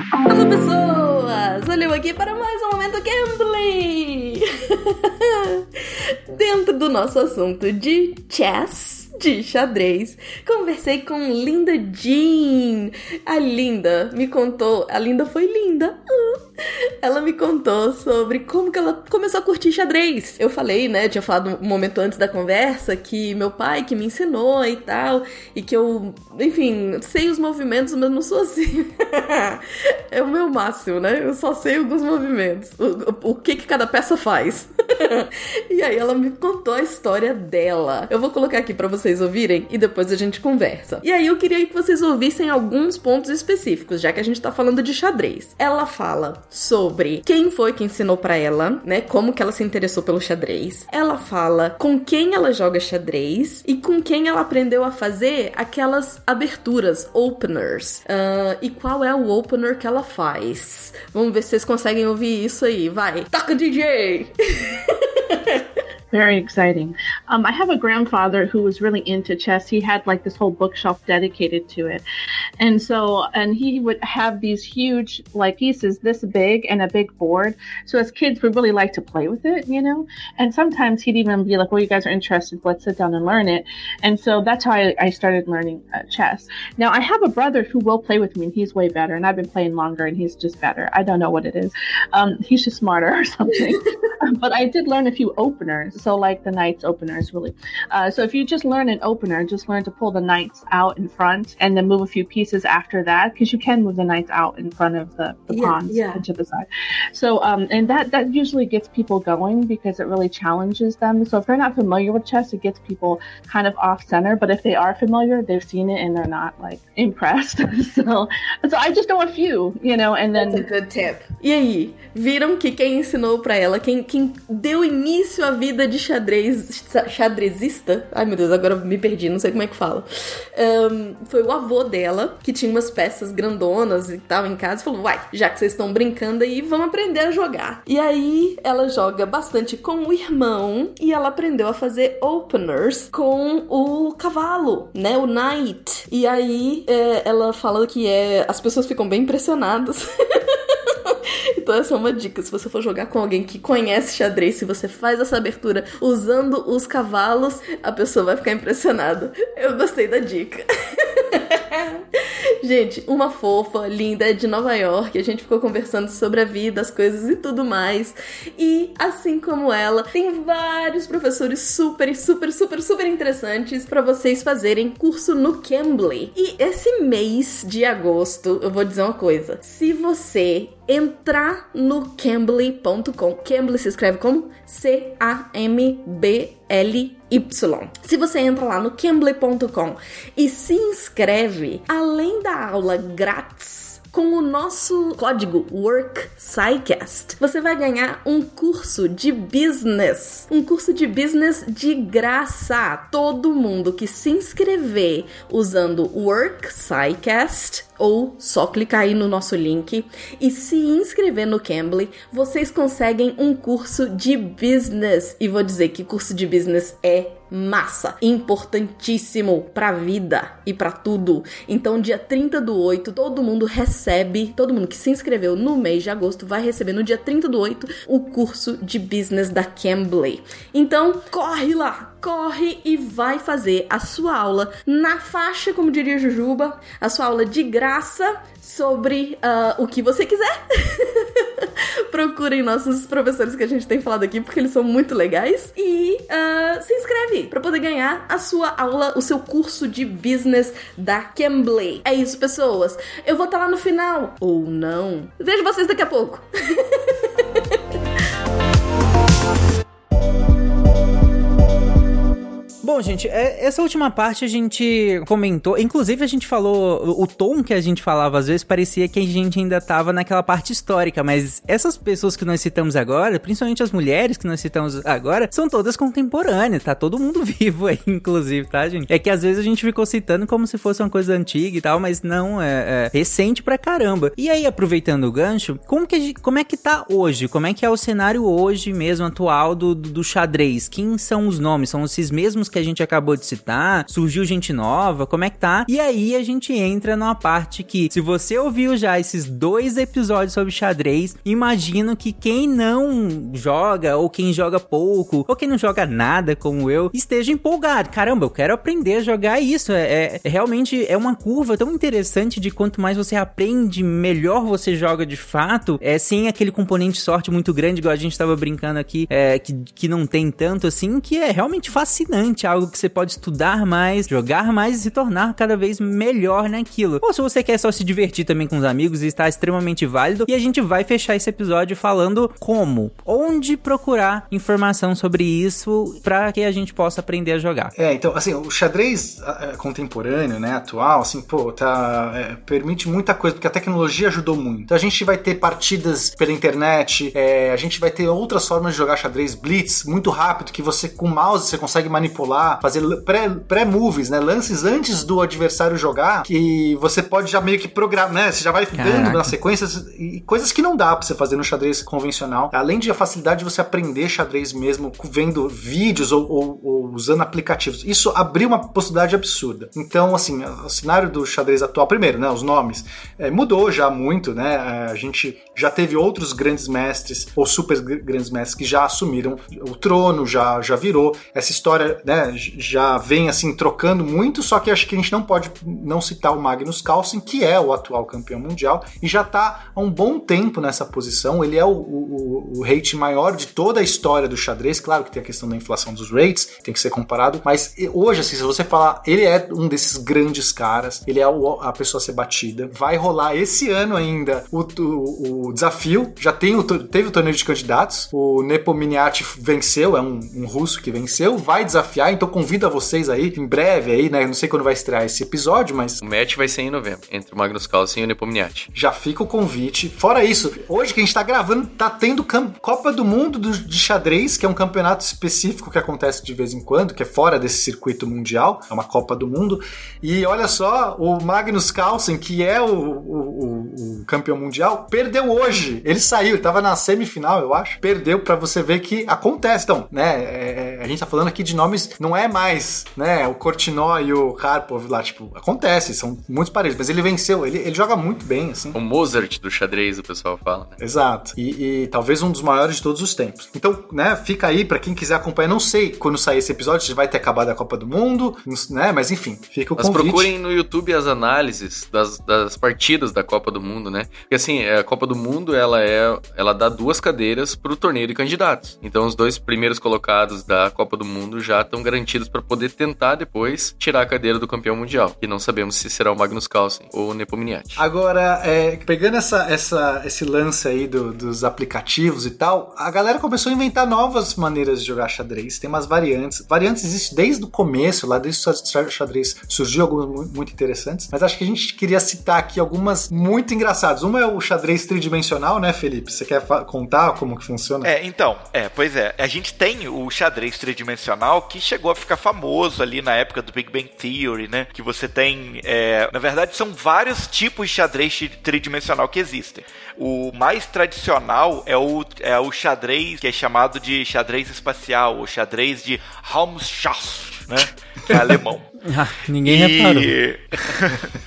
Olá, pessoas! Olha eu aqui para mais um Momento Gambling! <laughs> Dentro do nosso assunto de chess, de xadrez, conversei com Linda Jean. A Linda me contou, a Linda foi linda. <laughs> Ela me contou sobre como que ela começou a curtir xadrez. Eu falei, né, tinha falado um momento antes da conversa que meu pai que me ensinou e tal, e que eu, enfim, sei os movimentos, mas não sou assim. <laughs> é o meu máximo, né? Eu só sei alguns movimentos. O, o, o que que cada peça faz. <laughs> e aí ela me contou a história dela. Eu vou colocar aqui para vocês ouvirem e depois a gente conversa. E aí eu queria que vocês ouvissem alguns pontos específicos, já que a gente tá falando de xadrez. Ela fala sobre quem foi que ensinou para ela, né? Como que ela se interessou pelo xadrez. Ela fala com quem ela joga xadrez e com quem ela aprendeu a fazer aquelas aberturas, openers. Ah, e qual é o opener que ela faz? Vamos ver se vocês conseguem ouvir isso aí. Vai, toca DJ! <laughs> Very exciting. Um, I have a grandfather who was really into chess. He had like this whole bookshelf dedicated to it. And so, and he would have these huge like pieces this big and a big board. So as kids, we really like to play with it, you know? And sometimes he'd even be like, well, you guys are interested. Let's sit down and learn it. And so that's how I, I started learning uh, chess. Now I have a brother who will play with me and he's way better. And I've been playing longer and he's just better. I don't know what it is. Um, he's just smarter <laughs> or something. <laughs> but I did learn a few openers. So like the knights openers, really. Uh, so if you just learn an opener, just learn to pull the knights out in front and then move a few pieces after that, because you can move the knights out in front of the, the Yeah, pawns yeah. to the side. So um, and that that usually gets people going because it really challenges them. So if they're not familiar with chess, it gets people kind of off center. But if they are familiar, they've seen it and they're not like <laughs> impressed. <laughs> so so I just know a few, you know, and then That's a good tip. E aí, viram que quem ensinou pra ela, quem, quem quem deu início à vida de xadrez, xadrezista. Ai meu Deus, agora me perdi, não sei como é que fala. Um, foi o avô dela, que tinha umas peças grandonas e tal em casa, e falou: Uai, já que vocês estão brincando aí, vamos aprender a jogar. E aí ela joga bastante com o irmão e ela aprendeu a fazer openers com o cavalo, né? O knight. E aí é, ela fala que é. As pessoas ficam bem impressionadas. <laughs> Então essa é uma dica. Se você for jogar com alguém que conhece xadrez, se você faz essa abertura usando os cavalos, a pessoa vai ficar impressionada. Eu gostei da dica. <laughs> gente, uma fofa, linda, é de Nova York. A gente ficou conversando sobre a vida, as coisas e tudo mais. E assim como ela, tem vários professores super, super, super, super interessantes para vocês fazerem curso no Cambly. E esse mês de agosto, eu vou dizer uma coisa. Se você entrar no cambly.com, Cambly se escreve como C-A-M-B L Y. Se você entra lá no cambly.com e se inscreve, além da aula grátis com o nosso código WorkSciCast, você vai ganhar um curso de business. Um curso de business de graça. Todo mundo que se inscrever usando WorkSciCast ou só clicar aí no nosso link e se inscrever no Cambly, vocês conseguem um curso de business. E vou dizer que curso de business é massa, importantíssimo pra vida e para tudo. Então, dia 30 do 8, todo mundo recebe, todo mundo que se inscreveu no mês de agosto vai receber no dia 30 do 8 o curso de business da Cambly. Então, corre lá, corre e vai fazer a sua aula na faixa, como diria Jujuba, a sua aula de graça sobre uh, o que você quiser. <laughs> Procurem nossos professores que a gente tem falado aqui, porque eles são muito legais. E uh, se inscreve para poder ganhar a sua aula, o seu curso de business da Cambly. É isso, pessoas. Eu vou estar lá no final. Ou não. Vejo vocês daqui a pouco. <laughs> Bom, gente, é, essa última parte a gente comentou, inclusive a gente falou, o tom que a gente falava às vezes parecia que a gente ainda tava naquela parte histórica, mas essas pessoas que nós citamos agora, principalmente as mulheres que nós citamos agora, são todas contemporâneas, tá todo mundo <laughs> vivo aí, inclusive, tá, gente? É que às vezes a gente ficou citando como se fosse uma coisa antiga e tal, mas não, é, é recente pra caramba. E aí, aproveitando o gancho, como, que gente, como é que tá hoje? Como é que é o cenário hoje mesmo, atual do, do, xadrez? Quem são os nomes? São esses mesmos que a gente acabou de citar? Surgiu gente nova? Como é que tá? E aí a gente entra numa parte que, se você ouviu já esses dois episódios sobre xadrez, imagino que quem não joga, ou quem joga pouco, ou quem não joga nada como eu, esteja empolgado. Caramba, eu quero aprender a jogar isso. É, é, é realmente é uma curva tão interessante de quanto mais você aprende, melhor você joga de fato. É sem aquele componente sorte muito grande, igual a gente estava brincando aqui, é, que, que não tem tanto assim, que é realmente fascinante algo que você pode estudar mais, jogar mais e se tornar cada vez melhor naquilo. Ou se você quer só se divertir também com os amigos, está extremamente válido. E a gente vai fechar esse episódio falando como, onde procurar informação sobre isso para que a gente possa aprender a jogar. É, então, assim, o xadrez é, contemporâneo, né, atual, assim, pô, tá, é, permite muita coisa, porque a tecnologia ajudou muito. Então a gente vai ter partidas pela internet, é, a gente vai ter outras formas de jogar xadrez blitz muito rápido, que você com mouse você consegue manipular fazer pré-moves, pré né? Lances antes do adversário jogar, que você pode já meio que programar, né? Você já vai dando nas sequências e coisas que não dá pra você fazer no xadrez convencional. Além de a facilidade de você aprender xadrez mesmo vendo vídeos ou, ou, ou usando aplicativos. Isso abriu uma possibilidade absurda. Então, assim, o cenário do xadrez atual, primeiro, né? Os nomes, é, mudou já muito, né? É, a gente já teve outros grandes mestres ou super grandes mestres que já assumiram o trono, já, já virou. Essa história, né? Já vem assim trocando muito, só que acho que a gente não pode não citar o Magnus Carlsen, que é o atual campeão mundial e já está há um bom tempo nessa posição. Ele é o, o, o rate maior de toda a história do xadrez. Claro que tem a questão da inflação dos rates, tem que ser comparado, mas hoje, assim, se você falar, ele é um desses grandes caras, ele é a pessoa a ser batida. Vai rolar esse ano ainda o, o, o desafio, já tem o, teve o torneio de candidatos, o Nepomniachtchi venceu, é um, um russo que venceu, vai desafiar então convido a vocês aí, em breve aí, né? Não sei quando vai estrear esse episódio, mas O match vai ser em novembro, entre o Magnus Carlsen e o Nepomniachtchi. já fica o convite. Fora isso, hoje que a gente tá gravando, tá tendo Copa do Mundo do- de xadrez, que é um campeonato específico que acontece de vez em quando, que é fora desse circuito mundial, é uma Copa do Mundo. E olha só, o Magnus Carlsen, que é o, o- o- campeão mundial, perdeu hoje. Ele saiu, ele tava na semifinal, eu acho. Perdeu pra você ver que acontece. Então, né, é- é- a gente tá falando aqui de nomes, não é mais, né, o Cortinó e o Karpov lá, tipo, acontece, são muitos parelhos, mas ele venceu, ele, ele joga muito bem, assim. O Mozart do xadrez, o pessoal fala, né? Exato. E, e talvez um dos maiores de todos os tempos. Então, né, fica aí pra quem quiser acompanhar. Não sei quando sair esse episódio se vai ter acabado a Copa do Mundo, né? Mas enfim, fica o Mas convite. procurem no YouTube as análises das, das partidas da Copa do Mundo, né? Porque assim, a Copa do Mundo, ela é, ela dá duas cadeiras pro torneio de candidatos. Então os dois primeiros colocados da Copa do Mundo já estão garantidos para poder tentar depois tirar a cadeira do campeão mundial. E não sabemos se será o Magnus Carlsen ou o Nepomniachtchi. Agora, é, pegando essa, essa, esse lance aí do- dos aplicativos e tal, a galera começou a inventar novas maneiras de jogar xadrez. Tem umas variantes. Variantes existem desde o começo, lá desde o xa- xadrez surgiu algumas mu- muito interessantes. Mas acho que a gente queria citar aqui algumas muito engraçadas. Uma é o xadrez tridimensional, né, Felipe? Você quer contar como que funciona? É, então, é, pois é. A gente tem o xadrez tridimensional que chegou a ficar famoso ali na época do Big Bang Theory, né? Que você tem. é, na verdade, são vários tipos de xadrez tri- tridimensional que existem. O mais tradicional é o, é o xadrez que é chamado de xadrez espacial, ou xadrez de Raumschaft, né? Que é alemão. <laughs> Ah, ninguém reparou. <laughs>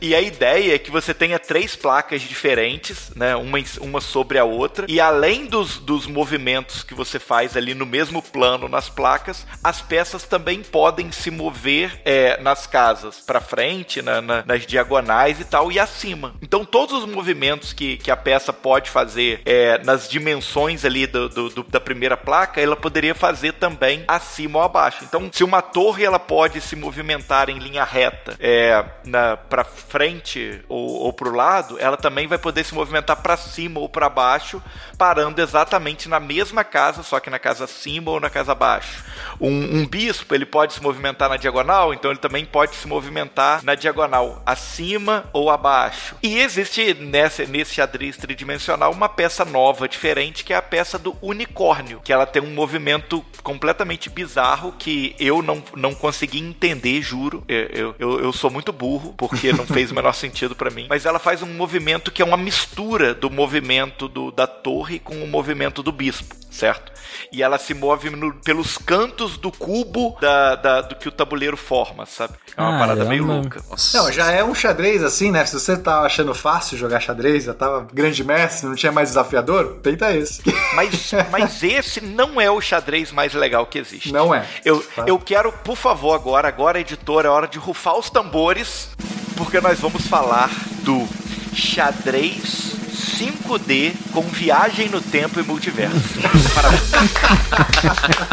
E a ideia é que você tenha três placas diferentes, né? Uma, uma sobre a outra. E além dos, dos movimentos que você faz ali no mesmo plano nas placas, as peças também podem se mover é, nas casas para frente, na- na- nas diagonais e tal, e acima. Então todos os movimentos que, que a peça pode fazer é, nas dimensões ali do, do- do- da primeira placa, ela poderia fazer também acima ou abaixo. Então, se uma torre ela pode se movimentar em linha reta é, na, para frente ou, ou para o lado, ela também vai poder se movimentar para cima ou para baixo, parando exatamente na mesma casa, só que na casa acima ou na casa abaixo. Um, um bispo ele pode se movimentar na diagonal, então ele também pode se movimentar na diagonal acima ou abaixo. E existe nessa, nesse xadrez tridimensional uma peça nova, diferente, que é a peça do unicórnio, que ela tem um movimento completamente bizarro que eu não, não consegui entender, juro. Eu, eu, eu, sou muito burro, porque não fez o menor sentido pra mim. Mas ela faz um movimento que é uma mistura do movimento do, da torre com o movimento do bispo, certo? E ela se move no- pelos cantos do cubo da, da- do que o tabuleiro forma, sabe? É uma parada meio louca. Não, já é um xadrez assim, né? Se você tá achando fácil jogar xadrez, já tava grande mestre, não tinha mais desafiador, tenta esse. <laughs> Mas, mas esse não é o xadrez mais legal que existe. Não é. Eu, eu quero, por favor, agora, agora, editor, é hora de rufar os tambores, porque nós vamos falar do xadrez 5D com viagem no tempo e multiverso. Parabéns. <laughs>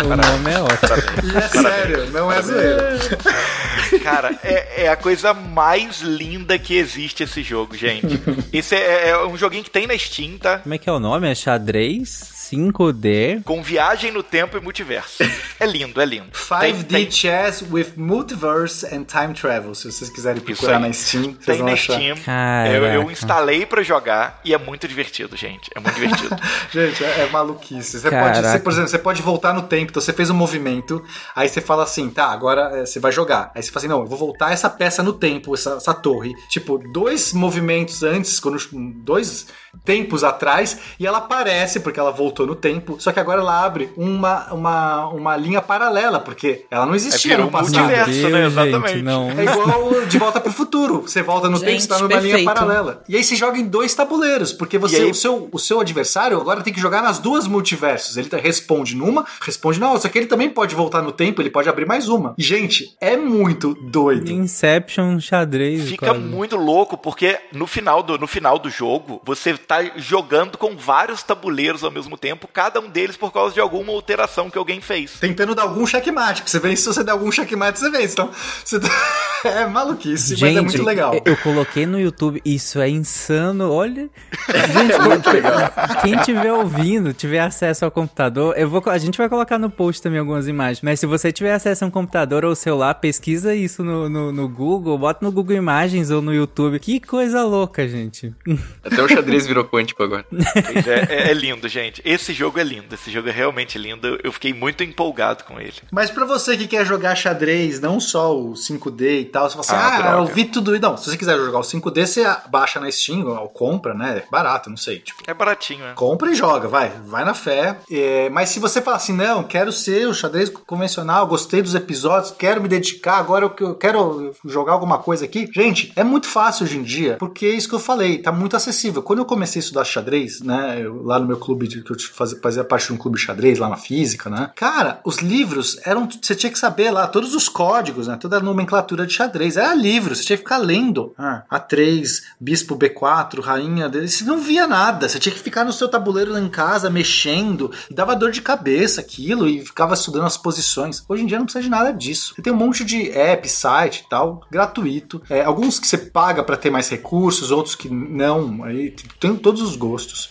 O nome é ótimo. E é sério, não é zoeira. <laughs> Cara, é, é a coisa mais linda que existe esse jogo, gente. Esse é, é um joguinho que tem na Steam, tá? Como é que é o nome? É xadrez 5D. Com viagem no tempo e multiverso. É lindo, é lindo. 5D Chess with Multiverse and Time Travel. Se vocês quiserem procurar na Steam, vocês Tem vão na achar. Steam. Eu, eu instalei pra jogar e é muito divertido, gente. É muito divertido. <laughs> Gente, é, é maluquice. Você Caraca. pode, você, por exemplo, você pode voltar no tempo. Então você fez um movimento, aí você fala assim, tá, agora é, você vai jogar. Aí você fala assim, não, eu vou voltar essa peça no tempo, essa, essa torre. Tipo, dois movimentos antes, quando dois tempos atrás, e ela aparece porque ela voltou no tempo. Só que agora ela abre uma, uma, uma linha paralela, porque ela não existia É, no passado. multiverso, né? Exatamente. gente, não. É igual de volta pro futuro. Você volta no tempo, Gente, você tá numa perfeito. linha paralela. E aí você joga em dois tabuleiros, porque você, E aí- o, seu, o seu adversário agora tem que jogar nas duas multiversos. Ele tá- responde numa, responde na outra. Só que ele também pode voltar no tempo, ele pode abrir mais uma. E, gente, é muito doido. Inception xadrez. Fica quase. muito louco porque no final, do, no final do jogo você tá jogando com vários tabuleiros ao mesmo tempo, cada um deles por causa de alguma alteração que alguém fez. Tentando dar algum checkmate, você ver se você der algum checkmate, você vence. Então, você tá... <laughs> É maluquice, mas é muito legal. Eu, coloquei no YouTube, isso é insano. Olha. <laughs> Gente, É muito legal. Quem tiver ouvindo, tiver acesso ao computador, eu vou, a gente vai colocar no post também algumas imagens. Mas se você tiver acesso a um computador ou celular, pesquisa isso no, no, no Google, bota no Google Imagens ou no YouTube. Que coisa louca, gente. Até o xadrez virou quântico agora. É, é, é lindo, gente. Esse jogo é lindo. Esse jogo é realmente lindo. Eu fiquei muito empolgado com ele. Mas pra você que quer jogar xadrez, não só o 5D e tal, você fala assim, Ah, ah, eu vi tudo. Não, se você quiser jogar o 5D, você baixa na Steam ou compra, né? É barato, não sei. Tipo, É baratinho, né? compra e joga, vai. Vai na fé. É, mas se você falar assim, não, quero ser o xadrez convencional, gostei dos episódios, quero me dedicar, agora eu, eu quero jogar alguma coisa aqui. Gente, é muito fácil hoje em dia, porque é isso que eu falei, tá muito acessível. Quando eu comecei a estudar xadrez, né, eu- lá no meu clube, de, que eu fazia, fazia parte de um clube de xadrez lá na física, né, cara, os livros eram, você tinha que saber lá todos os códigos, né, toda a nomenclatura de xadrez, era livro, você tinha que ficar lendo. Ah, A3, bispo B4, rainha, D, você não via nada, você tinha que ficar no seu tabuleiro lá em casa, mexendo, e dava dor de cabeça aquilo, e ficava estudando as posições. Hoje em dia não precisa de nada disso. Você tem um monte de app, site e tal, gratuito. É, alguns que você paga para ter mais recursos, outros que não, aí tem todos os gostos.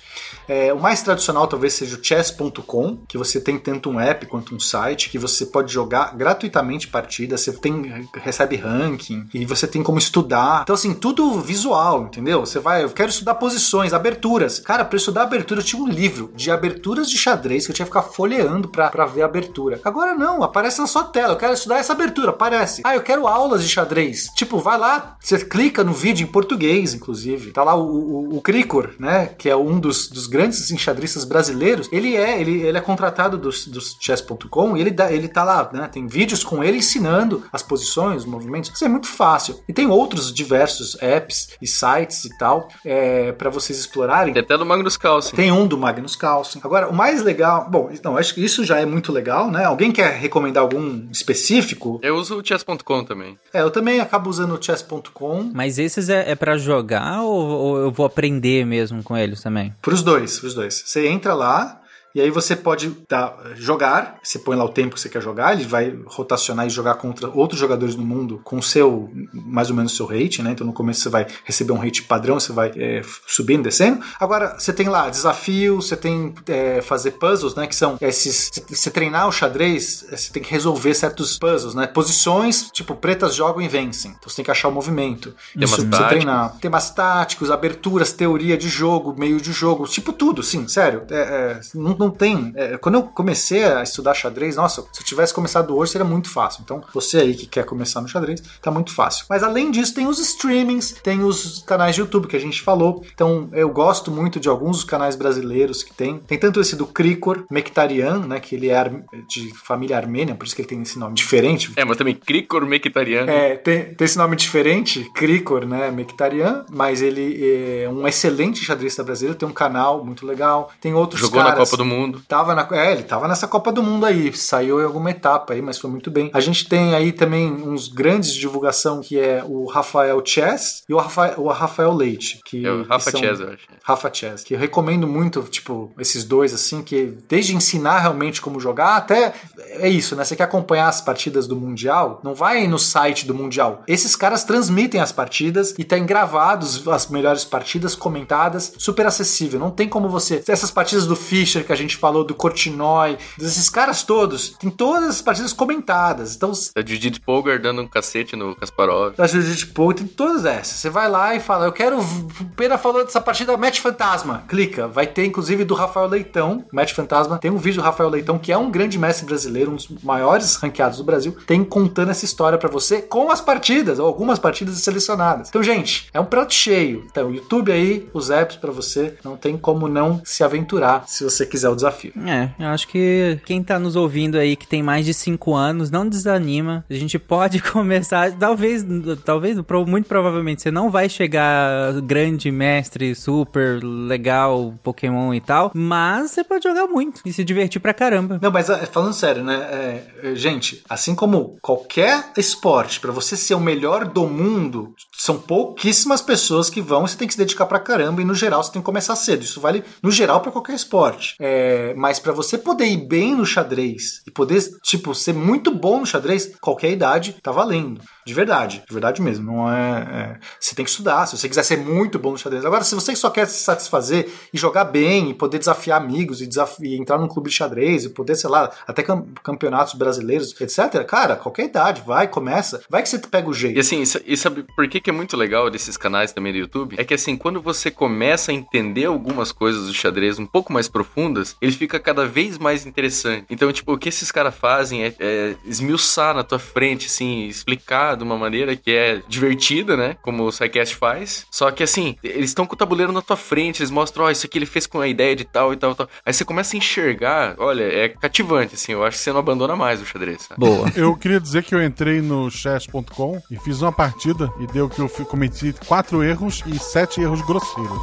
É, o mais tradicional talvez seja o chess.com, que você tem tanto um app quanto um site, que você pode jogar gratuitamente partidas, você tem, recebe ranking, e você tem como estudar. Então, assim, tudo visual, entendeu? Você vai, eu quero estudar posições, aberturas. Cara, para estudar abertura, eu tinha um livro de aberturas de xadrez que eu tinha que ficar folheando pra, pra ver a abertura. Agora não, aparece na sua tela, eu quero estudar essa abertura, aparece. Ah, eu quero aulas de xadrez. Tipo, vai lá, você clica no vídeo em português, inclusive. Tá lá o, o, o Cricor, né? Que é um dos, dos grandes enxadristas brasileiros. Ele é, ele, ele é contratado dos, dos chess.com e ele, dá, ele tá lá, né? Tem vídeos com ele ensinando as posições, os movimentos. Isso é muito fácil. E tem outros diversos apps e sites e tal é, para vocês explorarem. Tem até do Magnus Carlsen. Tem um do Magnus Carlsen. Agora, o mais legal. Bom, então, acho que isso já é muito legal, né? Alguém quer recomendar algum específico? Eu uso o chess.com também. É, eu também acabo usando o chess.com. Mas esses é, é para jogar ou, ou eu vou aprender mesmo com eles também? Pros dois, pros dois. Você entra lá. E aí você pode dar, jogar, você põe lá o tempo que você quer jogar, ele vai rotacionar e jogar contra outros jogadores no mundo com o seu, mais ou menos o seu rate, né? Então no começo você vai receber um rate padrão, você vai é, subindo, descendo. Agora você tem lá desafio, você tem é, fazer puzzles, né? Que são esses. Você treinar o xadrez, você tem que resolver certos puzzles, né? Posições, tipo, pretas jogam e vencem. Então você tem que achar o movimento. Temas Isso você treinar. Temas táticos, aberturas, teoria de jogo, meio de jogo, tipo tudo, sim, sério. É, é, não, não tem. é, quando eu comecei a estudar xadrez, nossa, se eu tivesse começado hoje seria muito fácil. Então, você aí que quer começar no xadrez, tá muito fácil. Mas além disso, tem os streamings, tem os canais de YouTube que a gente falou. Então, eu gosto muito de alguns dos canais brasileiros que tem. Tem tanto esse do Krikor Mekhtarian, né, que ele é de família armênia, por isso que ele tem esse nome diferente. É, mas também Krikor Mekhtarian. É, tem, tem esse nome diferente, Krikor, né, Mekhtarian, mas ele é um excelente xadrista brasileiro, tem um canal muito legal, tem outros Jogou caras... na Copa do Mundo. Tava na, é, ele tava nessa Copa do Mundo aí, saiu em alguma etapa aí, mas foi muito bem. A gente tem aí também uns grandes de divulgação, que é o Rafael Chess e o Rafael, o Rafael Leite. Que, É o Rafa que são- Chess, eu acho. Rafa Chess, que eu recomendo muito, tipo, esses dois, assim, que desde ensinar realmente como jogar, até é isso, né? Você quer acompanhar as partidas do Mundial, não vai no site do Mundial. Esses caras transmitem as partidas e tem gravados as melhores partidas, comentadas, super acessível. Não tem como você. Essas partidas do Fischer que a gente falou, do Cortinói, desses caras todos, tem todas as partidas comentadas. Então, A Judith Polgar dando um cacete no Kasparov. da Judith Poe, tem todas essas. Você vai lá e fala, eu quero. O Pena falou dessa partida Match Fantasma. Clica. Vai ter, inclusive, do Rafael Leitão. Match Fantasma. Tem um vídeo do Rafael Leitão, que é um grande mestre brasileiro, um dos maiores ranqueados do Brasil. Tem contando essa história pra você com as partidas, ou algumas partidas selecionadas. Então, gente, é um prato cheio. Então, o YouTube aí, os apps pra você. Não tem como não se aventurar se você quiser o desafio. É, eu acho que quem tá nos ouvindo aí que tem mais de 5 anos, não desanima. A gente pode <laughs> começar, talvez, talvez, muito provavelmente você não vai chegar grande mestre, super legal, Pokémon e tal, mas você pode jogar muito e se divertir pra caramba. Não, mas é, falando sério, né? é, é, gente, assim como qualquer esporte, pra você ser o melhor do mundo, são pouquíssimas pessoas que vão e você tem que se dedicar pra caramba. E no geral você tem que começar cedo. Isso vale no geral pra qualquer esporte. É, mas pra você poder ir bem no xadrez e poder, tipo, ser muito bom no xadrez, qualquer idade tá valendo. De verdade, de verdade mesmo. Não é, é- Você tem que estudar, se você quiser ser muito bom no xadrez. Agora, se você só quer se satisfazer e jogar bem, e poder desafiar amigos, e, e entrar num clube de xadrez, e poder, sei lá, até cam- campeonatos brasileiros, etc., cara, qualquer idade, vai, começa. Vai que você pega o jeito. E assim, e sabe por que, que é muito legal desses canais também do YouTube? É que assim, quando você começa a entender algumas coisas do xadrez um pouco mais profundas, ele fica cada vez mais interessante. Então, tipo, o que esses caras fazem é, é esmiuçar na tua frente, assim, explicar de uma maneira que é divertida, né? Como o SciCast faz. Só que assim, eles estão com o tabuleiro na tua frente, eles mostram, ó, isso aqui ele fez com a ideia de tal e tal e tal. Aí você começa a enxergar, olha, é cativante, assim, eu acho que você não abandona mais o xadrez. Sabe? <laughs> Eu queria dizer que eu entrei no chess.com e fiz uma partida e deu que eu cometi quatro erros e sete erros grosseiros.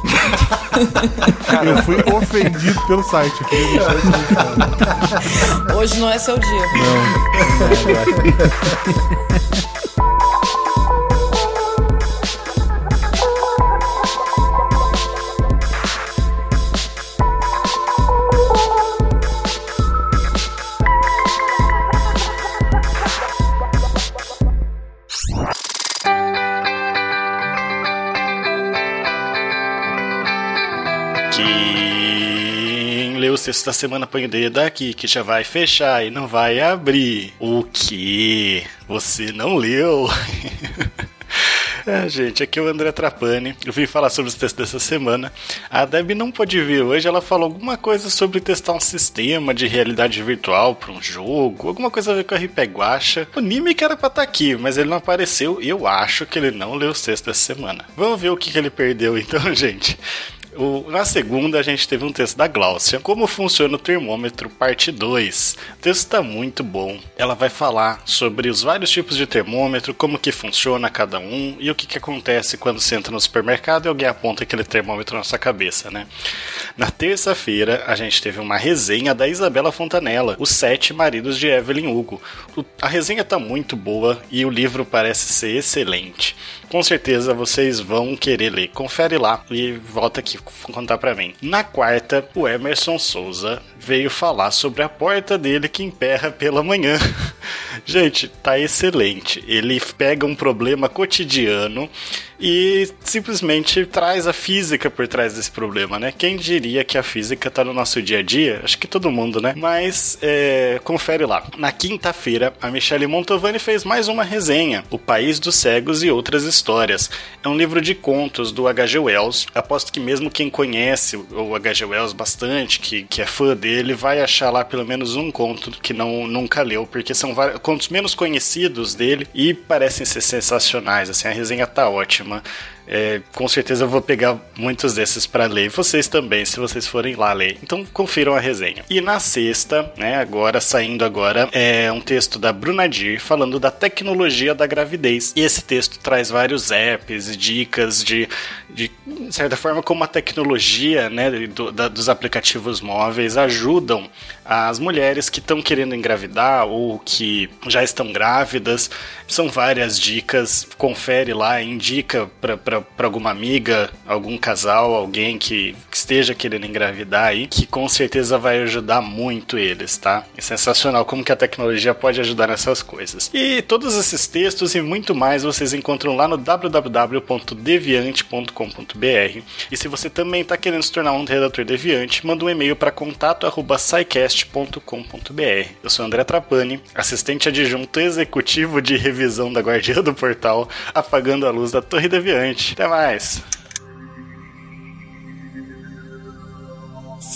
<laughs> eu fui ofendido pelo site. Hoje não é seu dia. Quem <laughs> texto da semana dedo aqui que já vai fechar e não vai abrir. O que? Você não leu? <laughs> É, gente, aqui é o André Trapani. Eu vim falar sobre os textos dessa semana. A Deb não pôde vir hoje, ela falou alguma coisa sobre testar um sistema de realidade virtual para um jogo, alguma coisa a ver com a RP Guacha. O Nimi que era pra estar aqui, mas ele não apareceu e eu acho que ele não leu os textos dessa semana. Vamos ver o que, que ele perdeu então, <laughs> gente. O- na segunda, a gente teve um texto da Gláucia. Como funciona o termômetro, parte 2. O texto está muito bom. Ela vai falar sobre os vários tipos de termômetro, como que funciona cada um e o que, que acontece quando você entra no supermercado e alguém aponta aquele termômetro na sua cabeça, né? Na terça-feira, a gente teve uma resenha da Isabela Fontanella, Os Sete Maridos de Evelyn Hugo. O- a resenha tá muito boa e o livro parece ser excelente. Com certeza vocês vão querer ler. Confere lá e volta aqui contar pra mim. Na quarta, o Emerson Souza veio falar sobre a porta dele que emperra pela manhã. <laughs> Gente, tá excelente. Ele pega um problema cotidiano e simplesmente traz a física por trás desse problema, né? Quem diria que a física tá no nosso dia a dia? Acho que todo mundo, né? Mas é, confere lá. Na quinta-feira, a Michelle Montovani fez mais uma resenha, O País dos Cegos e Outras Histórias. É um livro de contos do H.G. Wells. Aposto que mesmo quem conhece o H.G. Wells bastante, que, que é fã dele, vai achar lá pelo menos um conto que não nunca leu, porque são contos menos conhecidos dele e parecem ser sensacionais. Assim, a resenha tá ótima. É, com certeza eu vou pegar muitos desses para ler. Vocês também, se vocês forem lá ler. Então confiram a resenha. E na sexta, né, agora saindo agora, é um texto da Bruna Dir falando da tecnologia da gravidez. E esse texto traz vários apps e dicas de, de certa forma, como a tecnologia né, do- da- dos aplicativos móveis ajudam as mulheres que estão querendo engravidar ou que já estão grávidas. São várias dicas. Confere lá, indica para alguma amiga, algum casal, alguém que, esteja querendo engravidar aí, que com certeza vai ajudar muito eles, tá? É sensacional como que a tecnologia pode ajudar nessas coisas. E todos esses textos e muito mais vocês encontram lá no www.deviante.com.br. E se você também está querendo se tornar um redator deviante, manda um e-mail para contato@scicast.com.br. Eu sou André Trapani, assistente adjunto executivo de revisão da Guardiã do Portal, apagando a luz da Torre Deviante. Até mais.